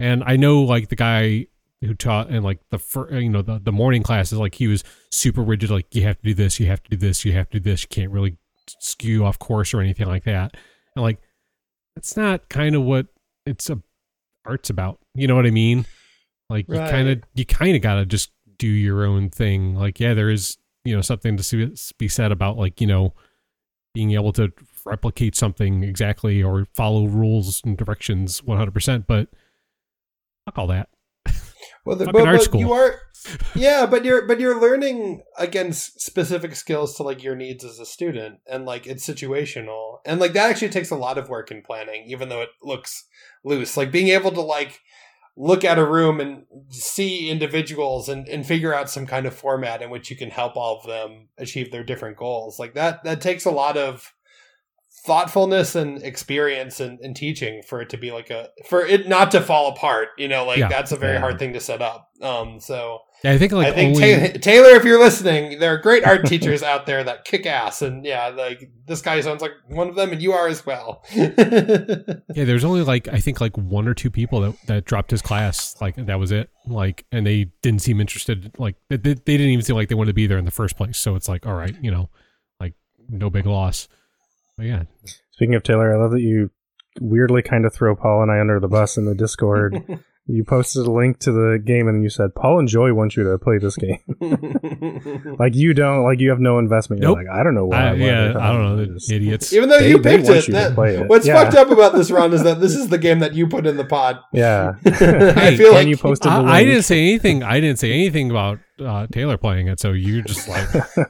And I know like the guy who taught in like the first, you know the the morning classes like he was super rigid like you have to do this you have to do this you have to do this you can't really skew off course or anything like that. And like that's not kind of what it's a art's about. You know what I mean? Like you kind of you kind of got to just do your own thing. Like yeah, there is, you know, something to be said about like, you know, being able to replicate something exactly or follow rules and directions 100%, but fuck all that. well the, but, art but school. you are yeah but you're but you're learning against specific skills to like your needs as a student and like it's situational and like that actually takes a lot of work in planning even though it looks loose like being able to like look at a room and see individuals and, and figure out some kind of format in which you can help all of them achieve their different goals like that that takes a lot of thoughtfulness and experience and, and teaching for it to be like a for it not to fall apart you know like Yeah. that's a very Yeah. hard thing to set up um so Yeah, I think like i think only, Ta- taylor if you're listening there are great art teachers out there that kick ass and yeah like this guy sounds like one of them and you are as well yeah, there's only like I think like one or two people that that dropped his class. Like that was it. Like and they didn't seem interested. Like they, they they didn't even seem like they wanted to be there in the first place. So it's like all right, you know, like no big loss. But yeah, Speaking of Taylor, I love that you weirdly kind of throw Paul and I under the bus in the Discord. you posted a link to the game and you said Paul and Joy want you to play this game. like you don't, like you have no investment. You're Nope. like, I don't know why. I, why yeah, I don't know, about the idiots. even though They- you picked it, you that- play it. what's Yeah. fucked up about this ron is that this is the game that you put in the pod Yeah. I feel and like you posted the I, link. I didn't say anything. I didn't say anything about uh, Taylor playing it. So you're just like,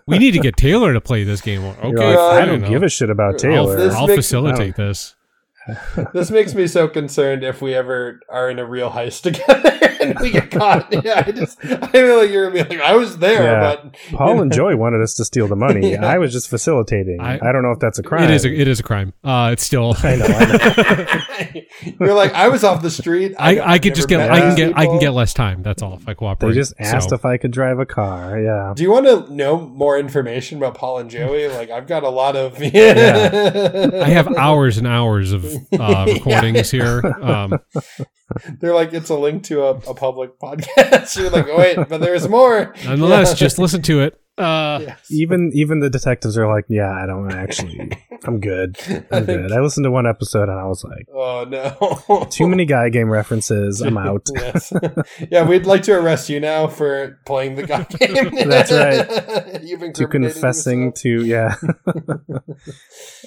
we need to get Taylor to play this game. Okay, like, I don't I'll- give a shit about I'll- I'll, Taylor. I'll makes- facilitate this. This makes me so concerned if we ever are in a real heist together and we get caught. Yeah, I just I feel like you're gonna be like, I was there, Yeah. but Paul and Joy wanted us to steal the money. Yeah. I was just facilitating. I, I- don't know if that's a crime. It is. A, it is a crime. Uh, it's still. I know. I know. you're like, I was off the street. I, I could just get. I can these get. I can get less time. That's all. If I cooperate. They just asked So- if I could drive a car. Yeah. Do you want to know more information about Paul and Joey? Like, I've got a lot of. Yeah. I have hours and hours of uh, recordings here. Um, They're like, it's a link to a, a public podcast. You're like, oh, wait, but there's more. nonetheless, Yeah. just listen to it. Uh, Yes. Even even the detectives are like, yeah, I don't actually. I'm good. I I'm good. I listened to one episode and I was like, Oh no! too many guy game references. I'm out. yes. Yeah, we'd like to arrest you now for playing the guy game. That's right. You've to confessing yourself. to yeah.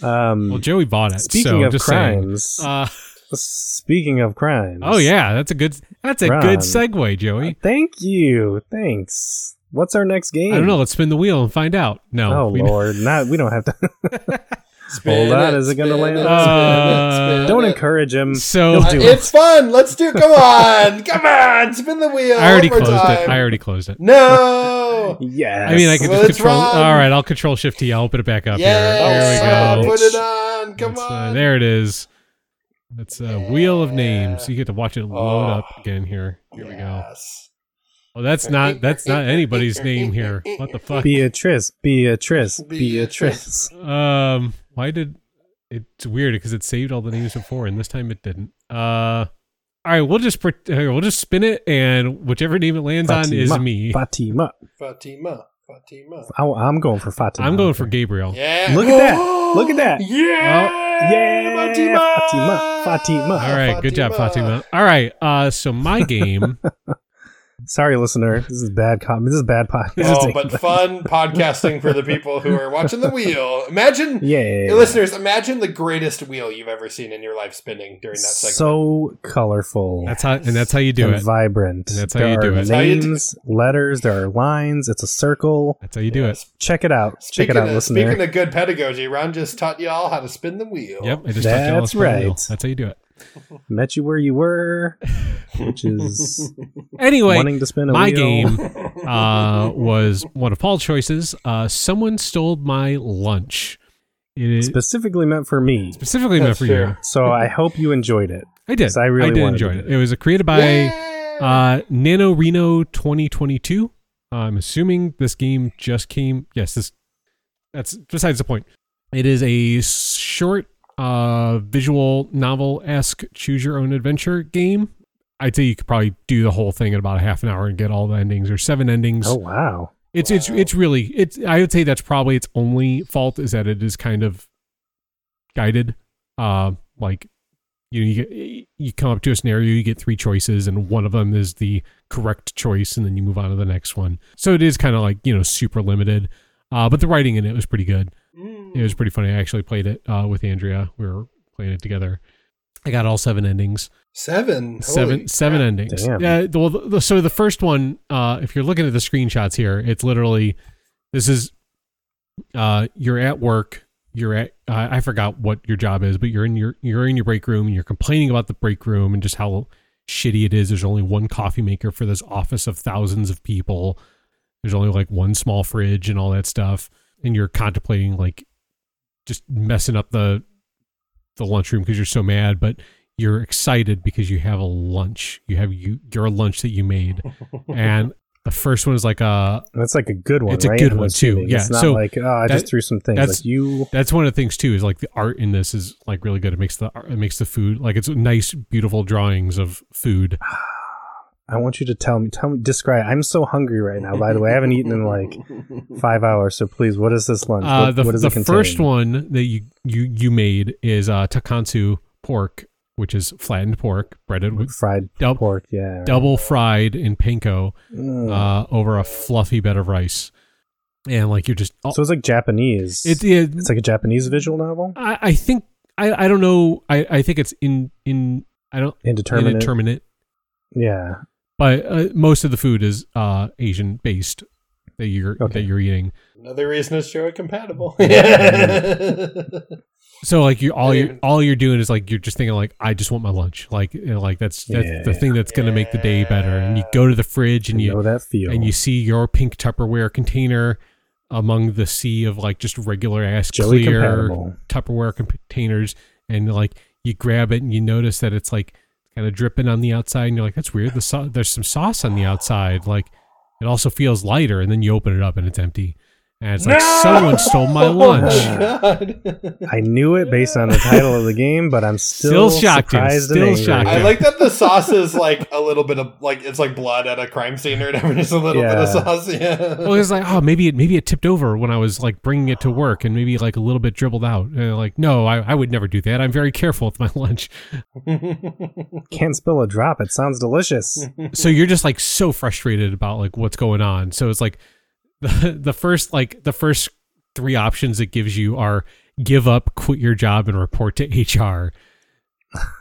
um, well, Joey bought it. speaking so of just crimes, Saying. Uh, speaking of crimes. oh yeah, that's a good. That's a Ron. good segue, Joey. Thank you. Thanks. What's our next game? I don't know. Let's spin the wheel and find out. No. Oh we- lord, not we don't have to. Spin Hold on, it, is it gonna land? it, Uh, spin it, don't it. encourage him. So He'll do It's fun. Let's do. Come on, come on. Spin the wheel. I already closed time. it. I already closed it. No. Yes. I mean, I can Well, just control. wrong. All right, I'll control Shift T. I'll open it back up Yes. here. There we go. Put it on. Come It's, uh, on. there it is. It's a wheel of names. Yeah. You get to watch it load Oh. up again here. Here we go. Oh, that's not that's not anybody's name here. What the fuck? Beatrice, Beatrice, Beatrice. Beatrice. Um, why did it's weird because it saved all the names before and this time it didn't. Uh, all right, we'll just pre- we'll just spin it and whichever name it lands on is me. Fatima. Fatima. Fatima. I, I'm going for Fatima. I'm going for Gabriel. Yeah. Look at that. Look at that. Yeah. yeah. Fatima. Fatima. Fatima. All right, good job, Fatima. All right, uh, so my game. Sorry, listener. This is bad. Com- this is bad podcast. Oh, but fun podcasting for the people who are watching the wheel. Imagine, yeah. Hey, listeners, imagine the greatest wheel you've ever seen in your life spinning during that segment. so colorful. That's how, and that's how you do and it. vibrant. That's how there you do it. That's how do- Names, letters. There are lines. It's a circle. That's how you do it. Check it out. Speaking, Check it out, of, listener. speaking of good pedagogy, Ron just taught you all how to spin the wheel. Yep, I just taught you all That's to spin the wheel. right. That's how you do it. Met you where you were, which is Anyway, wanting to spin a my wheel. game uh, was one of Paul's choices. Uh, someone stole my lunch. It is specifically meant for me. specifically meant for true. you. So I hope you enjoyed it. I did. I really did enjoy to it. It was created by Yeah. uh, NaNoRenO 2022. I'm assuming this game just came. Yes, this. That's besides the point. It is a short, uh, visual novel esque choose your own adventure game. I'd say you could probably do the whole thing in about a half an hour and get all the endings. or seven endings. Oh wow! It's it's it's really it's I would say that's probably its only fault is that it is kind of guided. Uh like you know, you get you come up to a scenario, you get three choices, and one of them is the correct choice, and then you move on to the next one. So it is kind of like you know super limited. Uh, but the writing in it was pretty good. It was pretty funny. I actually played it uh, with Andrea. We were playing it together. I got all seven endings seven. seven Holy seven crap. endings. Damn. Yeah. the- Well, the, the- so the first one, uh, if you're looking at the screenshots here, it's literally this is uh, you're at work. You're at uh, I forgot what your job is, but you're in your you're in your break room and you're complaining about the break room and just how shitty it is. There's only one coffee maker for this office of thousands of people. There's only like one small fridge and all that stuff, and you're contemplating like just messing up the the lunchroom because you're so mad, but you're excited because you have a lunch. You have you your lunch that you made, and the first one is like a That's like a good one. It's a right? good I'm one, too. Yeah, It's not so like oh, I just threw some things. that's- Like you. that's one of the things too is like the art in this is like really good. It makes the it makes the food like it's nice, beautiful drawings of food. I want you to tell me. Tell me. Describe. I'm so hungry right now. By the way, I haven't eaten in like five hours. So please, what is this lunch? Uh, what, the what does the it contain? first one that you you you made is uh, takansu pork, which is flattened pork breaded with fried dub- pork. Yeah. double fried in panko Mm. uh, over a fluffy bed of rice, and like you're just oh, so it's like Japanese. it, it, it's like a Japanese visual novel. I, I think I, I don't know I, I think it's in in I don't Indeterminate. indeterminate Yeah. But uh, most of the food is uh, Asian based that you're Okay. that you're eating. Another reason it's Joey compatible. So like you all you Dude. all you're doing is like you're just thinking like I just want my lunch. Like you know, like that's that's the thing that's gonna make the day better. And you go to the fridge and you you know that feel. and you see your pink Tupperware container among the sea of like just regular ass Joey clear compatible. Tupperware containers, and like you grab it and you notice that it's like kind of dripping on the outside, and you're like, "That's weird." The sau- there's some sauce on the outside. Like it also feels lighter, and then you open it up and it's empty, and it's like someone stole my lunch. Oh my I knew it based on the title of the game, but I'm still, Still shocked surprised Still and shocked I like that the sauce is like a little bit of like it's like blood at a crime scene or whatever. Just a little bit of sauce. Yeah. Well, it's like, oh, maybe it maybe it tipped over when I was like bringing it to work, and maybe like a little bit dribbled out. And like, no, I, I would never do that. I'm very careful with my lunch. Can't spill a drop. It sounds delicious. so you're just like so frustrated about like what's going on. So it's like the the first like the first three options it gives you are give up, quit your job, and report to HR.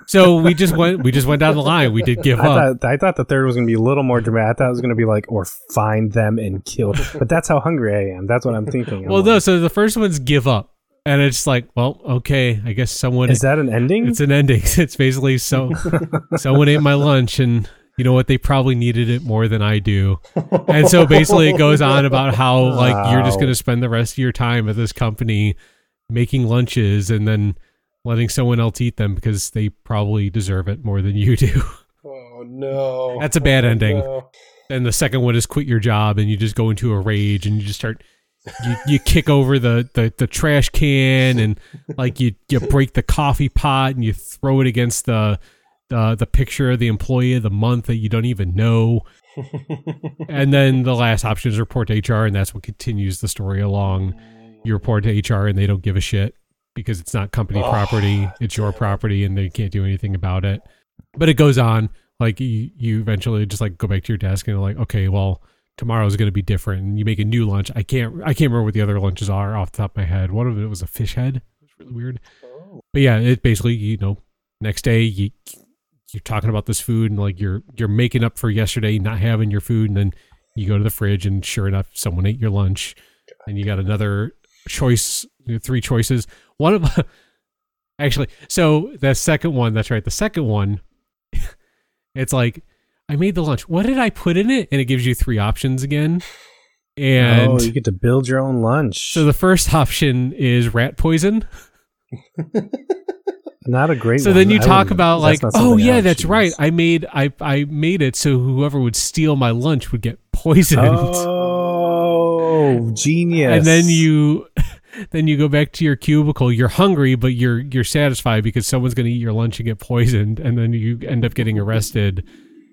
So we just went we just went down the line. We did give I up. thought I thought the third was going to be a little more dramatic. I thought it was going to be like, or find them and kill. But that's how hungry I am. That's what I'm thinking. I'm Well, no. So the first one's give up, and it's like, well, okay, I guess someone is that an ending? It's an ending. It's basically so someone ate my lunch and you know what they probably needed it more than I do. And so basically it goes on about how like you're just going to spend the rest of your time at this company making lunches and then letting someone else eat them because they probably deserve it more than you do. Oh no. That's a bad Oh, ending. no. And the second one is quit your job and you just go into a rage and you just start you, you kick over the, the, the trash can and like you, you break the coffee pot and you throw it against the the the picture of the employee of the month that you don't even know. and then the last option is report to HR and that's what continues the story along. You report to HR and they don't give a shit because it's not company Oh, property, it's your property and they can't do anything about it. But it goes on like you, you eventually just like go back to your desk and you're like, okay, well, tomorrow's going to be different. And you make a new lunch. I can't, I can't remember what the other lunches are off the top of my head. One of it was a fish head. It was really weird. Oh. But yeah, it basically, you know, next day you, you're talking about this food and like you're, you're making up for yesterday not having your food. And then you go to the fridge and sure enough, someone ate your lunch and you got another choice, three choices. One of, actually, so the second one, that's right. The second one, it's like I made the lunch. What did I put in it? And it gives you three options again. And oh, you get to build your own lunch. so the first option is rat poison. Not a great. So one. then you I talk about like, oh yeah, that's choose. right. I made I I made it so whoever would steal my lunch would get poisoned. Oh, genius! and then you then you go back to your cubicle you're hungry but you're you're satisfied because someone's going to eat your lunch and get poisoned and then you end up getting arrested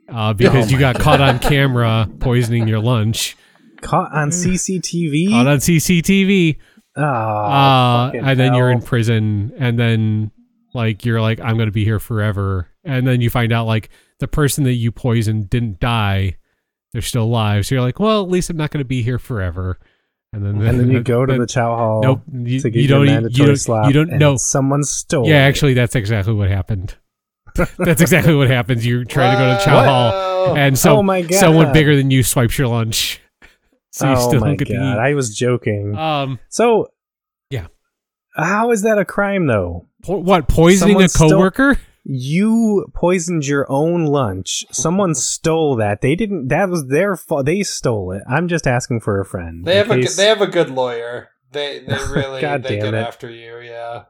uh, because Oh you got caught on camera poisoning your lunch caught on CCTV. caught on cctv oh, uh, fucking and then you're in prison and then like you're like i'm going to be here forever and then you find out like the person that you poisoned didn't die they're still alive so you're like well at least i'm not going to be here forever and then And then you go to the chow hall. Nope, you, to get you don't. You don't. slap. You don't know. Someone stole. Yeah, actually, that's exactly what happened. that's exactly what happens. You're trying to go to chow Wow. hall, and so oh my god! someone bigger than you swipes your lunch, so you oh still my don't get god! I was joking. Um, so, Yeah. how is that a crime though? Po- what poisoning Someone a still- coworker? You poisoned your own lunch. Someone stole that. They didn't. That was their fault. They stole it. I'm just asking for a friend. They in have a good, they have a good lawyer. They they really God they damn get it. after you. Yeah.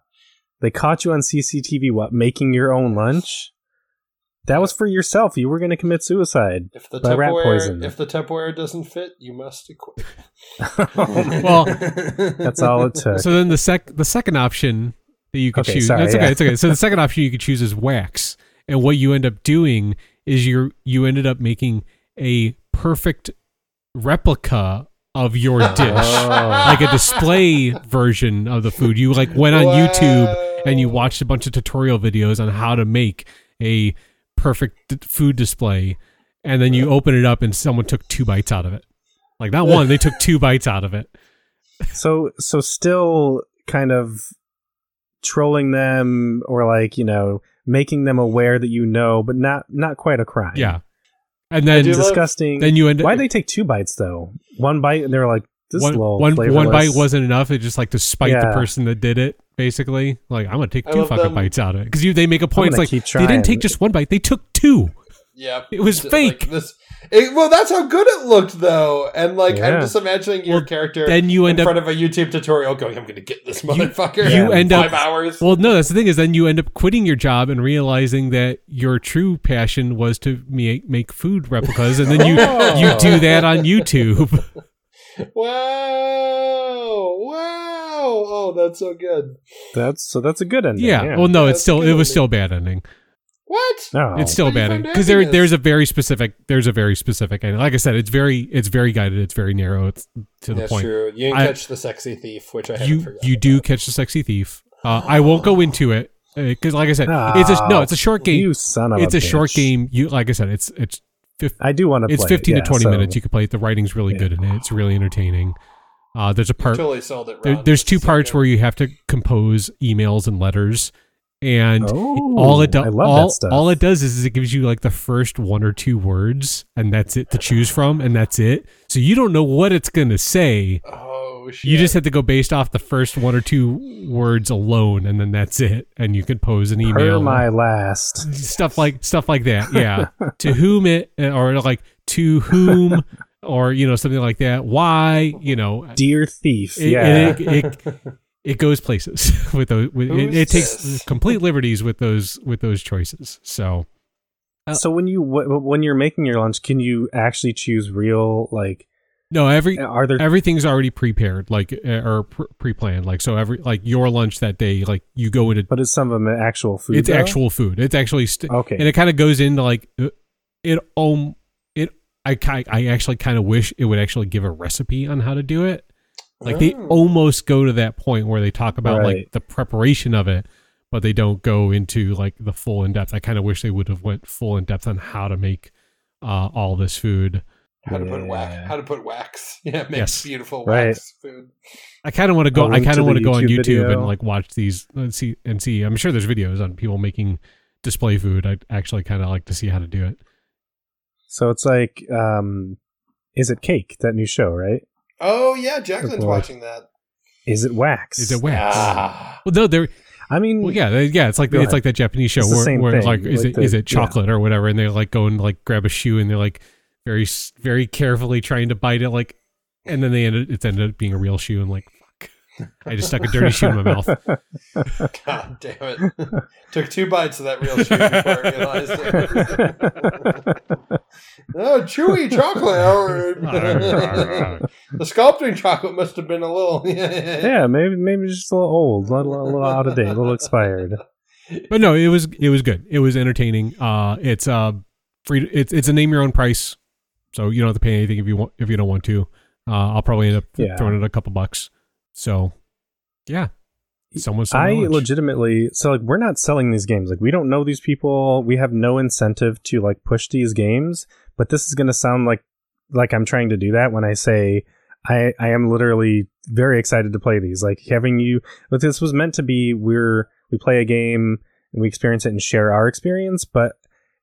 they caught you on CCTV. What making your own lunch? That was for yourself. You were going to commit suicide. If the By rat poison. If the Tupperware doesn't fit, you must equip. Well, That's all it took. So then the sec the second option that you could Okay, choose. sorry, that's okay. yeah. It's okay. So the second option you could choose is wax, and what you end up doing is you you ended up making a perfect replica of your dish. Oh. like a display version of the food. You like went on YouTube and you watched a bunch of tutorial videos on how to make a perfect d- food display, and then you open it up and someone took two bites out of it. Like not one, they took two bites out of it. so so still kind of trolling them or like you know making them aware that you know but not not quite a crime Yeah, and then do love- disgusting then you end up why they take two bites though one bite and they're like this one, little one, one bite wasn't enough. It just like to spite the person that did it. basically. Like I'm gonna take two love fucking them. bites out of it because you they make a point. It's like they didn't take just one bite; they took two. Yep. It was Like, fake. this, it, well, that's how good it looked, though. And like, I'm just imagining your Well, character then you end in up front of a YouTube tutorial, going, "I'm going to get this motherfucker." you in end five up- hours. Well, no, that's the thing is then you end up quitting your job and realizing that your true passion was to make, make food replicas, and then you Oh. you do that on YouTube. wow! Wow! Oh, that's so good. That's so that's a good ending. yeah. Yeah. Well, no, That's it's still it was ending. still a bad ending. What? no, It's still a Why bad because there there's a very specific there's a very specific ending. Like I said, it's very it's very guided. It's very narrow. It's to the That's point. true. You I- catch the sexy thief, which I haven't You forgotten you do about. catch the sexy thief. Uh, I won't go into it because, like I said, it's a no. It's a short game. You son of It's a, a short bitch. game. You like I said, it's it's fif- I do want to. it's 15 it, to 20 yeah, minutes you can play it the writing's really Yeah. good in it it's really entertaining uh, there's a part totally sold it. there, there's two parts good. where you have to compose emails and letters and Oh, all it oh, does all, all it does is, is it gives you like the first one or two words and that's it to choose from and that's it so you don't know what it's going to say Oh shit! you just have to go based off the first one or two words alone and then that's it and you can pose an Per email my last. stuff like stuff like that yeah to whom it or like to whom or you know something like that why you know Dear thief. it, yeah. it, it, it goes places with those with, it, it takes complete liberties with those with those choices so so when you wh- when you're making your lunch, can you actually choose real like? no every Are there? everything's already prepared like uh, or pre- pre-planned like so every like your lunch that day like you go into But is some of them actual food? it's though? actual food it's actually st- Okay. and it kind of goes into like uh, it um it I I actually kind of wish it would actually give a recipe on how to do it. Like they Oh. almost go to that point where they talk about Right. like the preparation of it, but they don't go into like the full in depth. I kind of wish they would have went full in depth on how to make uh, all this food. how to put wax? How to put wax? Yeah, make Yes. beautiful Right. wax food. I kind of want to go. I kind of want to go on YouTube YouTube video. and like watch these and see and see. I'm sure there's videos on people making display food. I'd actually kind of like to see how to do it. So it's like, um, is it Cake? That new show, right? Oh yeah, Jacqueline's watching that. Is it Wax? Is it wax? Ah. Well, no, there. I mean, Well, yeah, they- yeah. It's like Go it's like that Japanese show It's where, same where thing, like is like it the- is it yeah. chocolate or whatever, and they like go and like grab a shoe and they're like very very carefully trying to bite it, like, and then they ended it's ended up being a real shoe and like, fuck, I just stuck a dirty shoe in my mouth. God damn it! Took two bites of that real shoe before I realized it. oh, chewy chocolate. the sculpting chocolate must have been a little. yeah, maybe maybe just a little old, a little, a little out of date, a little expired. But no, it was it was good. It was entertaining. Uh, it's uh free. It's it's a name your own price, so you don't have to pay anything if you want if you don't want to. Uh, I'll probably end up Yeah. throwing it a couple bucks. So, yeah, someone. I legitimately so like we're not selling these games. Like we don't know these people. We have no incentive to like push these games. But this is going to sound like like I'm trying to do that when I say I I am literally very excited to play these. Like having you, but this was meant to be. We're we play a game and we experience it and share our experience. But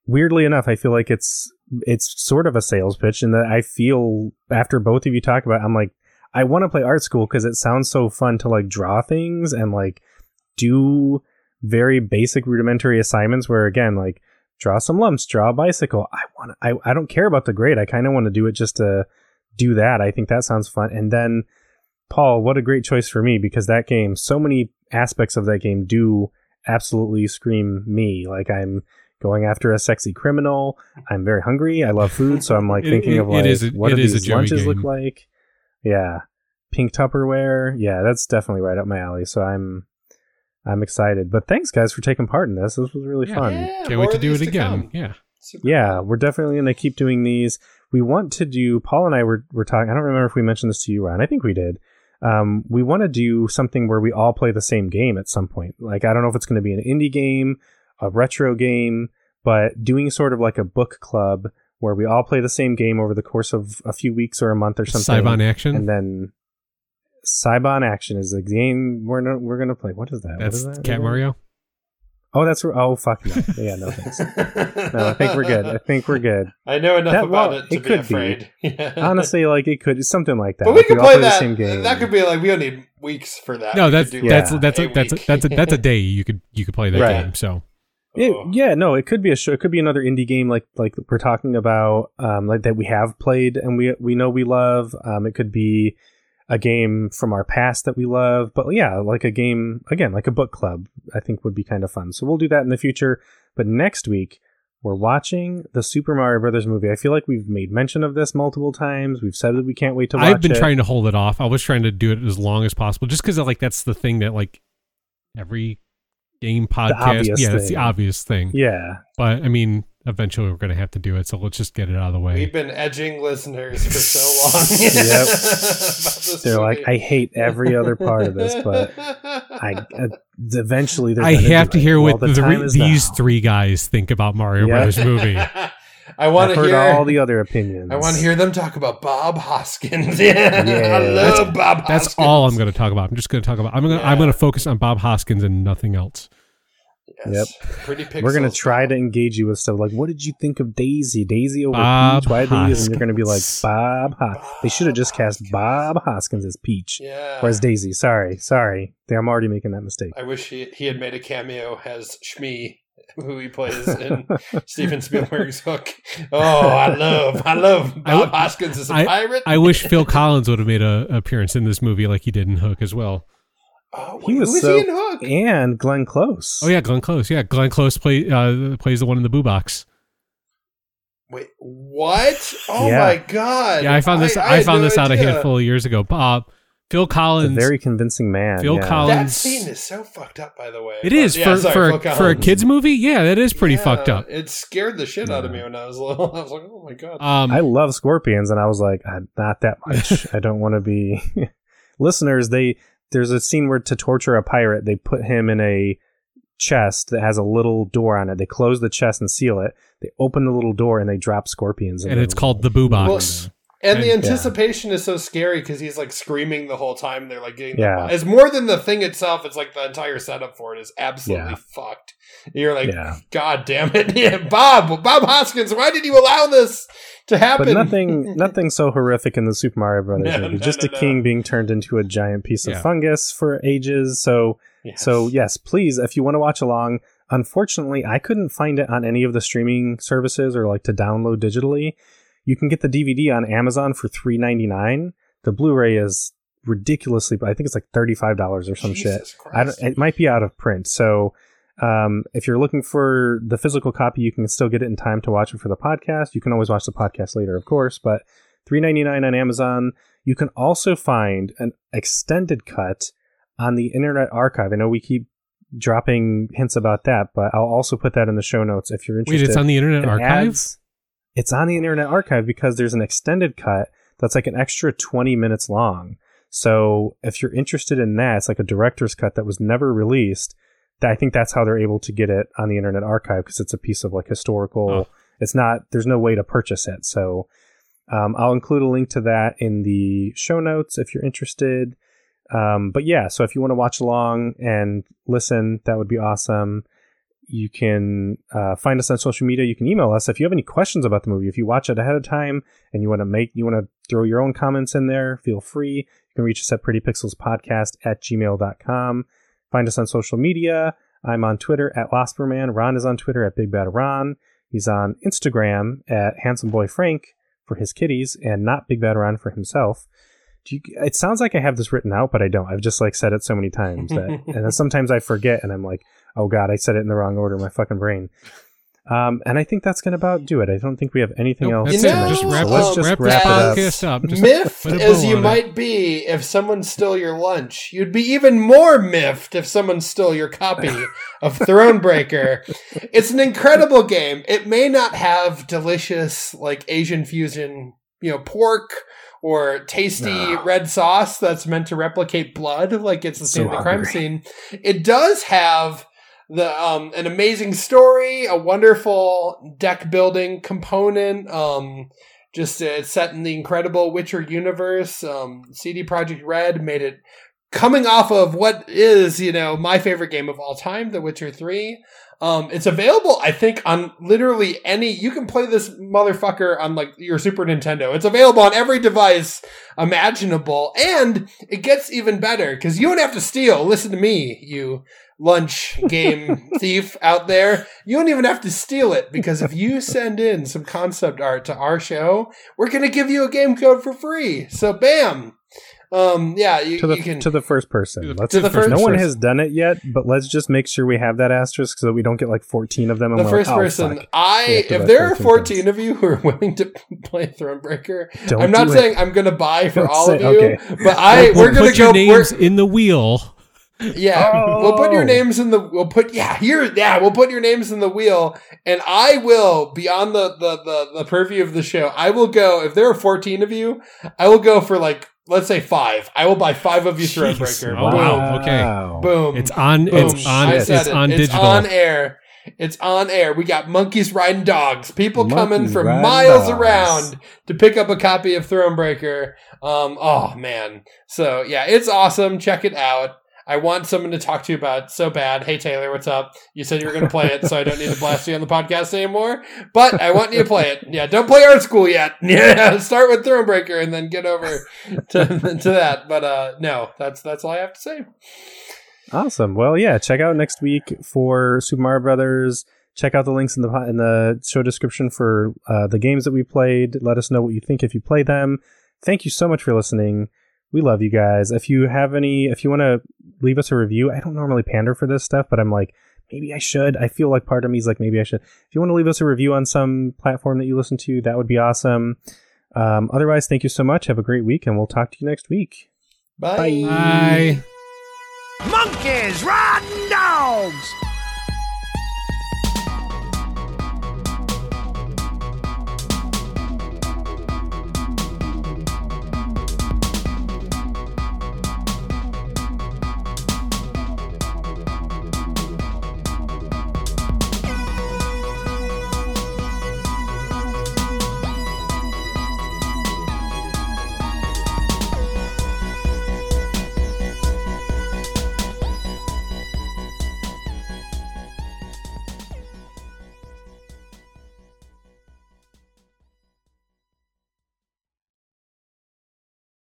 weirdly enough, I feel like it's it's sort of a sales pitch and that I feel after both of you talk about, it, I'm like. I want to play art school because it sounds so fun to like draw things and like do very basic rudimentary assignments where again like draw some lumps draw a bicycle. I want I, I don't care about the grade. I kind of want to do it just to do that. I think that sounds fun. And then paul what a great choice for me because that game so many aspects of that game do absolutely scream me. Like i'm going after a sexy criminal. I'm very hungry. I love food. So i'm like It- thinking it- of like is a- what it do is these lunches look like yeah pink tupperware yeah that's definitely right up my alley so i'm i'm excited but thanks guys for taking part in this this was really Yeah. fun Yeah, can't wait to do it these again. come. Yeah. Super yeah cool. we're definitely going to keep doing these we want to do paul and i were, were talking i don't remember if we mentioned this to you ron i think we did um, we want to do something where we all play the same game at some point like i don't know if it's going to be an indie game a retro game but doing sort of like a book club where we all play the same game over the course of a few weeks or a month or something Syobon action. and then Syobon Action is a game we're no, we're gonna play. What is that? That's what is that Cat again? Mario. Oh, that's oh fuck no. Yeah, no thanks. No, I think we're good. I think we're good. I know enough That- about well, it to it be could be. afraid. Yeah. Honestly, like it could be something like that. but we Like, could all play the that. same game. That could be like we don't need weeks for that. No, We that's that's Yeah. that's a, a that's a, that's a that's a day you could you could play that Right. game. So Yeah, Oh. yeah, no, it could be a show. It could be another indie game like like we're talking about, um, like that we have played and we we know we love. Um, it could be a game from our past that we love, but yeah, like a game again, like a book club. I think would be kind of fun. So we'll do that in the future. But next week we're watching the Super Mario Brothers movie. I feel like we've made mention of this multiple times. We've said that we can't wait to watch I've been it. trying to hold it off. I was trying to do it as long as possible, just because like that's the thing that like every game podcast, obvious yeah, it's the obvious thing. yeah, But I mean, eventually we're gonna have to do it, so let's just get it out of the way. We've been edging listeners for so long. Yep. they're like. I hate every other part of this, but I uh, eventually they're I gonna have to it. hear Well, what the the, re- these now. three guys think about Mario Yeah. Brothers movie. I want to hear all the other opinions. I want to hear them talk about Bob Hoskins. Yeah, Yeah. I love Bob. That's all I'm going to talk about. I'm just going to talk about. I'm going. to I'm going to focus on Bob Hoskins and nothing else. Yes. Pretty pixels. We're gonna try to engage you with stuff like, "What did you think of Daisy? Daisy over Bob Peach? Why Daisy?" And you're gonna be like, Hoskins. "Bob, Hos- they should have just cast Bob Hoskins as Peach, Yeah. whereas Daisy. Sorry, sorry, I'm already making that mistake." I wish he, he had made a cameo as Smee, who he plays in Steven Spielberg's Hook. Oh, I love, I love I Bob w- Hoskins as a pirate. I wish Phil Collins would have made a appearance in this movie like he did in Hook as well. oh, He was who is so- he in Hook? and Glenn Close. Oh yeah, Glenn Close. Yeah, Glenn Close play, uh, plays the one in the boo box. Wait, what? Oh Yeah. my god! Yeah, I found this. I, had found no this out a handful of years ago. Bob, Phil Collins, a Collins. very convincing man. Phil yeah. Collins- That scene is so fucked up, by the way. it is But, yeah, for sorry, for, a, for a kids movie. Yeah, that is pretty Yeah, fucked up. It scared the shit out of me when I was little. I was like, oh my god. Um, I love scorpions, and I was like, "Uh, not that much. I don't want to be. Listeners, they there's a scene where to torture a pirate, they put him in a chest that has a little door on it. They close the chest and seal it. They open the little door and they drop scorpions. in it. and there. it's called the boo box. Well, and the And- anticipation is so scary because he's like screaming the whole time. They're like getting Yeah. it's more than the thing itself. It's like the entire setup for it is absolutely Yeah. fucked. You're like, Yeah. God damn it, yeah, Bob, Bob Hoskins, why did you allow this to happen? But nothing, nothing so horrific in the Super Mario Brothers No, movie. no, Just no, a no. king being turned into a giant piece of Yeah. fungus for ages. So, Yes. so yes, please, if you want to watch along. Unfortunately, I couldn't find it on any of the streaming services or like to download digitally. You can get the DVD on Amazon for three ninety nine. The Blu-ray is ridiculously, I think it's like thirty five dollars or some shit. Jesus I don't, it might be out of print. So um, if you're looking for the physical copy, you can still get it in time to watch it for the podcast. You can always watch the podcast later, of course, but $3.99 on Amazon. You can also find an extended cut on the Internet Archive. I know we keep dropping hints about that, but I'll also put that in the show notes if you're interested. Wait, it's on the Internet It Archive. adds- it's on the Internet Archive because there's an extended cut that's like an extra 20 minutes long. So if you're interested in that, it's like a director's cut that was never released. I think that's how they're able to get it on the Internet Archive because it's a piece of like historical. Oh. It's not. There's no way to purchase it. So um, I'll include a link to that in the show notes if you're interested. Um, but yeah, so if you want to watch along and listen, that would be awesome. You can uh, find us on social media. You can email us if you have any questions about the movie. If you watch it ahead of time and you want to make, you want to throw your own comments in there, feel free. You can reach us at prettypixelspodcast at gmail.com. Find us on social media. I'm on Twitter at Losperman. Ron is on Twitter at Big Bad Ron. He's on Instagram at Handsome Boy Frank for his kitties and not Big Bad Ron for himself. Do you, it sounds like I have this written out, but I don't. I've just like said it so many times that, and then sometimes I forget, and I'm like, oh god, I said it in the wrong order. My fucking brain. Um, and I think that's gonna about do it. I don't think we have anything Nope, else. that's You know, Just wrap, So let's just wrap wrap this it up. up. Miffed as you on it. might be if someone stole your lunch, you'd be even more miffed if someone stole your copy of Thronebreaker. It's an incredible game. It may not have delicious like Asian fusion, you know, pork or tasty No. red sauce that's meant to replicate blood like it's the So scene crime scene. It does have the um an amazing story, a wonderful deck building component. Um just uh, set in the incredible Witcher universe. Um, CD Projekt Red made it coming off of what is, you know, my favorite game of all time, The Witcher 3. Um, it's available, I think, on literally any. You can play this motherfucker on like your Super Nintendo. It's available on every device imaginable, and it gets even better because you don't have to steal. Listen to me, you lunch game thief out there. You don't even have to steal it because if you send in some concept art to our show, we're gonna give you a game code for free. So, bam. Um, yeah, you, to the you can to the first person. Let's, to the first no one has done it yet, but let's just make sure we have that asterisk so that we don't get like 14 of them. And the first like, oh, person. fuck. I We have to if let there are 14 fourteen of you who are willing to play Thronebreaker, Don't I'm not do it. saying I'm gonna buy for Don't all say- of you, okay. but I We'll we're gonna put your go. names we're- in the wheel. Yeah, we'll put your Oh. names in the. We'll put yeah here. Yeah, we'll put your names in the wheel, and I will beyond the the the, the purview of the show. I will go if there are 14 of you. I will go for like let's say five. I will buy five of you Jeez. Thronebreaker. Oh, wow. okay. Boom. It's on. Boom. It's on. I It's said it. on It's digital. on air. It's on air. We got monkeys riding dogs. People coming from miles dogs. around to pick up a copy of Thronebreaker. Um, oh man. So yeah, it's awesome. Check it out. I want someone to talk to you about so bad. Hey Taylor, what's up? You said you were going to play it, so I don't need to blast you on the podcast anymore. But I want you to play it. Yeah, don't play Art School yet. Yeah, start with Thronebreaker and then get over to, to that. But uh, no, that's that's all I have to say. Awesome. Well, yeah. Check out next week for Super Mario Brothers. Check out the links in the in the show description for uh, the games that we played. Let us know what you think if you play them. Thank you so much for listening. We love you guys. If you have any, if you want to leave us a review, I don't normally pander for this stuff, but I'm like, maybe I should. I feel like part of me is like, maybe I should. If you want to leave us a review on some platform that you listen to, that would be awesome. Um, otherwise, thank you so much. Have a great week, and we'll talk to you next week. Bye. Bye. Monkeys riding dogs.